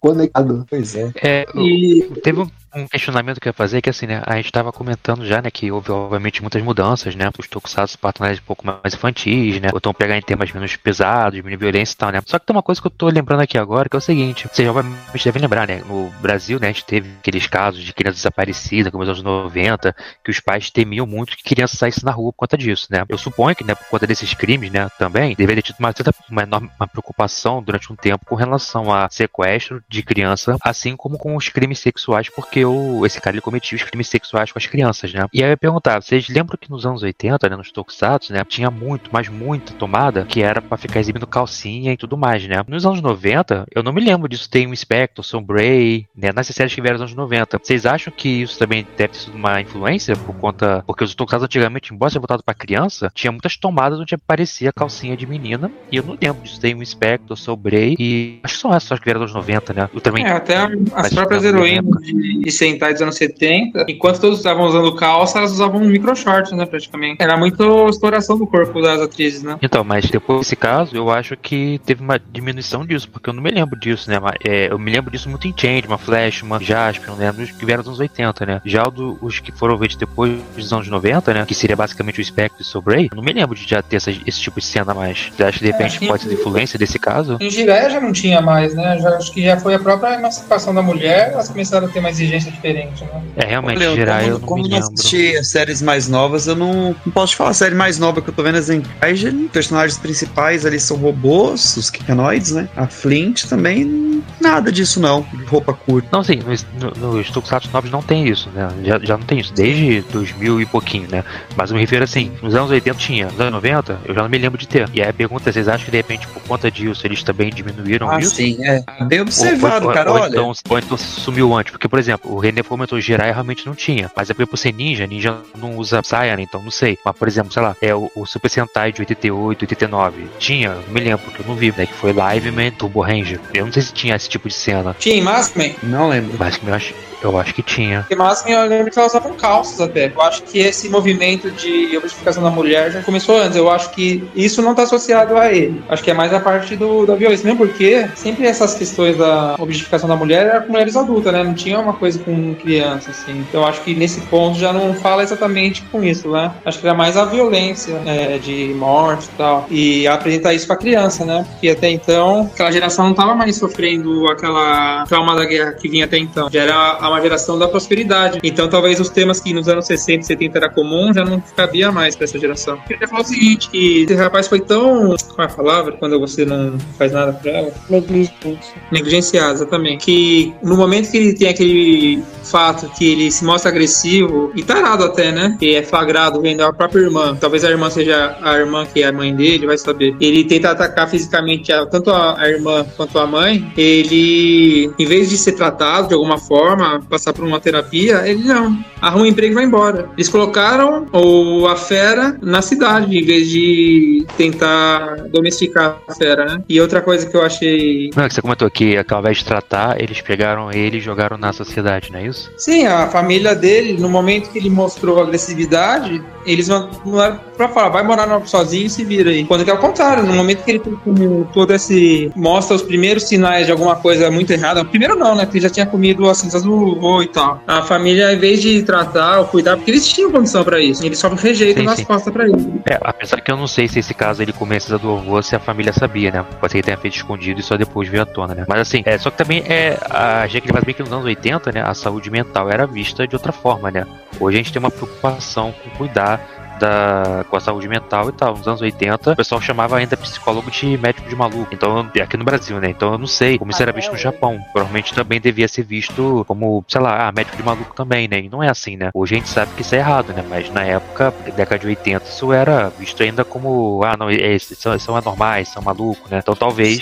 Conectado. Pois é. é e... Teve um um questionamento que eu ia fazer é que assim, né, a gente estava comentando já, né, que houve obviamente muitas mudanças, né, os tokusatsu personagens um pouco mais infantis, né, ou pegando em temas menos pesados, menos violência e tal, né. Só que tem uma coisa que eu tô lembrando aqui agora, que é o seguinte, vocês obviamente devem lembrar, né, no Brasil, né, a gente teve aqueles casos de crianças desaparecidas, como nos anos 90, que os pais temiam muito que crianças saíssem na rua por conta disso, né. Eu suponho que, né, por conta desses crimes, né, também, deveria ter tido uma, uma enorme uma preocupação durante um tempo com relação a sequestro de criança, assim como com os crimes sexuais, porque o, esse cara ele cometia os crimes sexuais com as crianças, né? E aí eu ia perguntar, vocês lembram que nos anos 80, né, nos Tokusatsu, né, tinha muito, mas muita tomada que era para ficar exibindo calcinha e tudo mais, né? Nos anos 90, eu não me lembro disso. Tem o Inspector, Sombray, né, nessas séries que vieram nos anos 90. Vocês acham que isso também deve ter sido uma influência por conta. Porque os Tokusatsu antigamente, embora seja voltado pra criança, tinha muitas tomadas onde aparecia calcinha de menina. E eu não lembro disso. Tem o Inspector, Sombray e. Acho que são essas que vieram nos anos 90, né? Eu também. É, até as próprias heroínas de, de Sentai dos anos 70, enquanto todos estavam usando calça, elas usavam micro shorts, né, praticamente. Era muito exploração do corpo das atrizes, né? Então, mas depois desse caso, eu acho que teve uma diminuição disso, porque eu não me lembro disso, né? É, eu me lembro disso muito em Change, uma Flash, uma Jasper, não lembro os que vieram dos anos 80, né? Já do, os que foram feitos depois dos anos 90, né? Que seria basicamente o Spectre e o Sobray, eu não me lembro de já ter essa, esse tipo de cena mais. Você acha que de repente é, pode ser influência desse caso? Em Jiré já não tinha mais, né? Já, acho que já foi a própria emancipação da mulher, elas começaram a ter uma exigência diferente. Né? É, realmente, Olha, gerar eu não como me lembro. assisti as séries mais novas, eu não, não posso te falar. A série mais nova que eu tô vendo é os personagens principais ali são robôs, os Kikanoids, né? A Flint também, nada disso não, roupa curta. Não, sim, nos, nos Tokusatsu novos não tem isso, né? Já, já não tem isso, desde 2000 e pouquinho, né? Mas eu me refiro assim, nos anos 80 tinha, nos anos 90 eu já não me lembro de ter. E aí a pergunta é, vocês acham que de repente por conta disso eles também diminuíram ah, isso? sim, é. Bem observado, ou, cara, ou, olha. Então, ou então sumiu antes, porque por exemplo, o René comentou gerar realmente não tinha. Mas é por ser ninja, ninja não usa saia, né? Então não sei. Mas, por exemplo, sei lá, é o, o Super Sentai de 88, 89. Tinha, não me lembro, porque eu não vi, né? Que foi Live Man Turbo Ranger. Eu não sei se tinha esse tipo de cena. Tinha em Maskman? Não lembro. Maskman eu acho, eu acho que tinha. Em Maskman eu lembro que elas usavam calças até. Eu acho que esse movimento de objetificação da mulher já começou antes. Eu acho que isso não está associado a ele. Acho que é mais a parte do, da violência. Mesmo porque sempre essas questões da objetificação da mulher era com mulheres adultas, né? Não tinha uma coisa com criança, assim. Então acho que nesse ponto já não fala exatamente com isso, né? Acho que era mais a violência é, de morte e tal. E apresentar isso pra criança, né? Porque até então, aquela geração não tava mais sofrendo aquela trauma da guerra que vinha até então. Já era uma geração da prosperidade. Então talvez os temas que nos anos 60 e 70 era comum já não cabia mais pra essa geração. Eu queria falar o seguinte, que esse rapaz foi tão... Qual é a palavra? Quando você não faz nada pra ela? Negligente. Negligenciado, exatamente. Que no momento que ele tem aquele fato que ele se mostra agressivo e tarado até, né? Que é flagrado vendo a própria irmã. Talvez a irmã seja a irmã que é a mãe dele, vai saber. Ele tenta atacar fisicamente a, tanto a, a irmã quanto a mãe. Ele, em vez de ser tratado de alguma forma, passar por uma terapia, ele não. Arruma um emprego e vai embora. Eles colocaram o, a fera na cidade, em vez de tentar domesticar a fera, né? E outra coisa que eu achei. Não, é que você comentou que ao invés de tratar, eles pegaram ele e jogaram na sociedade, não é isso? Sim, a família dele, no momento que ele mostrou agressividade, eles não eram pra falar, vai morar no- sozinho e se vira aí. Quando que é o contrário, no momento que ele tem como todo esse. mostra os primeiros sinais de alguma coisa muito errada. Primeiro não, né? Porque ele já tinha comido as cinzas do vô e tal. A família, em vez de tratar ou cuidar, porque eles tinham condição pra isso. Eles só rejeitam Sim, nas sim. costas pra ele. É, apesar que eu não sei se esse caso ele começa do avô, se a família sabia, né? Pode ser que tenha feito escondido e só depois veio à tona, né? Mas assim, é, só que também é. A gente que faz bem que nos anos 80, né? A saúde mental era vista de outra forma, né? Hoje a gente tem uma preocupação com cuidar da, com a saúde mental e tal. Nos anos 80, o pessoal chamava ainda psicólogo de médico de maluco. Então, aqui no Brasil, né? Então eu não sei como isso era visto no Japão. Provavelmente também devia ser visto como, sei lá, ah, médico de maluco também, né? E não é assim, né? Hoje a gente sabe que isso é errado, né? Mas na época, década de 80, isso era visto ainda como, ah, não, esses são, são anormais, são malucos, né? Então talvez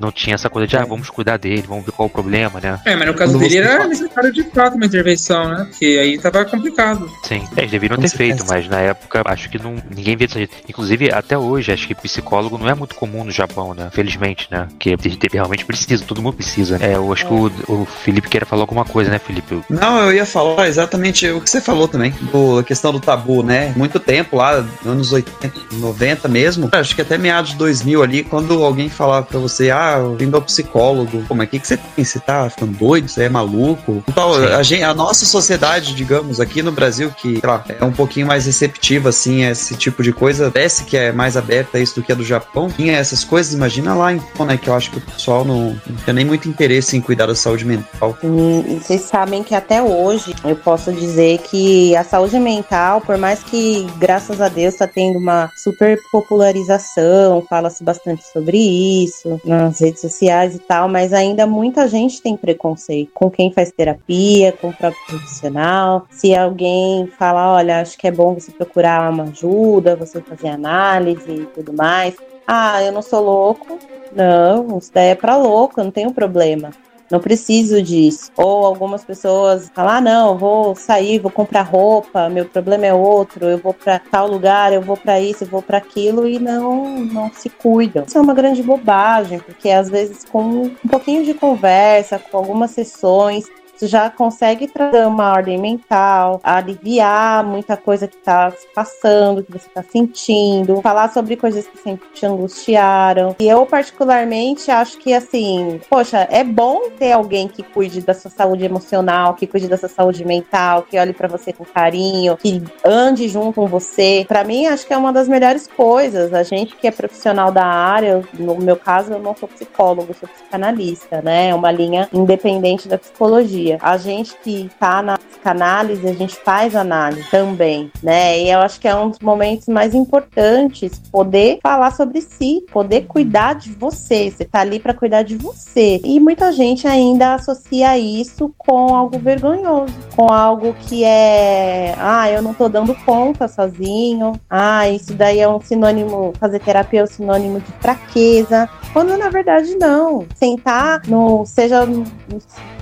não tinha essa coisa de, ah, vamos cuidar dele, vamos ver qual é o problema, né? É, mas no caso Quando dele era fala- necessário de fato uma intervenção, né? Porque aí tava complicado. Sim, é, eles deveriam Com ter certeza. feito, mas na época acho que não, ninguém via dessa jeito. Inclusive, até hoje, acho que psicólogo não é muito comum no Japão, né? Felizmente, né? Te- realmente precisa, todo mundo precisa. É, eu acho que o, o Felipe queria falar alguma coisa, né, Felipe? Não, eu ia falar exatamente o que você falou também, do, a questão do tabu, né? Muito tempo lá, anos 80, 90 mesmo, acho que até meados de 2000 ali, quando alguém falava pra você, ah, eu vim ao psicólogo, pô, mas o que, que você tem? Você tá ficando doido? Você é maluco? Então, a, gente, a nossa sociedade, digamos, aqui no Brasil, que lá, é um pouquinho mais receptiva, assim, a esse tipo de coisa, parece que é mais aberta isso do que a do Japão, tinha essas coisas, imagina lá então, né, que eu acho que o pessoal não, não tem nem muito interesse em cuidar da saúde mental. Vocês sabem que até hoje eu posso dizer que a saúde mental, por mais que, graças a Deus, está tendo uma super popularização, fala-se bastante sobre isso nas redes sociais e tal, mas ainda muita gente tem preconceito com quem faz terapia, com o próprio profissional. Se alguém fala, olha, acho que é bom você procurar uma ajuda, você fazer análise e tudo mais. Ah, eu não sou louco. Não, isso daí é pra louco, não tenho problema. Não preciso disso. Ou algumas pessoas falam: ah, não, vou sair, vou comprar roupa, meu problema é outro, eu vou pra tal lugar, eu vou pra isso, eu vou pra aquilo e não, não se cuidam. Isso é uma grande bobagem, porque às vezes com um pouquinho de conversa, com algumas sessões, já consegue trazer uma ordem mental, aliviar muita coisa que tá se passando, que você tá sentindo, falar sobre coisas que sempre te angustiaram. E eu, particularmente, acho que, assim, poxa, é bom ter alguém que cuide da sua saúde emocional, que cuide da sua saúde mental, que olhe pra você com carinho, que ande junto com você. Pra mim, acho que é uma das melhores coisas. A gente que é profissional da área, no meu caso, eu não sou psicólogo, sou psicanalista, né? É uma linha independente da psicologia. A gente que tá na psicanálise, a gente faz análise também, né? E eu acho que é um dos momentos mais importantes poder falar sobre si, poder cuidar de você. Você tá ali pra cuidar de você. E muita gente ainda associa isso com algo vergonhoso, com algo que é, ah, eu não tô dando conta sozinho. Ah, isso daí é um sinônimo, fazer terapia é um sinônimo de fraqueza. Quando na verdade não. Sentar no, seja no,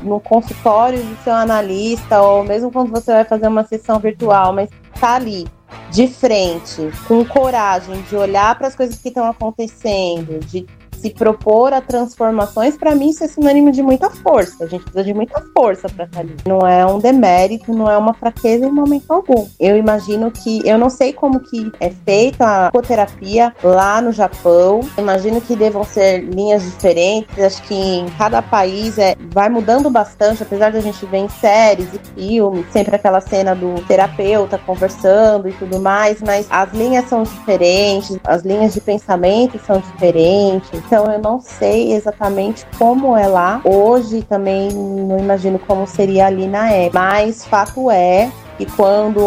no consultório do seu analista, ou mesmo quando você vai fazer uma sessão virtual, mas tá ali de frente, com coragem de olhar para as coisas que estão acontecendo, de se propor a transformações, para mim isso é sinônimo de muita força. A gente precisa de muita força para estar ali. Não é um demérito, não é uma fraqueza em momento algum. Eu imagino que, eu não sei como que é feita a psicoterapia lá no Japão. Imagino que devam ser linhas diferentes. Acho que em cada país é, vai mudando bastante, apesar de a gente ver em séries e filmes, sempre aquela cena do terapeuta conversando e tudo mais, mas as linhas são diferentes, as linhas de pensamento são diferentes. Então eu não sei exatamente como é lá. Hoje também não imagino como seria ali na época. Mas fato é e quando,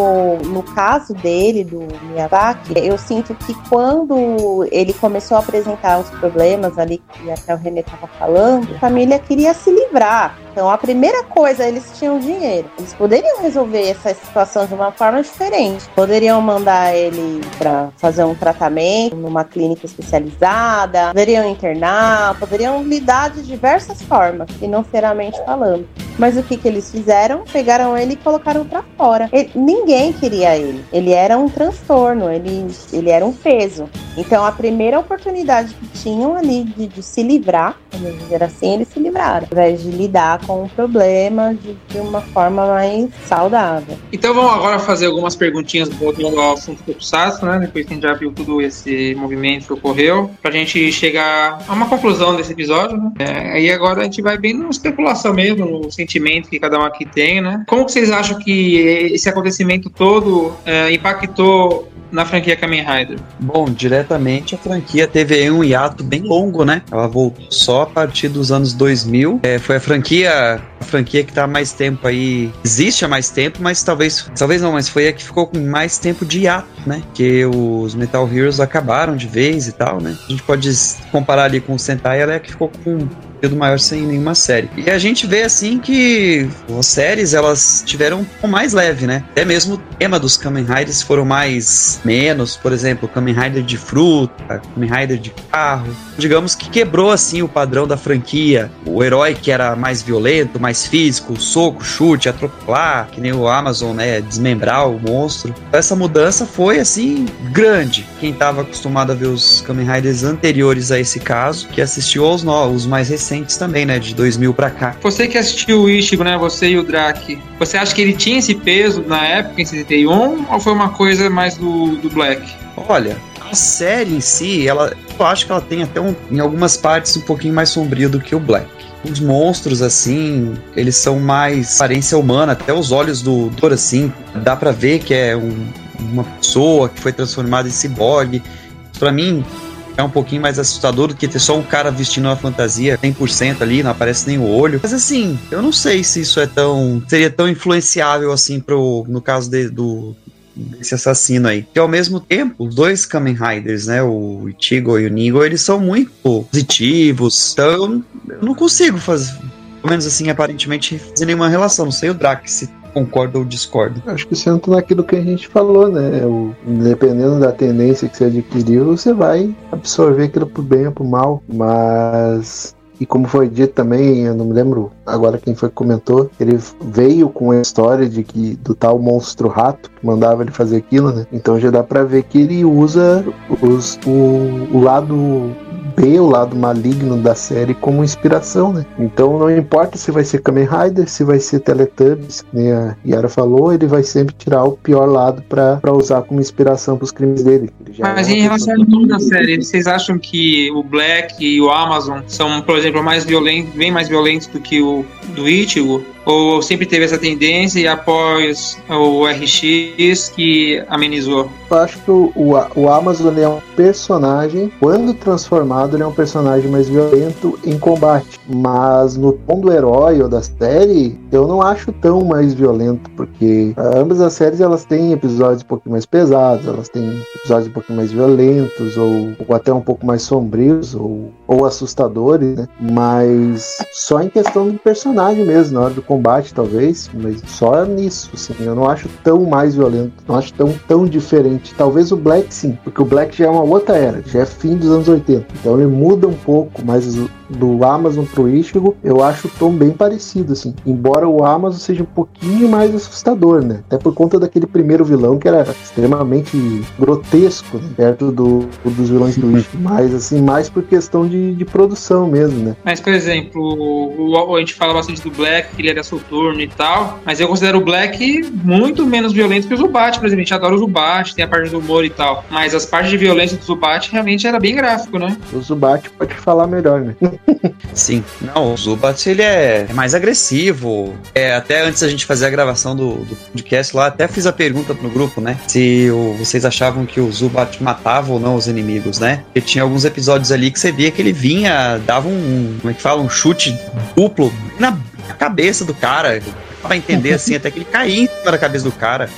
no caso dele, do Miyazaki, eu sinto que quando ele começou a apresentar os problemas ali, que até o René estava falando, a família queria se livrar. Então, a primeira coisa, eles tinham dinheiro. Eles poderiam resolver essa situação de uma forma diferente. Poderiam mandar ele para fazer um tratamento numa clínica especializada, poderiam internar, poderiam lidar de diversas formas, financeiramente falando. Mas o que, que eles fizeram? Pegaram ele e colocaram para fora. Ele, ninguém queria ele. Ele era um transtorno, ele, ele era um peso. Então, a primeira oportunidade que tinham ali de, de se livrar, vamos dizer assim, eles se livraram, ao invés de lidar com o problema de, de uma forma mais saudável. Então, vamos agora fazer algumas perguntinhas voltando ao assunto do Tokusatsu, né? Depois que a gente já viu todo esse movimento que ocorreu, pra gente chegar a uma conclusão desse episódio, né? É, aí agora a gente vai bem numa especulação mesmo, no sentimento que cada um aqui tem, né? Como vocês acham que esse acontecimento todo é, impactou na franquia Kamen Rider? Bom, diretamente a franquia teve um hiato bem longo, né? Ela voltou só a partir dos anos 2000. É, foi a franquia, a franquia que tá há mais tempo aí, existe há mais tempo, mas talvez, talvez não, mas foi a que ficou com mais tempo de hiato, né? Que os Metal Heroes acabaram de vez e tal, né? A gente pode comparar ali com o Sentai, ela é a que ficou com período maior sem nenhuma série. E a gente vê assim que as séries elas tiveram um mais leve, né? Até mesmo o tema dos Kamen Riders foram mais menos, por exemplo, Kamen Rider de fruta, Kamen Rider de carro. Digamos que quebrou assim o padrão da franquia. O herói que era mais violento, mais físico, soco, chute, atropelar, que nem o Amazon, né, desmembrar o monstro. Essa mudança foi assim grande. Quem estava acostumado a ver os Kamen Riders anteriores a esse caso, que assistiu aos novos, os mais recentes recentes também, né? De 2000 pra cá. Você que assistiu o Ichigo, né? Você e o Drake. Você acha que ele tinha esse peso na época, em 71? Ou foi uma coisa mais do, do Black? Olha, a série em si, ela, eu acho que ela tem até um, em algumas partes um pouquinho mais sombrio do que o Black. Os monstros, assim, eles são mais aparência humana, até os olhos do Dor, assim, dá para ver que é um, uma pessoa que foi transformada em ciborgue. Para mim, é um pouquinho mais assustador do que ter só um cara vestindo uma fantasia 100% ali, não aparece nem o olho. Mas assim, eu não sei se isso é tão. seria tão influenciável assim pro, no caso de, do, desse assassino aí. Que ao mesmo tempo, os dois Kamen Riders, né, o Ichigo e o Nigo, eles são muito positivos. Então, eu não consigo fazer, pelo menos assim, aparentemente, fazer nenhuma relação. Não sei o Drax se concorda ou discorda. Acho que entra naquilo que a gente falou, né? O, dependendo da tendência que você adquiriu, você vai absorver aquilo pro bem ou pro mal. Mas e como foi dito também, eu não me lembro agora quem foi que comentou, ele veio com a história de que do tal monstro rato que mandava ele fazer aquilo, né? Então já dá para ver que ele usa os, o, o lado B, o lado maligno da série, como inspiração, né? Então não importa se vai ser Kamen Rider, se vai ser Teletubbies, que a Yara falou, ele vai sempre tirar o pior lado para usar como inspiração para os crimes dele. Mas é em relação ao nome da série, vocês acham que o Black e o Amazon são, por exemplo, mais violentos, bem mais violentos do que o do Ichigo? Ou sempre teve essa tendência e após o RX que amenizou? Eu acho que o, o, o Amazon é um personagem, quando transformado, ele é um personagem mais violento em combate. Mas no tom do herói ou da série, eu não acho tão mais violento, porque ambas as séries elas têm episódios um pouco mais pesados, elas têm episódios um pouco mais violentos, ou, ou até um pouco mais sombrios, ou, ou assustadores, né? Mas só em questão do personagem mesmo, na hora do combate, talvez, mas só nisso, assim, eu não acho tão mais violento, não acho tão, tão diferente. Talvez o Black sim, porque o Black já é uma outra era, já é fim dos anos 80, então ele muda um pouco mais do Amazon pro Ichigo, eu acho o tom bem parecido, assim. Embora o Amazon seja um pouquinho mais assustador, né? Até por conta daquele primeiro vilão que era extremamente grotesco, né? perto do, dos vilões do [laughs] Ichigo. Mas, assim, mais por questão de, de produção mesmo, né? Mas, por exemplo, o, o- a gente fala bastante do Black, que ele era soturno e tal, mas eu considero o Black muito menos violento que o Zubat, por exemplo. A gente adora o Zubat, tem a parte do humor e tal. Mas as partes de violência do Zubat realmente era bem gráfico, né? O Zubat pode falar melhor, né? [laughs] Sim. Não, o Zubat ele é, é mais agressivo. É, até antes da gente fazer a gravação do, do podcast lá, até fiz a pergunta no grupo, né? Se o- vocês achavam que o Zubat matava ou não os inimigos, né? Porque tinha alguns episódios ali que você via que ele vinha, dava um. Como é que fala? Um chute duplo na cabeça do cara. Pra entender assim, até que ele caía em cima da cabeça do cara.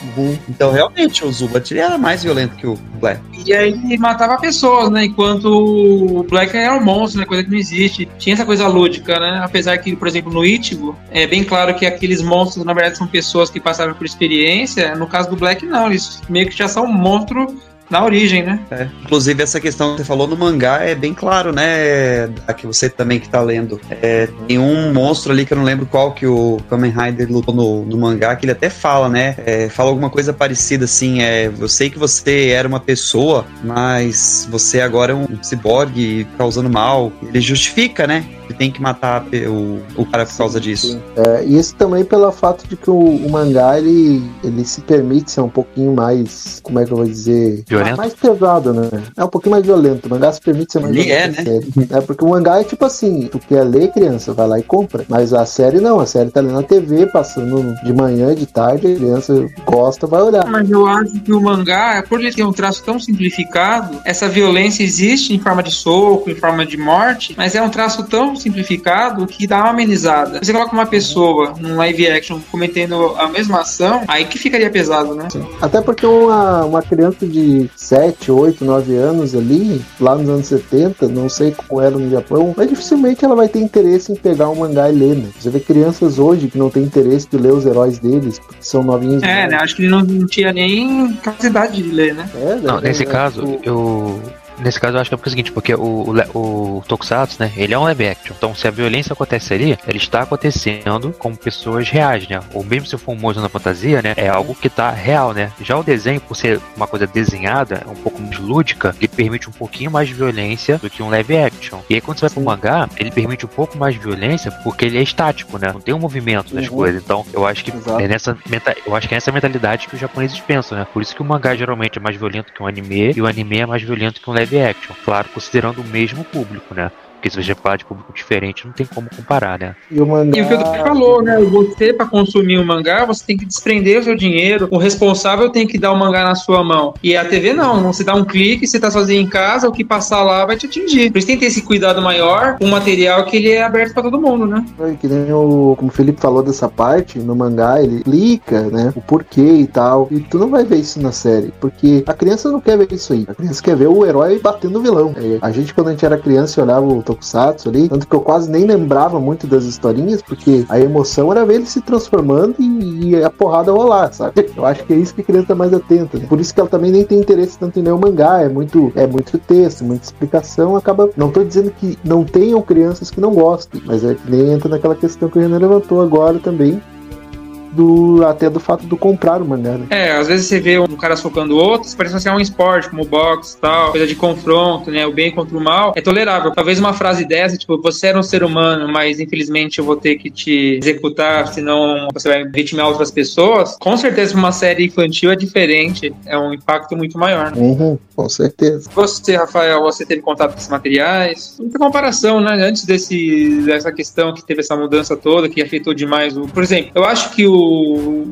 Então, realmente, o Zubat ele era mais violento que o Black. E aí ele matava pessoas, né? Enquanto o Black era um monstro, né? Coisa que não existe. Tinha essa coisa lúdica, né? Apesar que, por exemplo, no Ichigo, é bem claro que aqueles monstros, na verdade, são pessoas que passaram por experiência. No caso do Black, não. Eles meio que já são um monstro na origem, né? É. Inclusive, essa questão que você falou no mangá é bem claro, né? A que você também que tá lendo. É, tem um monstro ali que eu não lembro qual que o Kamen Rider lutou no, no mangá, que ele até fala, né? É, fala alguma coisa parecida assim. É, eu sei que você era uma pessoa, mas você agora é um ciborgue causando mal. Ele justifica, né? Que tem que matar o, o cara por causa disso. É, e isso também pelo fato de que o, o mangá ele, ele se permite ser um pouquinho mais, como é que eu vou dizer, Violento? Mais pesado, né? É um pouquinho mais violento. O mangá se permite ser mais Ele violento. é, série. É porque o mangá é tipo assim, tu quer ler, criança, vai lá e compra. Mas a série não, a série tá ali na TV, passando de manhã, de tarde, a criança gosta, vai olhar. Mas eu acho que o mangá, por ele ter um traço tão simplificado, essa violência existe em forma de soco, em forma de morte, mas é um traço tão simplificado que dá uma amenizada. Você coloca uma pessoa num live action cometendo a mesma ação, aí que ficaria pesado, né? Até porque uma, uma criança de 7, 8, 9 anos ali, lá nos anos 70, não sei como era no Japão, mas dificilmente ela vai ter interesse em pegar um mangá e ler, né? Você vê crianças hoje que não têm interesse de ler os heróis deles, porque são novinhos. É, né? Acho que ele não, não tinha nem capacidade de ler, né? É, Não, né? nesse É, caso, o- eu. Nesse caso, eu acho que é porque é o seguinte, porque o, o, o Tokusatsu, né, ele é um live action. Então, se a violência acontece ali, ela está acontecendo com pessoas reais, né? Ou mesmo se for um monstro na fantasia, né, é algo que tá real, né? Já o desenho, por ser uma coisa desenhada, um pouco mais lúdica, ele permite um pouquinho mais de violência do que um live action. E aí, quando você vai pro mangá, ele permite um pouco mais de violência porque ele é estático, né? Não tem um movimento das Uhum. coisas. Então, eu acho que Exato. é nessa eu acho que é essa mentalidade que os japoneses pensam, né? Por isso que o mangá geralmente é mais violento que um anime e o anime é mais violento que um live action. Claro, considerando o mesmo público, né? Porque se você falar de público diferente, não tem como comparar, né? E o mangá. E o que o falou, né? Você, pra consumir o mangá, você tem que desprender o seu dinheiro. O responsável tem que dar o mangá na sua mão. E a TV não. Você dá um clique, você tá sozinho em casa, o que passar lá vai te atingir. Por isso tem que ter esse cuidado maior com o material que ele é aberto pra todo mundo, né? Foi Que nem o. Como o Felipe falou dessa parte, no mangá, ele explica, né? O porquê e tal. E tu não vai ver isso na série. Porque a criança não quer ver isso aí. A criança quer ver o herói batendo o vilão. É, a gente, quando a gente era criança olhava o Tokusatsu ali, tanto que eu quase nem lembrava muito das historinhas, porque a emoção era ver ele se transformando e, e a porrada rolar, sabe? Eu acho que é isso que a criança tá mais atenta. Né? Por isso que ela também nem tem interesse tanto em ler o mangá. É muito, é muito texto, muita explicação. Acaba. Não tô dizendo que não tenham crianças que não gostem, mas é que nem entra naquela questão que o Renan levantou agora também. Do, até do fato do comprar o mangá, né? É, às vezes você vê um cara socando outros, parece que é um esporte, como boxe e tal, coisa de confronto, né? O bem contra o mal é tolerável. Talvez uma frase dessa, tipo, você era um ser humano, mas infelizmente eu vou ter que te executar, senão você vai vitimar outras pessoas. Com certeza, uma série infantil é diferente, é um impacto muito maior. Né? Uhum, com certeza. Você, Rafael, você teve contato com esses materiais? Muita comparação, né? Antes desse, dessa questão que teve essa mudança toda, que afetou demais o. Por exemplo, eu acho que o.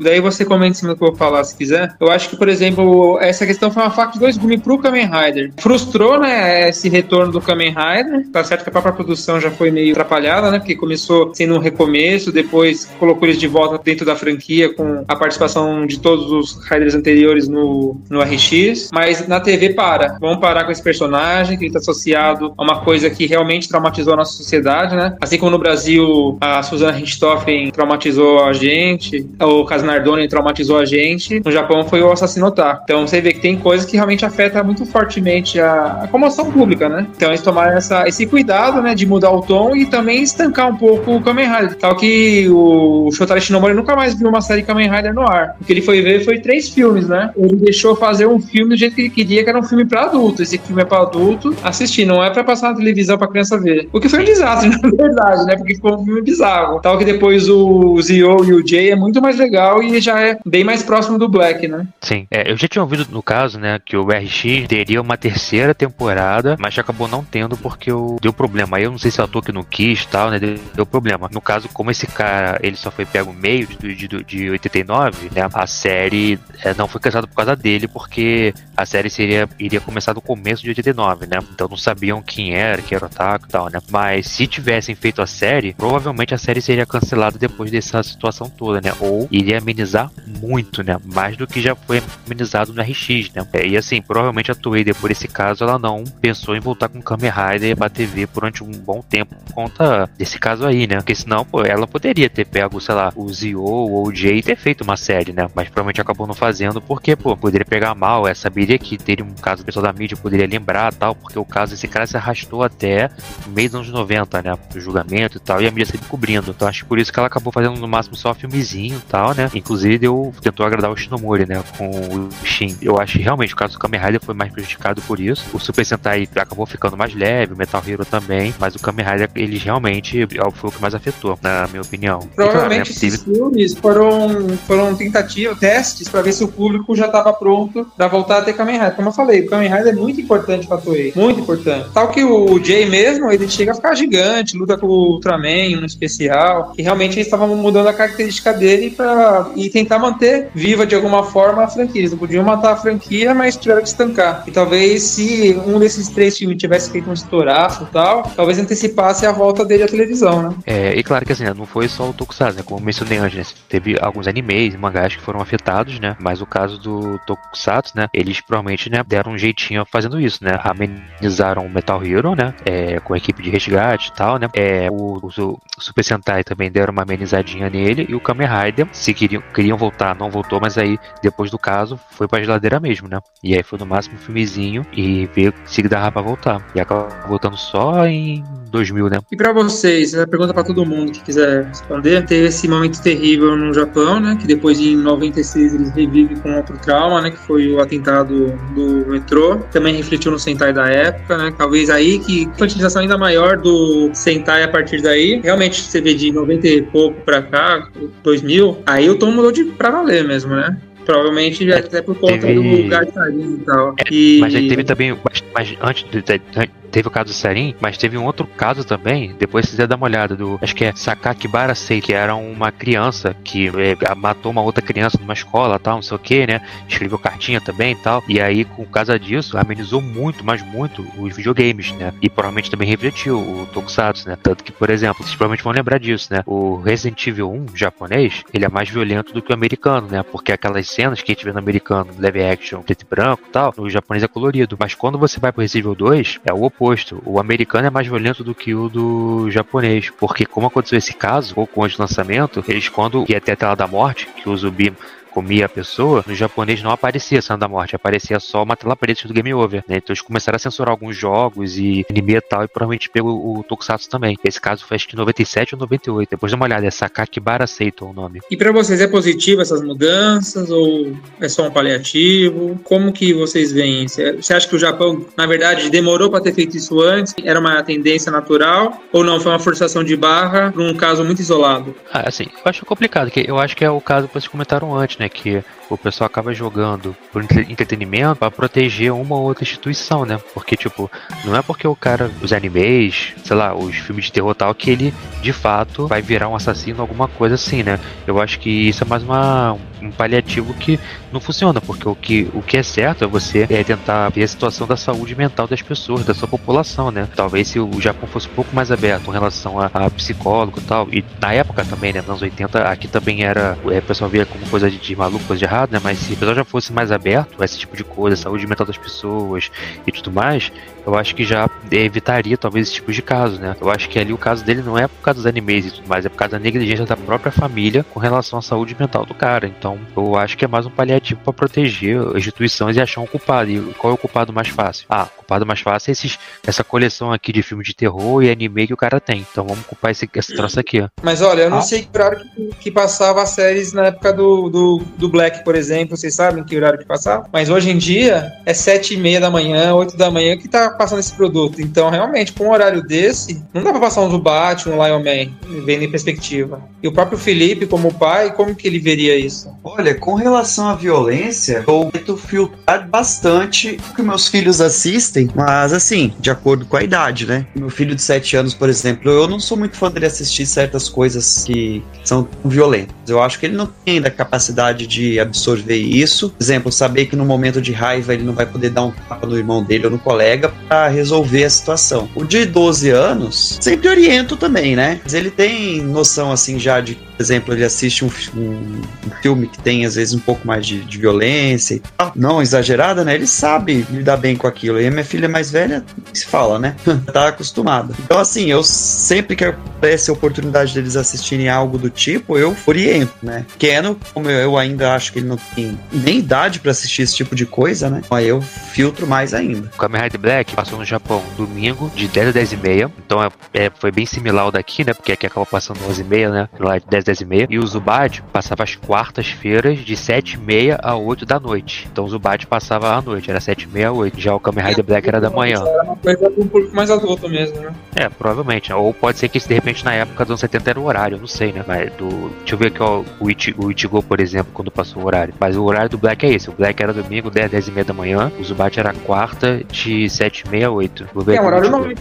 Daí você comenta em cima do que eu vou falar, se quiser. Eu acho que, por exemplo, essa questão foi uma faca de dois gumes pro Kamen Rider. Frustrou, né, esse retorno do Kamen Rider. Tá certo que a própria produção já foi meio atrapalhada, né? Porque começou sendo um recomeço, depois colocou eles de volta dentro da franquia com a participação de todos os Riders anteriores no, no RX. Mas na TV para. Vamos parar com esse personagem, que ele tá associado a uma coisa que realmente traumatizou a nossa sociedade, né? Assim como no Brasil a Suzana Richthofen traumatizou a gente, o caso Nardoni traumatizou a gente, no Japão foi o assassino otaku. Então você vê que tem coisas que realmente afetam muito fortemente a, a comoção pública, né? Então eles tomaram essa, esse cuidado, né, de mudar o tom e também estancar um pouco o Kamen Rider. Tal que o Shotaro Shinomori nunca mais viu uma série Kamen Rider no ar. O que ele foi ver foi três filmes, né? Ele deixou fazer um filme do jeito que ele queria, que era um filme para adulto. Esse filme é para adulto assistir, não é para passar na televisão para criança ver. O que foi um desastre, [laughs] na verdade, né? Porque ficou um filme bizarro. Tal que depois o Zio e o Jay é muito mais legal e já é bem mais próximo do Black, né? Sim, é, eu já tinha ouvido no caso, né, que o RX teria uma terceira temporada, mas acabou não tendo porque deu problema. Aí eu não sei se o ator que não quis tal, né, deu, problema. No caso, como esse cara, ele só foi pego meio de, de, de 89, né, a série é, não foi cancelada por causa dele, porque a série seria, iria começar do começo de 89, né, então não sabiam quem era, que era o Taco e tal, né. Mas se tivessem feito a série, provavelmente a série seria cancelada depois dessa situação toda, né, ou iria amenizar muito, né, mais do que já foi amenizado no RX, né. É, e assim, provavelmente a Toei, depois desse caso, ela não pensou em voltar com Kamen Rider pra TV durante um bom tempo por conta desse caso aí, né? Porque senão, pô, ela poderia ter pego, sei lá, o Zio ou o Jay e ter feito uma série, né? Mas provavelmente acabou não fazendo porque, pô, poderia pegar mal, é, saberia que teria um caso, pessoal da mídia poderia lembrar tal, porque o caso desse cara se arrastou até meio dos anos 90, né? O julgamento e tal, e a mídia sempre cobrindo. Então acho que por isso que ela acabou fazendo no máximo só filmezinho e tal, né? Inclusive deu, tentou agradar o Shinomori, né? Com o Shin. Eu acho que realmente o caso do Kamen Rider foi mais prejudicado por isso. O Super Sentai acabou ficando mais leve, o Metal Hero também, mas o Kamen Rider, eles realmente foi o que mais afetou, na minha opinião. Provavelmente claro, né, esses filmes foram, foram tentativas, testes para ver se o público já estava pronto para voltar a ter Kamen Rider. Como eu falei, o Kamen Rider é muito importante pra Toei, muito importante. Tal que o Jay mesmo, ele chega a ficar gigante, luta com o Ultraman, um especial, e realmente eles estavam mudando a característica dele para e tentar manter viva de alguma forma a franquia. Eles não podiam matar a franquia, mas tiveram que estancar. E talvez se um desses três filmes tivesse feito um estouraço e tal, talvez antecipasse a volta dele à televisão, né? É, e claro que assim, né, não foi só o Tokusatsu, né? Como mencionei antes, né? Teve alguns animes e mangás que foram afetados, né? Mas o caso do Tokusatsu, né? Eles provavelmente né, deram um jeitinho fazendo isso, né? Amenizaram o Metal Hero, né? É, com a equipe de resgate e tal, né? É, o, o, Super Sentai também deram uma amenizadinha nele e o Kamen Rider, se queriam, queriam voltar, não voltou, mas aí depois do caso foi pra geladeira mesmo, né? E aí foi no máximo um filmezinho e veio se dava pra voltar. E acabou voltando só em 2000, né? E para vocês, a pergunta para todo mundo que quiser responder, teve esse momento terrível no Japão, né? Que depois em 96 eles revivem com outro trauma, né? Que foi o atentado do metrô. Também refletiu no Sentai da época, né? Talvez aí que a utilização ainda maior do Sentai a partir daí. Realmente você vê de 90 e pouco para cá, 2000, aí o tom mudou de pra valer mesmo, né? Provavelmente já é até por conta teve... do gastarinho e tal. É, e... Mas aí teve também. Mas, mas antes de, de, de, teve o caso do Serin, mas teve um outro caso também, depois se quiser dar uma olhada, do, acho que é Sakaki Barasei, que era uma criança que é, matou uma outra criança numa escola tal, não sei o que, né? Escreveu cartinha também e tal. E aí, com causa disso, amenizou muito, mas muito, os videogames, né? E provavelmente também refletiu o Tokusatsu, né? Tanto que, por exemplo, vocês provavelmente vão lembrar disso, né? O Resident Evil 1 japonês, ele é mais violento do que o americano, né? Porque aquelas cenas que a gente vê no americano, live action, preto e branco e tal, no japonês é colorido. Mas quando você vai pro Resident Evil 2, é o oposto. O americano é mais violento do que o do japonês. Porque, como aconteceu esse caso, pouco antes do lançamento, eles, quando ia ter a tela da morte, que o zumbi comia a pessoa, no japonês não aparecia a cena da morte, aparecia só uma tela preta do Game Over, né? Então eles começaram a censurar alguns jogos e anime e tal, e provavelmente pegou o Tokusatsu também. Esse caso foi acho que 97 ou 98. Depois dá uma olhada, é Sakakibara Seito o nome. E para vocês é positivo essas mudanças ou é só um paliativo? Como que vocês veem? Você acha que o Japão, na verdade, demorou para ter feito isso antes? Era uma tendência natural ou não? Foi uma forçação de barra num caso muito isolado? Ah, assim, eu acho complicado, que eu acho que é o caso que vocês comentaram antes, né? Que o pessoal acaba jogando por entretenimento para proteger uma ou outra instituição, né? Porque, tipo, não é porque o cara, os animes, sei lá, os filmes de terror tal, que ele de fato vai virar um assassino, alguma coisa assim, né? Eu acho que isso é mais uma um paliativo que não funciona, porque o que, o que é certo é você é, tentar ver a situação da saúde mental das pessoas, da sua população, né? Talvez se o Japão fosse um pouco mais aberto em relação a, a psicólogo e tal, e na época também, né, nos anos 80, aqui também era, é, o pessoal via como coisa de, de maluco, coisa de errado, né? Mas se o pessoal já fosse mais aberto a esse tipo de coisa, saúde mental das pessoas e tudo mais, eu acho que já evitaria talvez esse tipo de caso, né? Eu acho que ali o caso dele não é por causa dos animes e tudo mais, é por causa da negligência da própria família com relação à saúde mental do cara. Então, eu acho que é mais um paliativo para proteger as instituições e achar um culpado. E qual é o culpado mais fácil? Ah, o culpado mais fácil é esses, essa coleção aqui de filme de terror e anime que o cara tem. Então, vamos culpar esse, esse troço aqui. Mas olha, eu não Ah. sei que horário que, que passava as séries na época do, do, do Black, por exemplo. Vocês sabem que horário que passava? Mas hoje em dia é sete e meia da manhã, oito da manhã que tá passando esse produto. Então, realmente, com um horário desse, não dá pra passar um Zubat, um Lion Man, vendo em perspectiva. E o próprio Felipe, como pai, como que ele veria isso? Olha, com relação à violência, eu tento filtrar bastante o que meus filhos assistem, mas assim, de acordo com a idade, né? Meu filho de 7 anos, por exemplo, eu não sou muito fã dele assistir certas coisas que são violentas. Eu acho que ele não tem ainda a capacidade de absorver isso. Por exemplo, saber que no momento de raiva ele não vai poder dar um tapa no irmão dele ou no colega pra resolver a situação. O de 12 anos, sempre oriento também, né? Mas ele tem noção assim já de, exemplo, ele assiste um, um- um filme que tem às vezes um pouco mais de, de violência e tal, não exagerada, né? Ele sabe lidar bem com aquilo. E a minha filha mais velha se fala, né? [laughs] tá acostumada. Então, assim, eu sempre que aparece a oportunidade deles assistirem algo do tipo, eu oriento, né? Keno, como eu, ainda acho que ele não tem nem idade pra assistir esse tipo de coisa, né? Aí eu filtro mais ainda. O Kamen Rider Black passou no Japão domingo, de 10 a 10 e meia. Então é, é- foi bem similar ao daqui, né? Porque aqui acaba passando 11 e meia, né? Lá de 10, 10 e meia. E o Zubat passava às quartas-feiras, de 7 e meia a 8 da noite. Então o Zubat passava à noite, era 7 e meia a 8. Já o Kamen Rider Black era da manhã. Era uma coisa para um público mais adulto mesmo, né? É, provavelmente. né? Ou pode ser que de repente na época dos anos 70 era o horário, não sei, né? Mas do. Deixa eu ver aqui, ó, o, Ichi, o Ichigo, por exemplo, quando passou o horário. Mas o horário do Black é esse. O Black era domingo, 10, 10 e meia da manhã. O Zubat era quarta, de 7 e meia a 8. Vou ver É um horário nobre,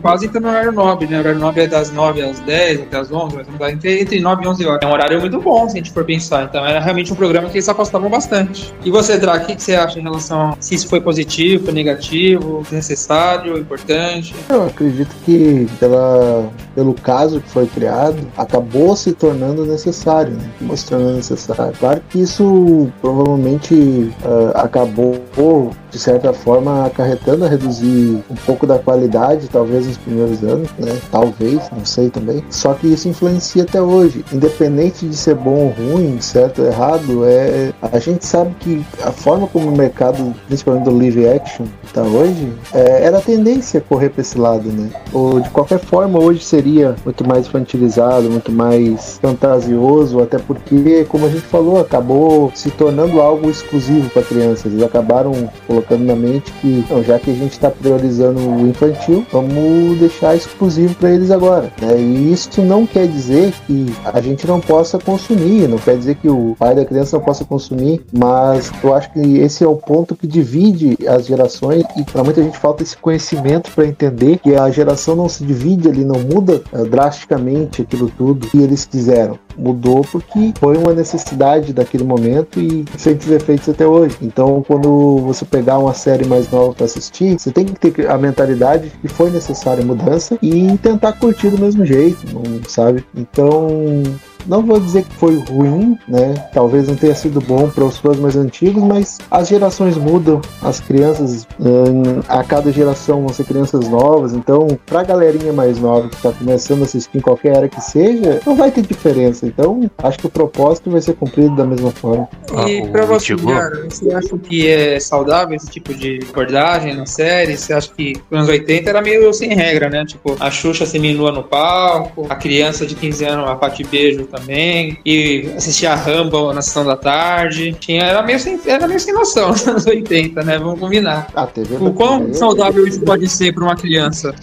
quase entra no horário nobre, né? O horário nobre é das 9 às 10, até às 11, mas dá entre, entre 9 e 11 horas. É um horário muito bom, se a gente for pensar. Então era realmente um programa que eles apostavam bastante. E você, Drac, o que você acha em relação a se isso foi positivo, negativo, necessário, importante? Eu acredito que pela, pelo caso que foi criado, acabou se tornando necessário, né? Se necessário. Claro que isso provavelmente ah, acabou, de certa forma, acarretando a reduzir um pouco da qualidade, talvez nos primeiros anos, né? Talvez, não sei também. Só que isso influencia até hoje. Independente de ser bom ou ruim, certo ou errado, é, a gente sabe que a forma como o mercado, principalmente do live action, está hoje, é, era a tendência a correr para esse lado, né? Ou de qualquer forma, hoje seria muito mais infantilizado, muito mais fantasioso, até porque, como a gente falou, acabou se tornando algo exclusivo para crianças. Eles acabaram colocando na mente que, não, já que a gente está priorizando o infantil, vamos deixar exclusivo para eles agora. Né? E isso não quer dizer que a gente não possa consumir, não quer dizer que o pai da criança não possa consumir, mas eu acho que esse é o ponto que divide as gerações e para muita gente falta esse conhecimento para entender que a geração não se divide ali, não muda eh, drasticamente aquilo tudo que eles quiseram. Mudou porque foi uma necessidade daquele momento e sente os efeitos até hoje. Então, quando você pegar uma série mais nova para assistir, você tem que ter a mentalidade de que foi necessária mudança e tentar curtir do mesmo jeito, sabe? Então, não vou dizer que foi ruim, né? Talvez não tenha sido bom para os fãs mais antigos, mas as gerações mudam, as crianças hum, a cada geração vão ser crianças novas, então pra galerinha mais nova que tá começando a assistir em qualquer era que seja, não vai ter diferença. Então, acho que o propósito vai ser cumprido da mesma forma. Ah, E o pra você, você acha que é saudável esse tipo de abordagem na série? Você acha que nos anos 80 era meio sem regra, né? Tipo, a Xuxa seminua no palco, a criança de 15 anos, a Pati Beijo também, e assistir a Rambo na sessão da tarde. Tinha, era, meio sem, era meio sem noção [laughs] nos anos 80, né? Vamos combinar. A TV O quão brasileira- saudável isso pode ser pra uma criança?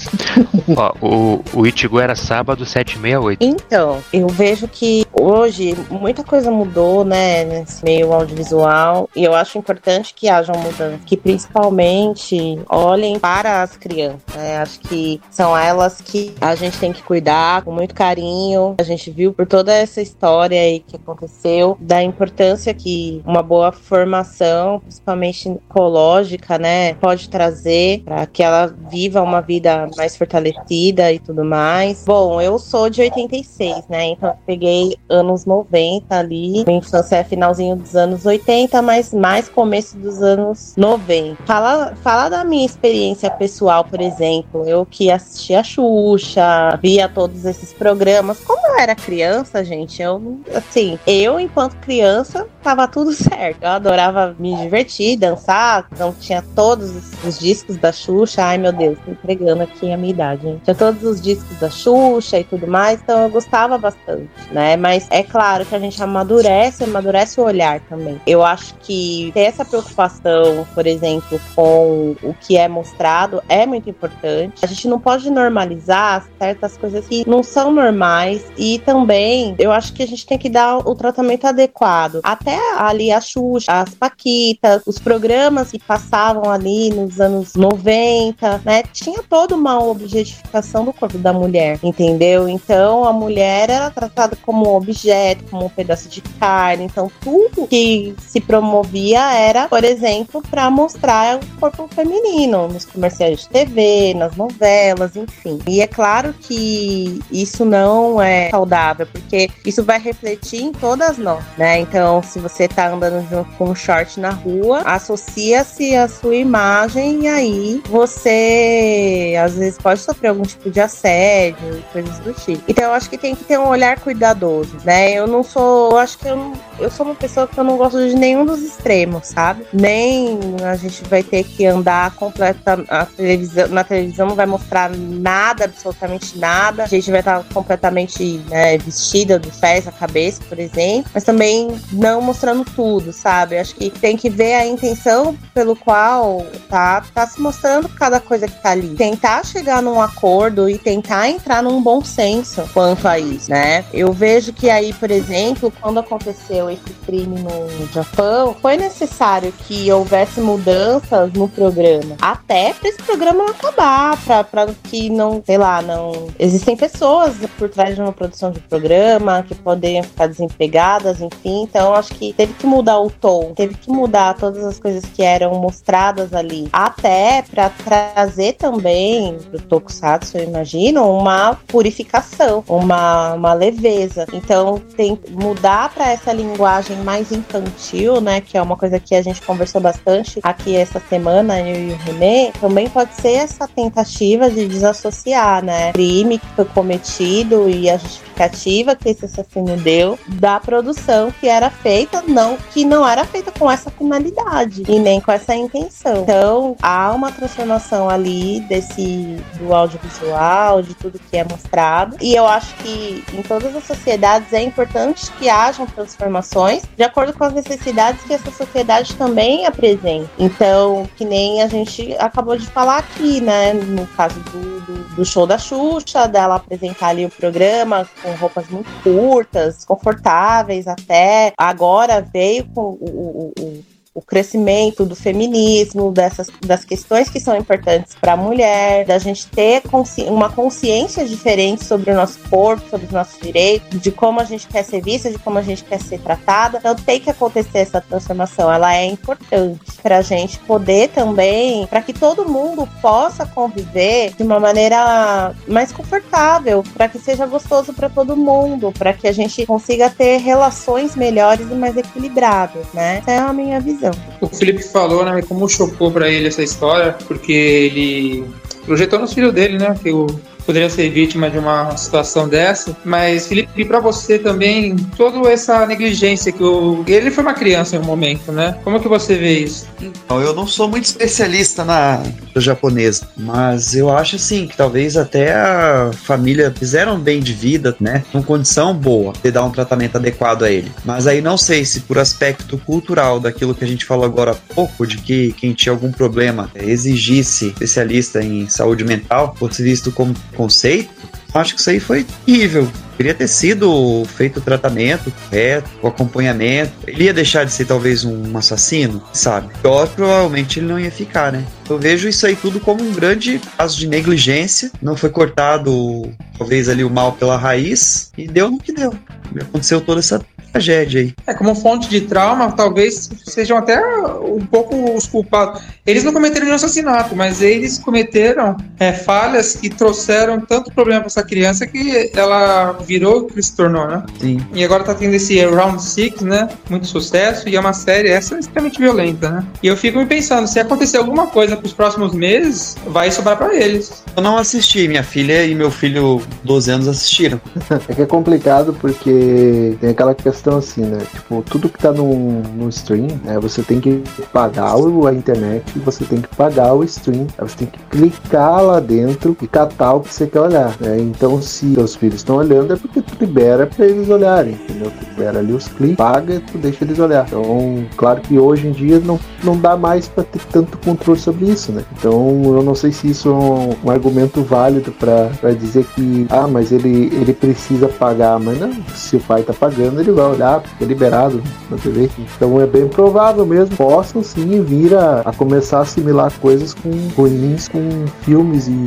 Ó, o, o Ichigo era sábado, 7 e meia, 8. Então, eu vejo que hoje muita coisa mudou, né, nesse meio audiovisual, e eu acho importante que haja uma mudança, que principalmente olhem para as crianças, né? Acho que são elas que a gente tem que cuidar com muito carinho. A gente viu por toda essa história aí que aconteceu, da importância que uma boa formação, principalmente ecológica, né, pode trazer para que ela viva uma vida mais fortalecida e tudo mais. Bom, eu sou de 86, né? Então peguei anos 90 ali. Minha infância é finalzinho dos anos 80, mas mais começo dos anos 90. Fala, fala da minha experiência pessoal, por exemplo. Eu que assistia a Xuxa, via todos esses programas. Como eu era criança, gente, eu, assim, eu enquanto criança, tava tudo certo. Eu adorava me divertir, dançar. Então tinha todos os discos da Xuxa. Ai, meu Deus, tô entregando aqui a minha idade, hein? Tinha todos os discos da Xuxa e tudo mais. Então eu gostava bastante, né? Mas é claro que a gente amadurece, amadurece o olhar também. Eu acho que ter essa preocupação, por exemplo, com o que é mostrado é muito importante. A gente não pode normalizar certas coisas que não são normais e também eu acho que a gente tem que dar o tratamento adequado. Até ali a Xuxa, as Paquitas, os programas que passavam ali nos anos 90, né? Tinha toda uma objetificação do corpo da mulher, entendeu? Então a mulher era tratada como objeto, como um pedaço de carne. Então tudo que se promovia era, por exemplo, para mostrar o corpo feminino nos comerciais de TV, nas novelas, enfim. E é claro que isso não é saudável, porque isso vai refletir em todas nós, né? Então, se você tá andando junto com um short na rua, associa-se a sua imagem e aí você às vezes pode sofrer algum tipo de assédio e coisas do tipo. Então, eu acho que tem que ter um olhar cuidadoso, né? Eu não sou, acho que eu, eu sou uma pessoa que eu não gosto de nenhum dos extremos, sabe? Nem a gente vai ter que andar completa a televisão, na televisão não vai mostrar nada, absolutamente nada. A gente vai estar completamente né, vestida do pés à cabeça, por exemplo, mas também não mostrando tudo, sabe? Acho que tem que ver a intenção pelo qual tá, tá se mostrando cada coisa que tá ali. Tentar chegar num acordo e tentar entrar num bom senso quanto a isso, né? Eu vejo que aí, por exemplo, quando aconteceu esse crime no Japão, foi necessário que houvesse mudanças no programa. Até para esse programa acabar, para que não, sei lá, não. Existem pessoas por trás de uma produção de programa que poderiam ficar desempregadas, enfim. Então, acho que teve que mudar o tom, teve que mudar todas as coisas que eram mostradas ali. Até para trazer também pro Tokusatsu, eu imagino, uma purificação, uma, uma leveza. Então, tem mudar para essa linguagem mais infantil, né? Que é uma coisa que a gente conversou bastante aqui essa semana, eu e o Renê, também pode ser essa tentativa de desassociar, né? O crime que foi cometido e a justificativa que esse assassino deu da produção que era feita, não que não era feita com essa finalidade e nem com essa intenção. Então, há uma transformação ali desse do audiovisual, de tudo que é mostrado. E eu acho que em todas as sociedades é importante que hajam transformações de acordo com as necessidades que essa sociedade também apresenta. Então, que nem a gente acabou de falar aqui, né? No caso do, do, do show da Xuxa, dela apresentar ali o programa com roupas muito curtas, confortáveis até. Agora veio com o, o, o o crescimento do feminismo, dessas das questões que são importantes para a mulher, da gente ter consci uma consciência diferente sobre o nosso corpo, sobre os nossos direitos, de como a gente quer ser vista, de como a gente quer ser tratada. Então tem que acontecer essa transformação, ela é importante para a gente poder também, para que todo mundo possa conviver de uma maneira mais confortável, para que seja gostoso para todo mundo, para que a gente consiga ter relações melhores e mais equilibradas, né? Essa é a minha visão O Felipe falou, né, como chocou para ele essa história, porque ele projetou nos filhos dele, né, que o poderia ser vítima de uma situação dessa. Mas, Felipe, para você também, toda essa negligência que o. Ele foi uma criança em um momento, né? Como que você vê isso? Então, eu não sou muito especialista na japonesa, mas eu acho assim que talvez até a família fizeram bem de vida, né? Com condição boa de dar um tratamento adequado a ele. Mas aí não sei se por aspecto cultural daquilo que a gente falou agora há pouco, de que quem tinha algum problema exigisse especialista em saúde mental, fosse visto como conceito, Acho que isso aí foi terrível. Queria ter sido feito o tratamento correto, o acompanhamento. Ele ia deixar de ser talvez um assassino, sabe? Pior, provavelmente ele não ia ficar, né? Eu vejo isso aí tudo como um grande caso de negligência. Não foi cortado, talvez, ali o mal pela raiz e deu no que deu. Aconteceu toda essa tragédia aí. É, como fonte de trauma, talvez sejam até um pouco os culpados. Eles não cometeram nenhum assassinato, mas eles cometeram é, falhas que trouxeram tanto problema para essa criança que ela virou o que se tornou, né? Sim. E agora tá tendo esse Round Six, né? Muito sucesso, e é uma série essa extremamente violenta, né? E eu fico me pensando, se acontecer alguma coisa pros próximos meses, vai sobrar para eles. Eu não assisti, minha filha e meu filho, 12 anos, assistiram. É que é complicado porque tem aquela questão assim, né? Tipo, tudo que tá no, no stream, né? Você tem que pagar a internet você tem que pagar o stream. Você tem que clicar lá dentro e catar o que você quer olhar, né? Então, se seus filhos estão olhando, é porque tu libera pra eles olharem, entendeu? Tu libera ali os cliques, paga e tu deixa eles olhar. Então, claro que hoje em dia não, não dá mais pra ter tanto controle sobre isso, né? Então, eu não sei se isso é um, um argumento válido pra pra dizer que, ah, mas ele, ele precisa pagar. Mas não, se o pai tá pagando, ele vai olhar, porque é liberado na TV. Então, é bem provável mesmo, possam sim vir a, a começar a assimilar coisas com ruins com filmes e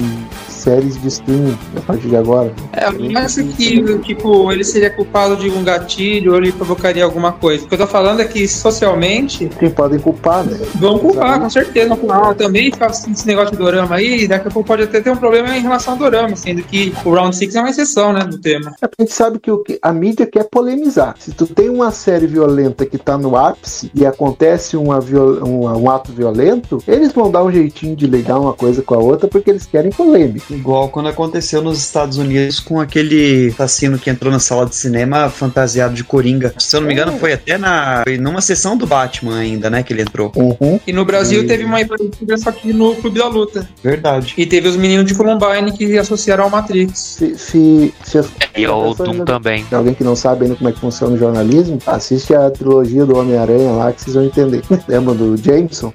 séries de streaming a partir de agora. É, eu acho que, tipo, ele seria culpado de um gatilho ou ele provocaria alguma coisa. O que eu tô falando é que socialmente Quem podem culpar, né? vão culpar, com certeza. Vão culpar. Também fica assim, esse negócio de dorama aí, daqui a pouco pode até ter um problema em relação ao dorama, sendo que o Round 6 é uma exceção, né, do tema. É a gente sabe que, o que a mídia quer polemizar. Se tu tem uma série violenta que tá no ápice e acontece uma um, um ato violento, eles vão dar um jeitinho de ligar uma coisa com a outra porque eles querem polêmica. Igual quando aconteceu nos Estados Unidos com aquele assassino que entrou na sala de cinema fantasiado de Coringa. Se eu não me engano, foi até na. Foi numa sessão do Batman ainda, né? Que ele entrou. Uhum. E no Brasil E- teve uma parecida só que no Clube da Luta. Verdade. E teve os meninos de Columbine que associaram ao Matrix. Se, se, se as- E o Doom ainda- também. Se alguém que não sabe ainda como é que funciona o jornalismo, assiste a trilogia do Homem-Aranha lá que vocês vão entender. [laughs] Lembra do Jameson?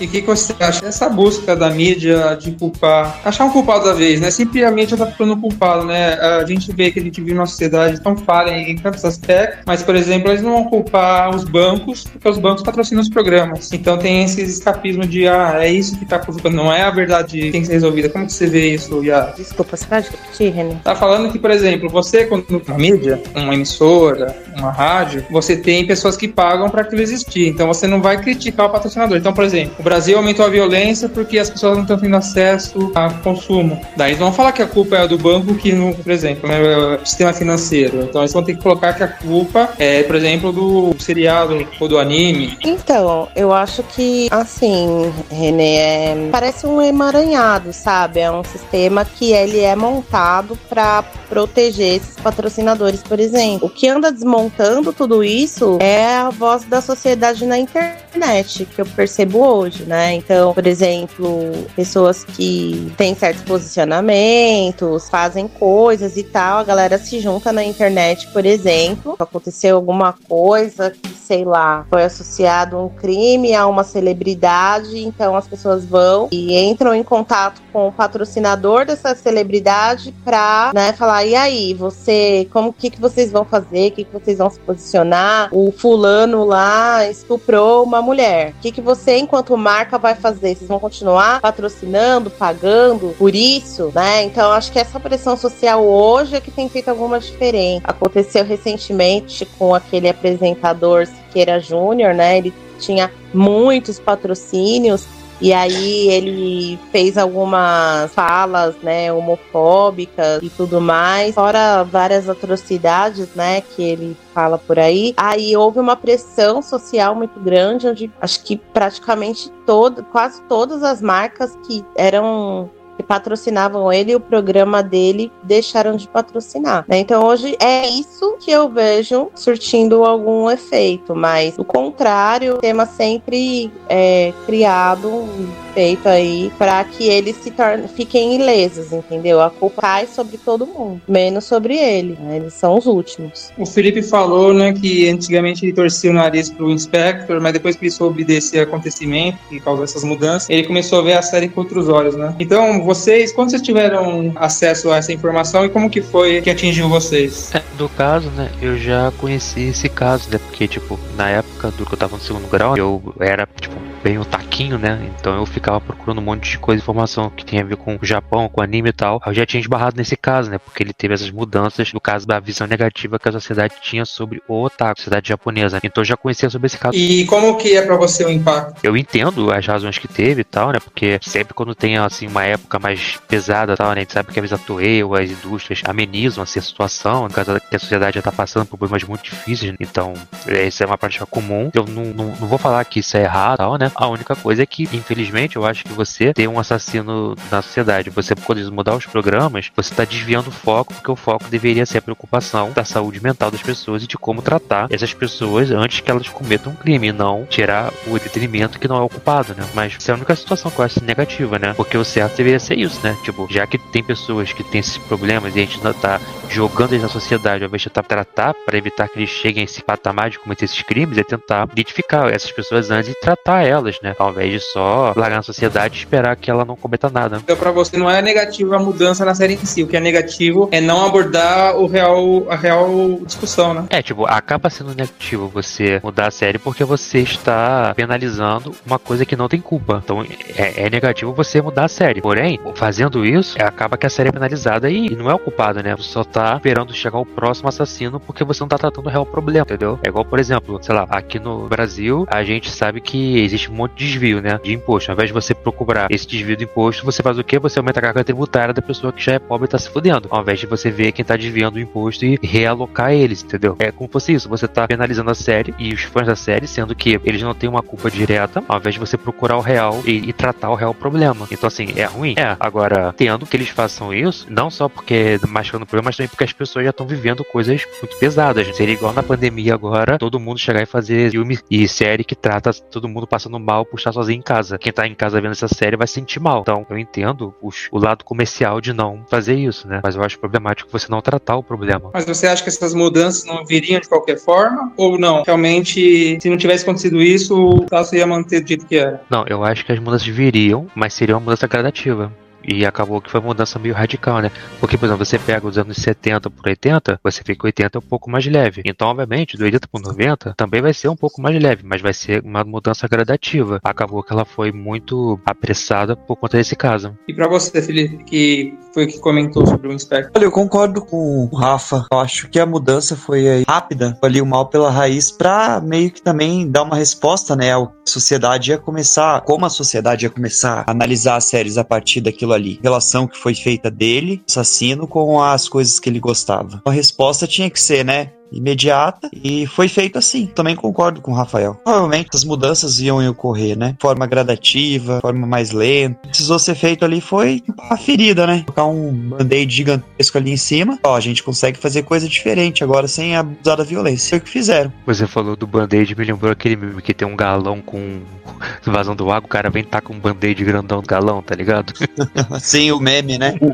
E o que, que você acha dessa busca da mídia de culpar, achar um culpado da vez, né? A mídia tá ficando culpado, né? A gente vê que a gente vive numa sociedade tão falha em, em tantos aspectos, mas, por exemplo, eles não vão culpar os bancos, porque os bancos patrocinam os programas. Então tem esse escapismo de, ah, é isso que tá culpando, não é a verdade que tem que ser resolvida. Como que você vê isso, Yara? Desculpa, você pode repetir, René? Tá falando que, por exemplo, você, quando na mídia, uma emissora, uma rádio, você tem pessoas que pagam para aquilo existir. Então você não vai criticar o patrocinador. Então, por exemplo, o Brasil aumentou a violência porque as pessoas não estão tendo acesso a consumo. Daí eles vão falar que a culpa é do banco que, no, por exemplo, né, o sistema financeiro. Então eles vão ter que colocar que a culpa é, por exemplo, do seriado ou do anime. Então, eu acho que, assim, Renê, é- parece um emaranhado, sabe? É um sistema que ele é montado para proteger esses patrocinadores, por exemplo. O que anda desmontando tudo isso é a voz da sociedade na internet, que eu percebo hoje, né? Então, por exemplo, pessoas que têm certos posicionamentos, fazem coisas e tal, a galera se junta na internet, por exemplo, aconteceu alguma coisa que, sei lá, foi associado um crime a uma celebridade, então as pessoas vão e entram em contato com o patrocinador dessa celebridade pra, né, falar, e aí, você, como que que vocês vão fazer, que que vocês vão se posicionar? O fulano lá estuprou uma mulher. O que que você, enquanto marca, vai fazer? Vocês vão continuar patrocinando, pagando por isso, né? Então, acho que essa pressão social hoje é que tem feito alguma diferença. Aconteceu recentemente com aquele apresentador Siqueira Júnior, né? Ele tinha muitos patrocínios e aí ele fez algumas falas, né, homofóbicas e tudo mais, fora várias atrocidades, né, que ele fala por aí. Aí houve uma pressão social muito grande, onde acho que praticamente todo, quase todas as marcas que eram que patrocinavam ele e o programa dele deixaram de patrocinar. né? Então hoje é isso que eu vejo surtindo algum efeito, mas o contrário, o tema sempre é criado, feito aí para que eles se tornem, fiquem ilesos, entendeu? A culpa cai sobre todo mundo, menos sobre ele. né? Eles são os últimos. O Felipe falou, né, que antigamente ele torcia o nariz pro Inspector, mas depois que ele soube desse acontecimento que causou essas mudanças, ele começou a ver a série com outros olhos, né? Então, vocês, quando vocês tiveram acesso a essa informação e como que foi que atingiu vocês? É, do caso, né, eu já conheci esse caso, né, porque, tipo, na época do que eu tava no segundo grau, eu era, tipo, bem o taquinho, né, então eu ficava procurando um monte de coisa, informação que tinha a ver com o Japão, com anime e tal. Eu já tinha esbarrado nesse caso, né, porque ele teve essas mudanças, no caso da visão negativa que a sociedade tinha sobre o otaku, sociedade japonesa. Então eu já conhecia sobre esse caso. E como que é para você o impacto? Eu entendo as razões que teve e tal, né, porque sempre quando tem, assim, uma época mais pesada e tal, né, a gente sabe que a visa Toei ou as indústrias amenizam, assim, a situação, no caso que a sociedade já tá passando por problemas muito difíceis, então essa é uma prática comum. Eu não, não, não vou falar que isso é errado, tal, né, a única coisa é que, infelizmente, eu acho que você ter um assassino na sociedade, você poder mudar os programas, você tá desviando o foco, porque o foco deveria ser a preocupação da saúde mental das pessoas e de como tratar essas pessoas antes que elas cometam um crime, não tirar o entretenimento que não é ocupado, né? Mas essa é a única situação que eu acho negativa, né? Porque o certo deveria ser isso, né? Tipo, já que tem pessoas que têm esses problemas e a gente não tá jogando eles na sociedade, ao invés de tratar para evitar que eles cheguem a esse patamar de cometer esses crimes, é tentar identificar essas pessoas antes e tratar elas, né? Ao invés de só largar na sociedade e esperar que ela não cometa nada. Então, pra você, não é negativo a mudança na série em si. O que é negativo é não abordar o real, a real discussão, né? É, tipo, acaba sendo negativo você mudar a série porque você está penalizando uma coisa que não tem culpa. Então, é, é negativo você mudar a série. Porém, fazendo isso, é, acaba que a série é penalizada e, e não é o culpado, né? Você só tá esperando chegar o próximo assassino porque você não tá tratando o real problema, entendeu? É igual, por exemplo, sei lá, aqui no Brasil, a gente sabe que existe um monte de desvio, né? De imposto. Ao invés de você procurar esse desvio do imposto, você faz o quê? Você aumenta a carga tributária da pessoa que já é pobre e tá se fudendo. Ao invés de você ver quem tá desviando o imposto e realocar eles, entendeu? É como fosse isso. Você tá penalizando a série e os fãs da série, sendo que eles não têm uma culpa direta, ao invés de você procurar o real e, e tratar o real problema. Então, assim, é ruim? É. Agora, tendo que eles façam isso, não só porque machucando o problema, mas também porque as pessoas já estão vivendo coisas muito pesadas. Seria igual na pandemia agora, todo mundo chegar e fazer filme e série que trata todo mundo passando mal por estar sozinho em casa. Quem tá em casa vendo essa série vai se sentir mal. Então, eu entendo os, o lado comercial de não fazer isso, né? Mas eu acho problemático você não tratar o problema. Mas você acha que essas mudanças não viriam de qualquer forma? Ou não? Realmente, se não tivesse acontecido isso, o caso ia manter do jeito que era? Não, eu acho que as mudanças viriam, mas seria uma mudança gradativa. E acabou que foi uma mudança meio radical, né? Porque, por exemplo, você pega os anos 70 por 80, você fica 80 um pouco mais leve. Então, obviamente, do 80 por 90 também vai ser um pouco mais leve, mas vai ser uma mudança gradativa. Acabou que ela foi muito apressada por conta desse caso. E para você, Felipe, que foi o que comentou sobre o inspector? Olha, eu concordo com o Rafa. Eu acho que a mudança foi aí rápida, ali o mal pela raiz, pra meio que também dar uma resposta, né, a sociedade ia começar, como a sociedade ia começar a analisar as séries a partir daquilo ali. Relação que foi feita dele, assassino, com as coisas que ele gostava. A resposta tinha que ser, né? Imediata e foi feito assim. Também concordo com o Rafael. Provavelmente as mudanças iam ocorrer, né? Forma gradativa, forma mais lenta. Precisou ser feito ali foi a ferida, né? Colocar um band-aid gigantesco ali em cima. Ó, a gente consegue fazer coisa diferente agora sem abusar da violência. Foi o que fizeram. Você falou do band-aid, me lembrou aquele meme que tem um galão com [laughs] vazando água, o cara vem tá com um band-aid grandão no galão, tá ligado? [laughs] Sim, o meme, né? [laughs]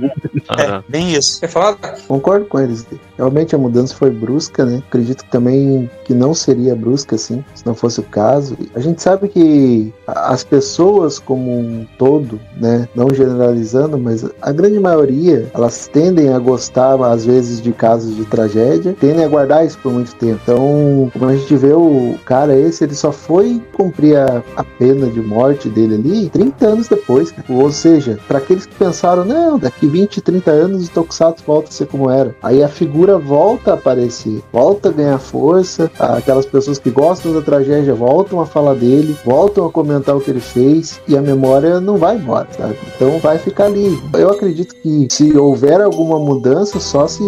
É, bem isso. Quer falar? Concordo com eles. Realmente a mudança foi brusca, né? Acredito também que não seria brusca, assim, se não fosse o caso. A gente sabe que as pessoas como um todo, né? Não generalizando, mas a grande maioria, elas tendem a gostar, às vezes, de casos de tragédia, tendem a guardar isso por muito tempo. Então, como a gente vê o cara esse, ele só foi cumprir a, a pena de morte dele ali 30 anos depois. Ou seja, para aqueles que pensaram, não, daqui 20, 30 anos o Tokusatsu volta a ser como era. Aí a figura volta a aparecer, volta a ganhar força, aquelas pessoas que gostam da tragédia voltam a falar dele, voltam a comentar o que ele fez e a memória não vai embora, sabe? Então vai ficar ali. Eu acredito que se houver alguma mudança, só se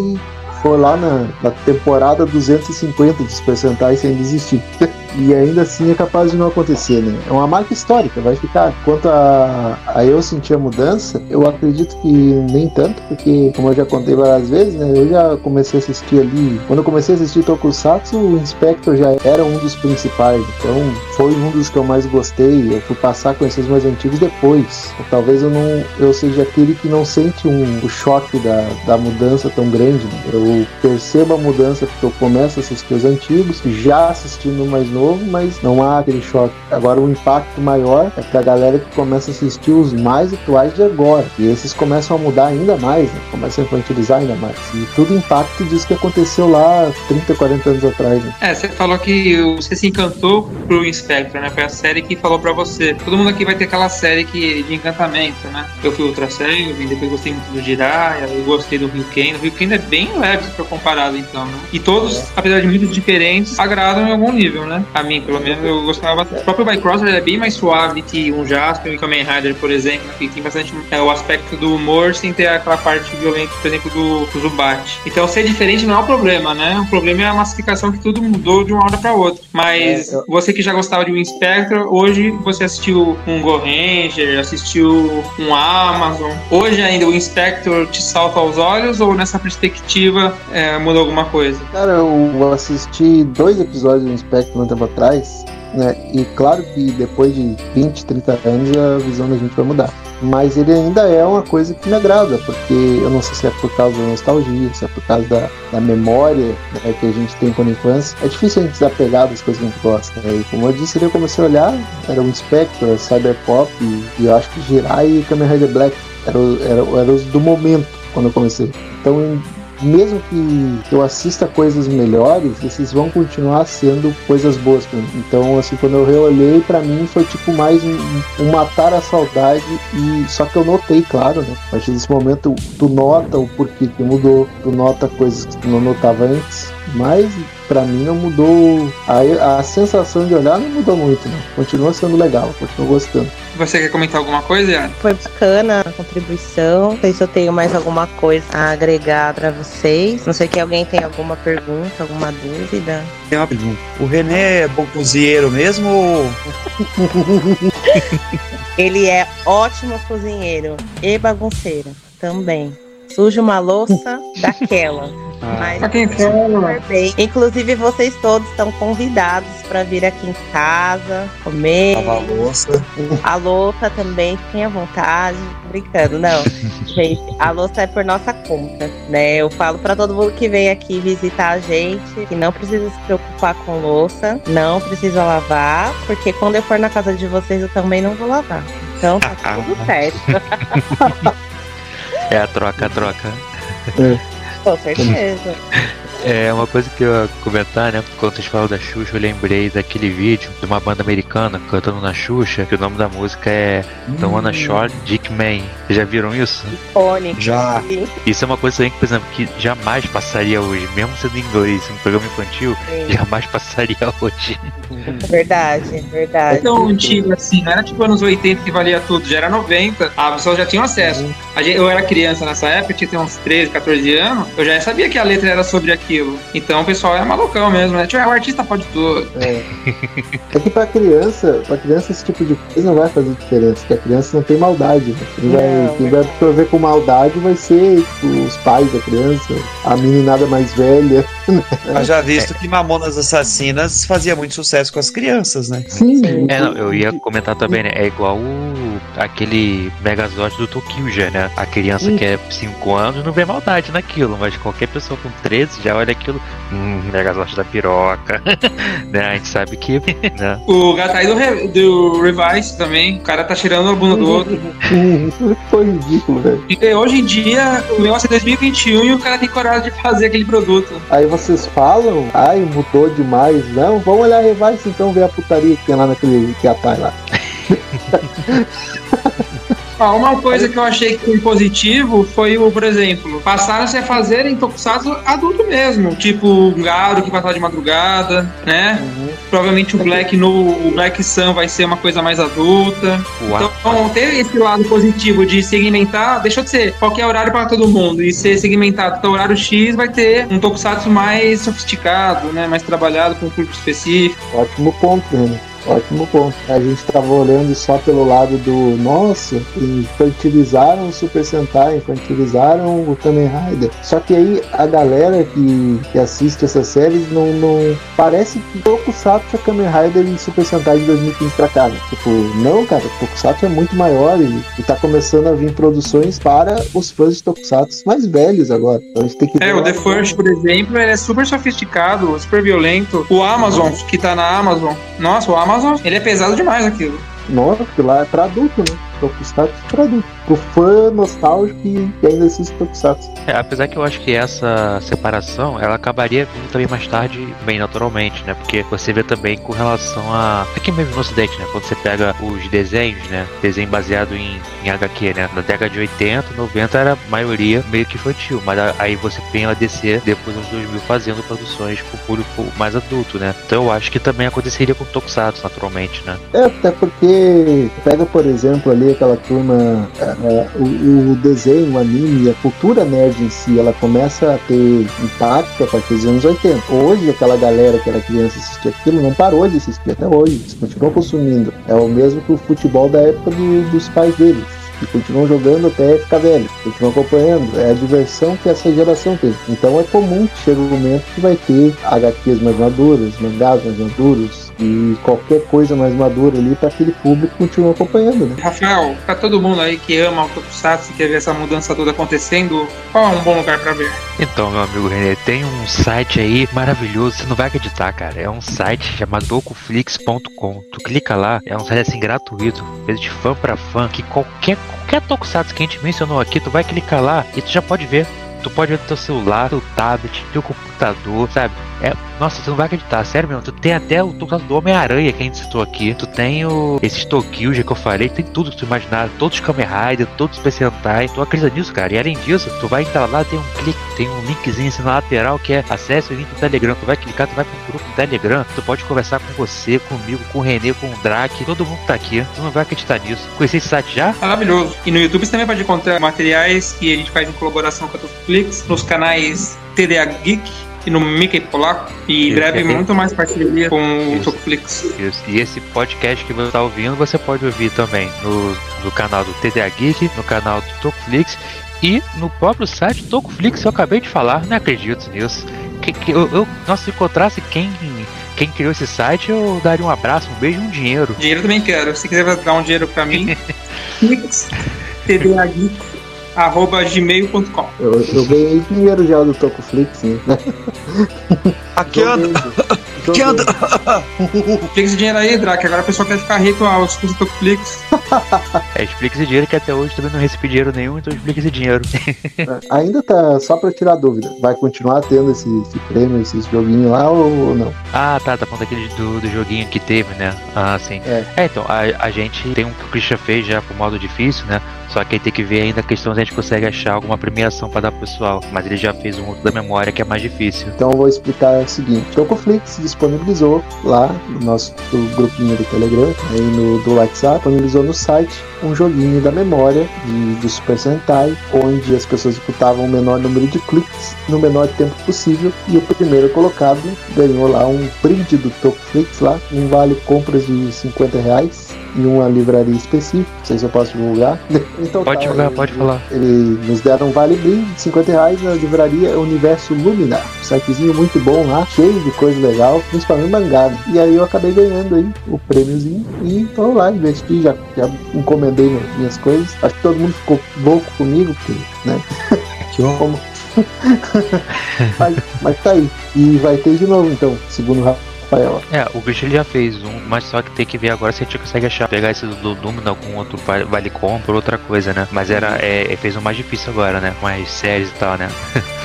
for lá na, na temporada 250 dos percentais sem desistir. [laughs] e ainda assim é capaz de não acontecer, né? É uma marca histórica, vai ficar. Quanto a, a eu sentir a mudança, eu acredito que nem tanto, porque, como eu já contei várias vezes, né? Eu já comecei a assistir ali. Quando eu comecei a assistir Tokusatsu, o Inspector já era um dos principais, então foi um dos que eu mais gostei. Eu fui passar a conhecer os mais antigos depois. Talvez eu não eu seja aquele que não sente um, o choque da, da mudança tão grande. Né? Eu percebo a mudança porque eu começo a assistir os antigos, já assistindo mais novo novo, mas não há aquele choque. Agora o impacto maior é pra galera que começa a assistir os mais atuais de agora. E esses começam a mudar ainda mais, né? Começam a infantilizar ainda mais. E tudo impacto disso que aconteceu lá 30, 40 anos atrás, né? É, você falou que você se encantou pro Inspector, né? Foi a série que falou pra você. Todo mundo aqui vai ter aquela série que, de encantamento, né? Eu fui Ultra Seven, depois gostei muito do Jiraiya, eu gostei do Ryuken. O Ryuken é bem leve for comparado, então, né? E todos, apesar de muito diferentes, agradam em algum nível, né? A mim, pelo menos, eu gostava. O próprio Bycrosser é bem mais suave que um Jasper e um Kamen Rider, por exemplo, que tem bastante é, o aspecto do humor sem ter aquela parte violenta, por exemplo, do, do Zubat. Então, ser diferente não é o problema, né? O problema é a massificação que tudo mudou de uma hora pra outra. Mas É, eu- você que já gostava de um Spectre, hoje você assistiu um Go Ranger, assistiu um Amazon. Hoje ainda o Inspector te salta aos olhos ou nessa perspectiva é, mudou alguma coisa? Cara, eu assisti dois episódios do Inspector um tempo atrás, né? E claro que depois de 20, 30 anos a visão da gente vai mudar. Mas ele ainda é uma coisa que me agrada, porque eu não sei se é por causa da nostalgia, se é por causa da, da memória né, que a gente tem quando infância. É difícil a gente desapegar das coisas que a gente gosta. Né? E como eu disse, eu comecei a olhar, era o Inspector, Cyberpop, e, e eu acho que Jirai e Kamen Rider Black eram eram- eram os do momento quando eu comecei. Então, mesmo que eu assista coisas melhores, esses vão continuar sendo coisas boas pra mim. Então, assim, quando eu reolhei, pra mim foi tipo mais um, um matar a saudade e só que eu notei, claro, né? A partir desse momento, tu nota o porquê que mudou, tu nota coisas que tu não notava antes, mas pra mim não mudou. A, a sensação de olhar não mudou muito, né? Continua sendo legal, continuo gostando. Você quer comentar alguma coisa, Yara? Foi bacana a contribuição. Não sei se eu tenho mais alguma coisa a agregar pra vocês. Não sei que alguém tem alguma pergunta, alguma dúvida. Tem uma pergunta. O René é bom cozinheiro mesmo ou [laughs] Ele é ótimo cozinheiro e bagunceiro também. Suja uma louça daquela. Mas super for, bem. Inclusive, vocês todos estão convidados para vir aqui em casa, comer. lavar louça? A louça também, fiquem à vontade. Brincando, não. [laughs] gente, a louça é por nossa conta, né? Eu falo para todo mundo que vem aqui visitar a gente que não precisa se preocupar com louça, não precisa lavar, porque quando eu for na casa de vocês eu também não vou lavar. Então tá [laughs] tudo certo. É a troca, a troca. Com certeza. [laughs] É uma coisa que eu ia comentar, né? Quando vocês falam da Xuxa, eu lembrei daquele vídeo de uma banda americana cantando na Xuxa, que o nome da música é The Wanna Short Dick Man. Vocês já viram isso? Icônico. Já. Isso é uma coisa também que, por exemplo, que jamais passaria hoje, mesmo sendo em inglês, um programa infantil, sim. jamais passaria [laughs] hoje. Verdade, é verdade. tão antigo assim, não era tipo anos 80 que valia tudo, já era 90, a pessoa já tinha acesso. Gente- eu era criança nessa época, tinha tinha uns 13, 14 anos, eu já sabia que a letra era sobre aquilo. Então o pessoal era malucão mesmo, né? Tipo, ah, o artista pode tudo. É. é que pra criança, pra criança esse tipo de coisa não vai fazer diferença, porque a criança não tem maldade. Né? Quem, vai, Não, quem vai absorver com maldade vai ser tipo, os pais da criança, a meninada mais velha. Mas já visto que Mamonas Assassinas fazia muito sucesso com as crianças, né? Sim, É, não, eu ia comentar também, né? É igual o, aquele Megazord do Tokyo já, né? A criança que é 5 anos não vê maldade naquilo, mas qualquer pessoa com 13 já olha aquilo, hum, Megazord da piroca, [laughs] né? A gente sabe que, né? O Gatai do, Re- do Revice também, o cara tá tirando a bunda do outro. Isso [laughs] foi ridículo, velho. E hoje em dia, o negócio é 2021 e o cara tem coragem de fazer aquele produto. Aí vocês falam, ai, mudou demais. Não, vamos olhar a Revice então, ver a putaria que tem lá naquele que atai lá. [laughs] Ah, uma coisa que eu achei que foi positivo foi o, por exemplo, passaram-se a fazer em tokusatsu adulto mesmo, tipo um Garo que passava de madrugada, né? Provavelmente o Black no o Black Sun vai ser uma coisa mais adulta. O ar- Então, ter esse lado positivo de segmentar, deixou de ser qualquer horário para todo mundo e ser segmentado para o horário X vai ter um tokusatsu mais sofisticado, né, mais trabalhado com um público específico. Ótimo ponto, né? Ótimo ponto. A gente tava olhando só pelo lado do nossa, infantilizaram o Super Sentai, infantilizaram o Kamen Rider. Só que aí a galera que, que assiste essas séries não, não parece que Tokusatsu é Kamen Rider e Super Sentai de 2015 pra cá. Né? Tipo, não, cara, Tokusatsu é muito maior e, e tá começando a vir produções para os fãs de Tokusatsu mais velhos agora. Então a gente tem que É, o The First, por exemplo, ele é super sofisticado, super violento. O Amazon, que tá na Amazon. Nossa, o Amazon, ele é pesado demais aquilo. Nossa, porque lá é pra adulto, né? Tokusatsu pra adulto. Pro fã nostálgico que, que ainda assiste Tokusatsu. É, apesar que eu acho que essa separação ela acabaria vindo também mais tarde, bem naturalmente, né? Porque você vê também com relação a. Aqui mesmo no Ocidente, né? Quando você pega os desenhos, né? Desenho baseado em, em HQ, né? Na década de 80, 90 era a maioria meio que infantil, mas a- aí você tem a DC depois dos 2000 fazendo produções pro público mais adulto, né? Então eu acho que também aconteceria com Tokusatsu, naturalmente, né? É, até porque pega, por exemplo, ali aquela turma, é, o, o desenho, o anime, a cultura nerd em si, ela começa a ter impacto a partir dos anos 80. Hoje, aquela galera que era criança assistia aquilo não parou de assistir até hoje, eles continuam consumindo. É o mesmo que o futebol da época do- dos pais deles. E continuam jogando até ficar velho, continuam acompanhando. É a diversão que essa geração tem. Então é comum que chega um momento que vai ter HQs mais maduras, mangás mais maduros e qualquer coisa mais madura ali para aquele público continuar acompanhando, né? Rafael, pra todo mundo aí que ama o Tokusatsu e quer ver essa mudança toda acontecendo, qual é um bom lugar pra ver? Então, meu amigo Renê, tem um site aí maravilhoso, você não vai acreditar, cara. É um site chamado dokuflix.com. Tu clica lá, é um site assim gratuito, feito de fã pra fã, que qualquer, qualquer tokusatsu que a gente mencionou aqui, tu vai clicar lá e tu já pode ver. Tu pode ver no teu celular, teu tablet, teu computador, sabe? É, nossa, você não vai acreditar, sério mesmo. Tu tem até o tokusatsu do Homem-Aranha que a gente citou aqui. Tu tem o, esses Tokyuja que eu falei, tem tudo que tu imaginar. Todos os Kamen Rider, todos os Super Sentai. Tu acredita nisso, cara? E além disso, tu vai entrar lá, tem um clique, tem um linkzinho assim na lateral que é acesse o link do Telegram. Tu vai clicar, tu vai pro grupo do Telegram. Tu pode conversar com você, comigo, com o Renê, com o Drake. Todo mundo tá aqui. Tu não vai acreditar nisso. Conheci esse site já? Maravilhoso. E no YouTube você também pode encontrar materiais que a gente faz em colaboração com a Netflix, nos canais TDA Geek e no Mickey Polaco. E breve é. muito mais parceria com o. Isso. E esse podcast que você está ouvindo, você pode ouvir também no, no canal do TDA Geek, no canal do Tokuflix e no próprio site Tokuflix que eu acabei de falar. Não acredito nisso. Que, que eu, eu, nossa, se encontrasse quem, quem criou esse site, eu daria um abraço, um beijo e um dinheiro. Dinheiro também quero. Se quiser dar um dinheiro pra mim, [laughs] TDA Geek, arroba gmail.com. Eu, eu ganhei dinheiro já do Tokuflix, né? Aqui anda, aqui anda. [laughs] Fica esse dinheiro aí, Drake. Agora a pessoa quer ficar rico aos custos do Tokuflix. É, explica esse dinheiro que até hoje também não recebi dinheiro nenhum, então explica esse dinheiro. Ainda tá só pra tirar dúvida. Vai continuar tendo esse, esse prêmio, esses joguinhos lá ou não? Ah, tá, tá falando daquele do, do joguinho que teve, né? Ah, sim. É. então, a, a gente tem um que o Christian fez já pro modo difícil, né? Só que aí tem que ver ainda a questão se a gente consegue achar alguma premiação pra dar pro pessoal. Mas ele já fez um outro da memória que é mais difícil. Então eu vou explicar o seguinte: Tokuflix disponibilizou lá no nosso grupinho do Telegram, aí no do WhatsApp, disponibilizou no site um joguinho da memória de, do Super Sentai, onde as pessoas disputavam o menor número de cliques no menor tempo possível e o primeiro colocado ganhou lá um brinde do Tokuflix lá, um vale compras de 50 reais em uma livraria específica, não sei se eu posso divulgar. [laughs] Então, Pode tá, divulgar, ele- pode falar. Ele nos deram um vale brinde de 50 reais na livraria Universo Lumina. Um sitezinho muito bom lá, cheio de coisa legal, principalmente mangá. E aí eu acabei ganhando aí o prêmiozinho e tô lá, investi, já, já encomendei minhas- coisas. Acho que todo mundo ficou louco comigo, porque, né? [laughs] Ó. Como... [laughs] mas, mas tá aí. E vai ter de novo então, segundo o Rafael. É, o Christian ele já fez um, mas só que tem que ver agora se a gente consegue achar, pegar esse do Lumina com outro vale, compra ou outra coisa, né? Mas era, é, é, fez um mais difícil agora, né? Mais séries e tal, né? [laughs]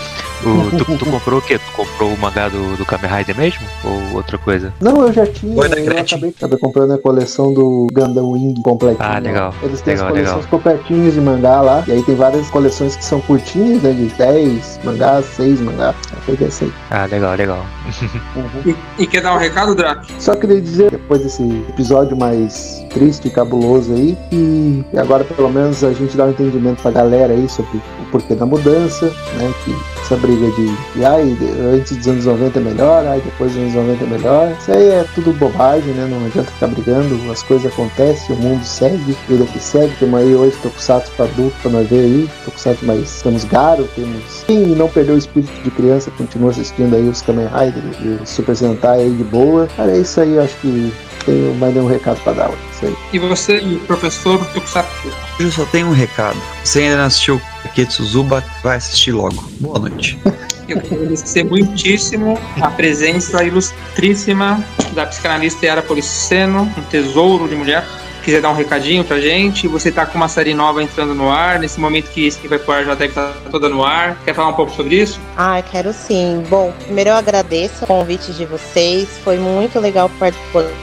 O, [laughs] tu, tu comprou o quê? Tu comprou o mangá do, do Kamen Rider mesmo? Ou outra coisa? Não, eu já tinha, Oi, da eu acabei, acabei comprando a coleção do Gundam Wing completinho. Ah, legal. Eles têm Legal, as coleções legal. completinhas de mangá lá, e aí tem várias coleções que são curtinhas, né, de 10 mangás, 6 mangás. Peguei essa aí. Ah, legal, legal. E, e quer dar um recado, Drake? Só queria dizer, depois desse episódio mais triste e cabuloso aí, que agora pelo menos a gente dá um entendimento pra galera aí sobre o porquê da mudança, né? Que essa briga de, de ai, antes dos anos 90 é melhor, ai, depois dos anos 90 é melhor. Isso aí é tudo bobagem, né? Não adianta ficar brigando, as coisas acontecem, o mundo segue, vida que segue. Temos aí hoje Tokusatsu para adulto pra nós ver aí, Tokusatsu mais. Temos Garo, temos. Quem não perdeu o espírito de criança continua assistindo aí os Kamen Rider e o Super Sentai aí de boa. Cara, é isso aí, eu acho que tenho mais nenhum recado para dar. Isso aí. E você, professor Tokusatsu? Hoje eu só tenho um recado. Você ainda não assistiu Ketsu Zuba, vai assistir logo. Boa noite. Eu quero agradecer muitíssimo a presença ilustríssima da psicanalista Yara Policeno, um tesouro de mulher. Quiser dar um recadinho pra gente, você tá com uma série nova entrando no ar, nesse momento que esse que vai pro ar já deve estar toda no ar. Quer falar um pouco sobre isso? Ah, quero sim. Bom, primeiro eu agradeço o convite de vocês. Foi muito legal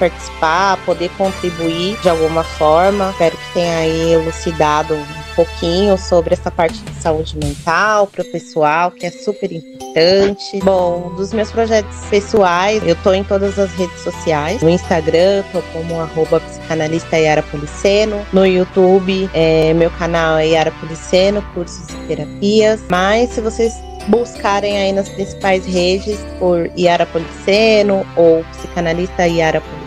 participar, poder contribuir de alguma forma. Espero que tenha aí elucidado um pouquinho sobre essa parte de saúde mental para o pessoal, que é super importante. Bom, dos meus projetos pessoais, eu tô em todas as redes sociais. No Instagram, tô como arroba psicanalista Yara Policeno. No YouTube, é, meu canal é Yara Policeno, cursos e terapias. Mas se vocês buscarem aí nas principais redes por Yara Policeno ou psicanalista Yara Policeno,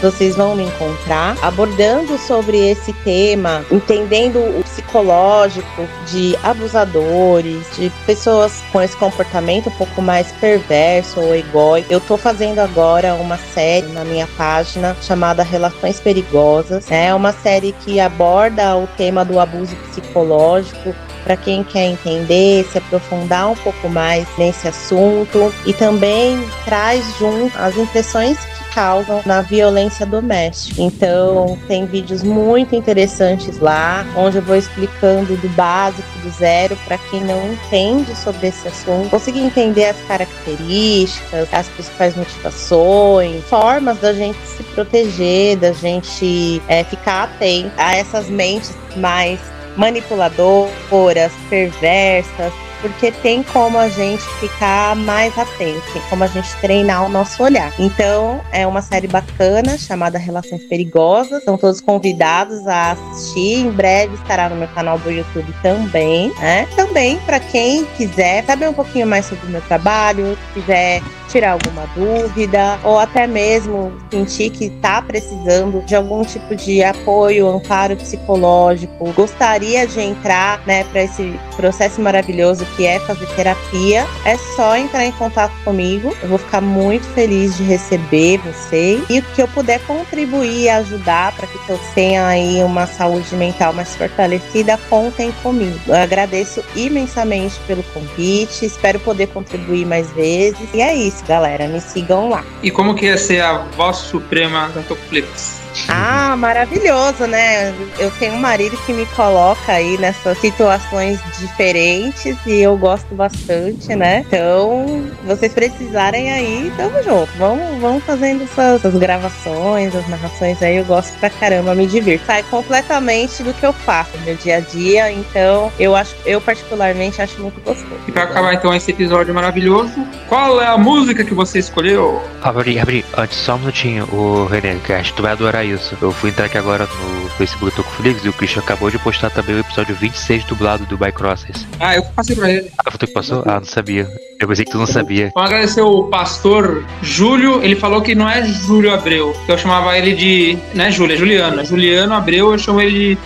vocês vão me encontrar abordando sobre esse tema, entendendo o psicológico de abusadores, de pessoas com esse comportamento um pouco mais perverso ou egóico. Eu tô fazendo agora uma série na minha página chamada Relações Perigosas. É uma série que aborda o tema do abuso psicológico para quem quer entender, se aprofundar um pouco mais nesse assunto e também traz junto as impressões causam na violência doméstica. Então, tem vídeos muito interessantes lá, onde eu vou explicando do básico, do zero, para quem não entende sobre esse assunto, conseguir entender as características, as principais motivações, formas da gente se proteger, da gente é, ficar atento a essas mentes mais manipuladoras, perversas, porque tem como a gente ficar mais atento, tem como a gente treinar o nosso olhar. Então, é uma série bacana chamada Relações Perigosas. São todos convidados a assistir. Em breve estará no meu canal do YouTube também, né? Também para quem quiser saber um pouquinho mais sobre o meu trabalho, quiser tirar alguma dúvida ou até mesmo sentir que está precisando de algum tipo de apoio, amparo psicológico, gostaria de entrar, né, para esse processo maravilhoso que é fazer terapia, é só entrar em contato comigo. Eu vou ficar muito feliz de receber vocês e o que eu puder contribuir e ajudar para que todos tenham aí uma saúde mental mais fortalecida, contem comigo. Eu agradeço imensamente pelo convite, espero poder contribuir mais vezes. E é isso, galera, me sigam lá. E como que ia ser a voz suprema da Tokuflix? Ah, maravilhoso, né? Eu tenho um marido que me coloca aí nessas situações diferentes e eu gosto bastante, né? Então, vocês precisarem aí, tamo junto. Vamos, vamos fazendo essas, essas gravações, as narrações aí, eu gosto pra caramba, me divirto. Sai completamente do que eu faço no meu dia a dia, então eu acho, eu particularmente acho muito gostoso. E pra acabar então esse episódio maravilhoso, qual é a música que você escolheu? Abri, abri, antes só um minutinho, o René, que acho que tu vai adorar isso. Eu fui entrar aqui agora no Facebook do Tocoflix e o Christian acabou de postar também o episódio 26 dublado do Bycrossers. Ah, eu passei pra ele. Ah, foi tu que passou? Ah, não sabia. Eu pensei que tu não sabia. Vamos agradecer o pastor Júlio. Ele falou que não é Júlio Abreu. Eu chamava ele de. Não é Júlio, é Juliano. É Juliano Abreu, eu chamo ele de.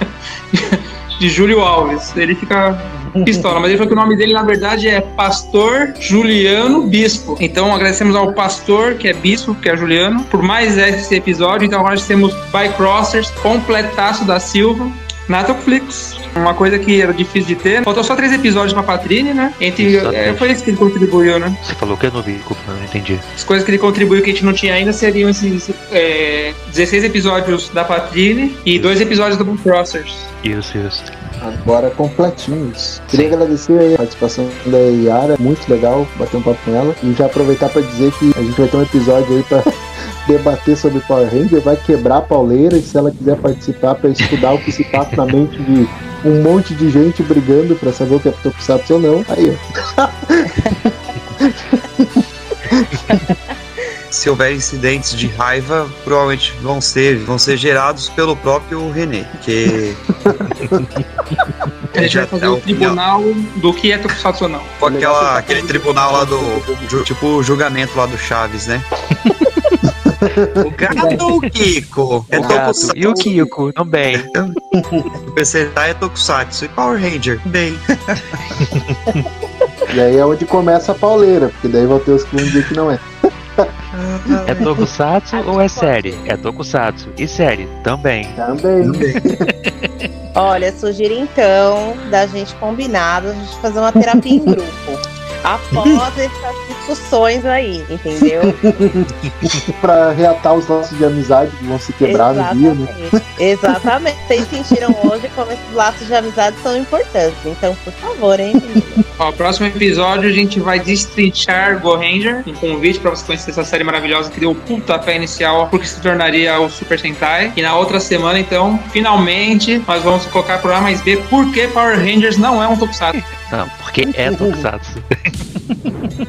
[laughs] de Júlio Alves. Ele fica pistola, mas ele falou que o nome dele na verdade é Pastor Juliano Bispo. Então agradecemos ao pastor, que é bispo, que é Juliano, por mais esse episódio. Então agora nós temos Bycrossers, completaço da Silva. Na Tocoflix. Uma coisa que era difícil de ter. Faltou só três episódios pra Patrine, né? Entre, é, foi isso que ele contribuiu, né? Você falou que eu não vi, desculpa, eu não entendi. As coisas que ele contribuiu que a gente não tinha ainda seriam esses é, 16 episódios da Patrine e dois episódios do Bycrossers. Isso, isso. Agora completinhos. Queria agradecer a participação da Yara, muito legal bater um papo com ela. E já aproveitar para dizer que a gente vai ter um episódio aí para [laughs] debater sobre Power Ranger, vai quebrar a pauleira e se ela quiser participar para estudar o que se passa na mente de um monte de gente brigando para saber o que é Tokusatsu ou não, aí ó. [laughs] Se houver incidentes de raiva, provavelmente vão ser, vão ser gerados pelo próprio René, porque A [laughs] gente vai fazer o tribunal do que é Tokusatsu ou não. Tipo aquela, aquele tribunal lá do. ju- tipo o julgamento lá do Chaves, né? [laughs] o gato ou o Kiko? É O gato e o Kiko também. O PCTA é Tokusatsu. E Power Ranger? Bem. [laughs] E aí é onde começa a pauleira, porque daí vai ter os que vão dizer que não é. [laughs] É Tokusatsu ou é série? É Tokusatsu. E série? Também. Também. [laughs] Olha, sugiro então da gente combinado, a gente fazer uma terapia em grupo. [laughs] Após essas discussões aí, entendeu? [laughs] pra reatar os laços de amizade que vão se quebrar no dia, né? Exatamente. Exatamente. Vocês sentiram hoje como esses laços de amizade são importantes. Então, por favor, hein? Ó, próximo episódio a gente vai destrinchar Go Ranger, um convite pra você conhecer essa série maravilhosa que deu o pontapé inicial porque se tornaria o Super Sentai. E na outra semana, então, finalmente, nós vamos colocar por A mais B por que Power Rangers não é um Tokusatsu. Não, porque é Tokusatsu.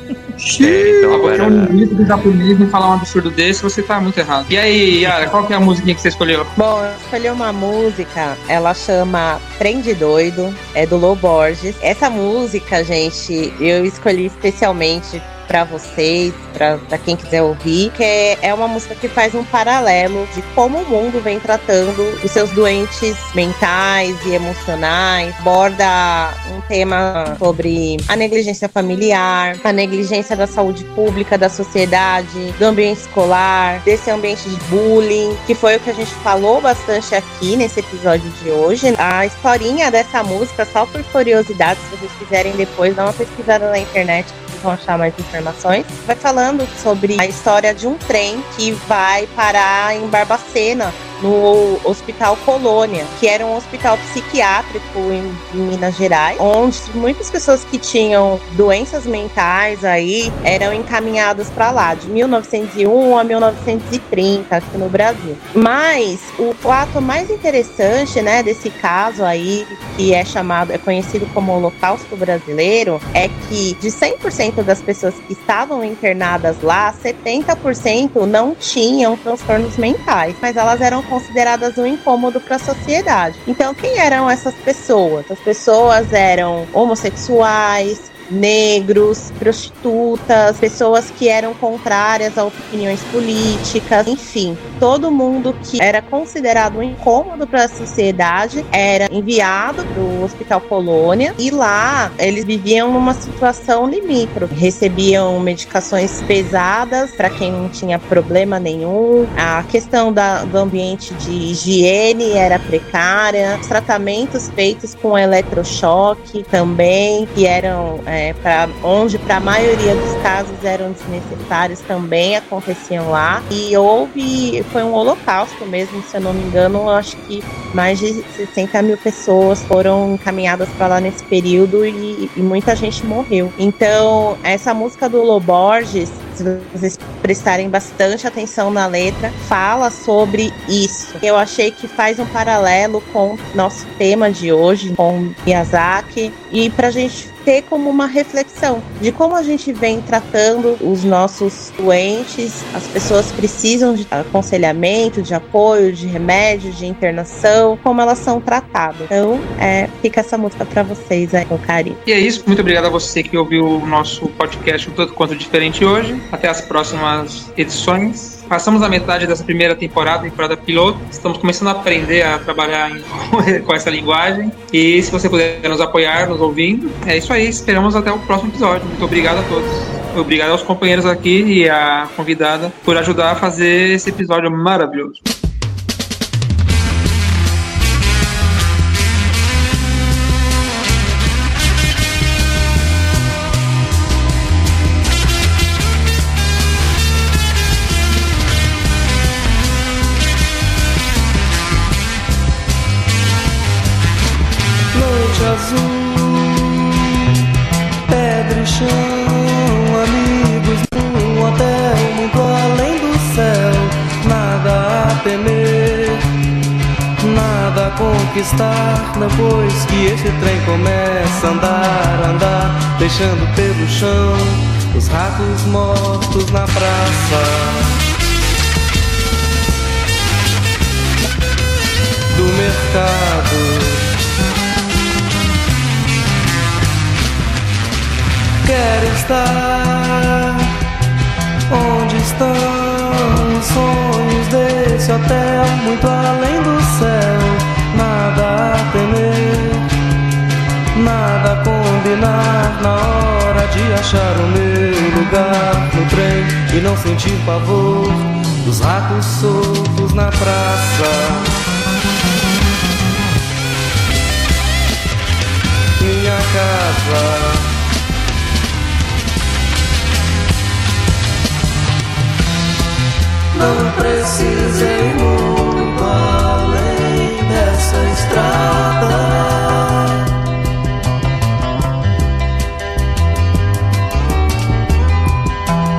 [laughs] É, É, então agora. um livro do japonês me falar um absurdo desse, você tá muito errado. E aí, Yara, qual que é a musiquinha que você escolheu? Bom, eu escolhi uma música, ela chama Trem de Doido, é do Lou Borges. Essa música, gente, eu escolhi especialmente pra vocês, pra quem quiser ouvir, que é, é uma música que faz um paralelo de como o mundo vem tratando os seus doentes mentais e emocionais, aborda um tema sobre a negligência familiar, a negligência da saúde pública, da sociedade, do ambiente escolar, desse ambiente de bullying, que foi o que a gente falou bastante aqui nesse episódio de hoje. A historinha dessa música, só por curiosidade, se vocês quiserem depois, dá uma pesquisada na internet vão achar mais informações. Vai falando sobre a história de um trem que vai parar em Barbacena, no Hospital Colônia, que era um hospital psiquiátrico em, em Minas Gerais, onde muitas pessoas que tinham doenças mentais aí eram encaminhadas para lá, de 1901 a 1930 aqui no Brasil. Mas o fato mais interessante, né, desse caso aí, que é chamado, é conhecido como Holocausto Brasileiro, é que de 100% das pessoas que estavam internadas lá, 70% não tinham transtornos mentais, mas elas eram consideradas um incômodo para a sociedade. Então, quem eram essas pessoas? As pessoas eram homossexuais, negros, prostitutas, pessoas que eram contrárias a opiniões políticas, enfim, todo mundo que era considerado um incômodo para a sociedade era enviado para o Hospital Colônia e lá eles viviam numa situação limítrofe, recebiam medicações pesadas para quem não tinha problema nenhum, a questão da, do ambiente de higiene era precária, os tratamentos feitos com eletrochoque também, que eram é, para onde para a maioria dos casos eram desnecessários também aconteciam lá. E houve foi um holocausto mesmo se eu não me engano acho que mais de 60 mil pessoas foram encaminhadas para lá nesse período e, e muita gente morreu. Então essa música do Loborges se vocês prestarem bastante atenção na letra, fala sobre isso. Eu achei que faz um paralelo com nosso tema de hoje, com Miyazaki, e pra gente ter como uma reflexão de como a gente vem tratando os nossos doentes, as pessoas precisam de aconselhamento, de apoio, de remédio, de internação, como elas são tratadas. Então, é, fica essa música pra vocês aí com carinho. E é isso, muito obrigado a você que ouviu o nosso podcast um tanto quanto diferente hoje. Até as próximas edições. Passamos a metade dessa primeira temporada, temporada piloto. Estamos começando a aprender a trabalhar em- [laughs] com essa linguagem. E se você puder nos apoiar, nos ouvindo, é isso aí. Esperamos até o próximo episódio. Muito obrigado a todos. Obrigado aos companheiros aqui e à convidada por ajudar a fazer esse episódio maravilhoso. Azul, pedra e chão, amigos num hotel muito além do céu. Nada a temer, nada a conquistar. Depois que esse trem começa a andar, andar, deixando pelo chão os ratos mortos na praça. Do mercado Quero estar onde estão os sonhos desse hotel, muito além do céu. Nada a temer, nada a combinar na hora de achar o meu lugar no trem e não sentir pavor dos ratos soltos na praça. Minha casa. Não precisei muito além dessa estrada.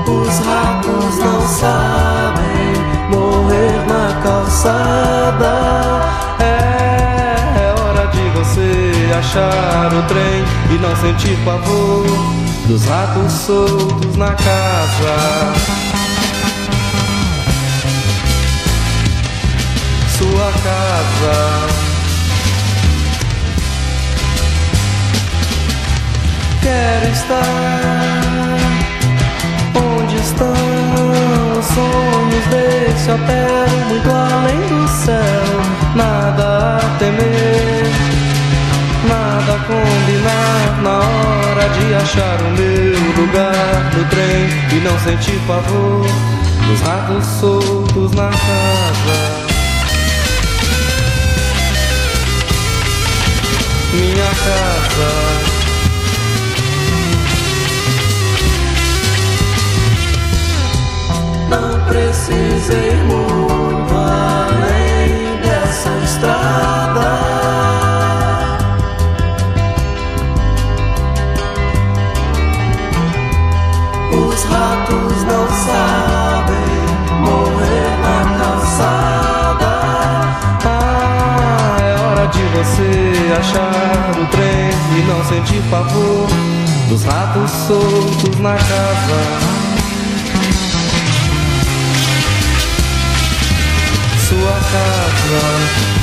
Os ratos não sabem morrer na calçada. É, hora de você achar o trem e não sentir pavor dos ratos soltos na casa. Casa. Quero estar onde estão os sonhos desse hotel, muito além do céu. Nada a temer, nada a combinar na hora de achar o meu lugar no trem e não sentir pavor dos ratos soltos na casa. Minha casa. Não precisei muito além dessa estrada. Os ratos e não sentir pavor dos ratos soltos na casa. Sua casa.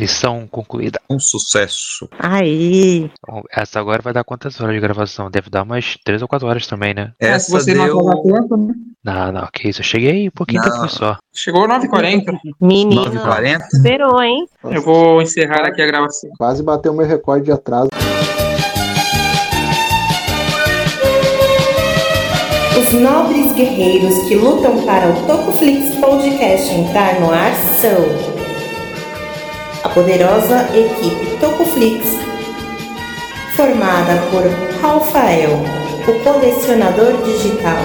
Missão concluída. Um sucesso. Aí. Essa agora vai dar quantas horas de gravação? Deve dar umas 3 ou 4 horas também, né? É, se Essa você não deu. atrasar tempo, né? Não, não, que isso. Eu cheguei um pouquinho Não. depois só. Chegou 9h40. Menino. 9h40. Esperou, hein? Eu vou encerrar aqui a gravação. Quase bateu meu recorde de atraso. Os nobres guerreiros que lutam para o Tocoflix Podcast entrar no ar são poderosa equipe Tocoflix, formada por Rafael, o colecionador digital,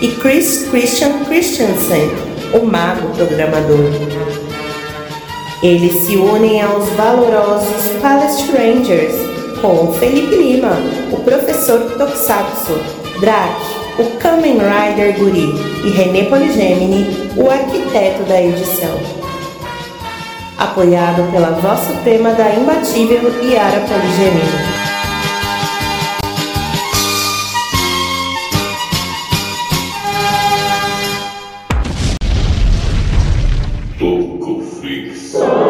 e Chris Christian Christensen, o mago programador. Eles se unem aos valorosos Palace Rangers, com Felipe Lima, o professor Tokusatsu, Drac, o Kamen Rider Guri e René Poligemini, o arquiteto da edição apoiado pela vosso tema da imbatível Iara Poligenia. Toco fixo.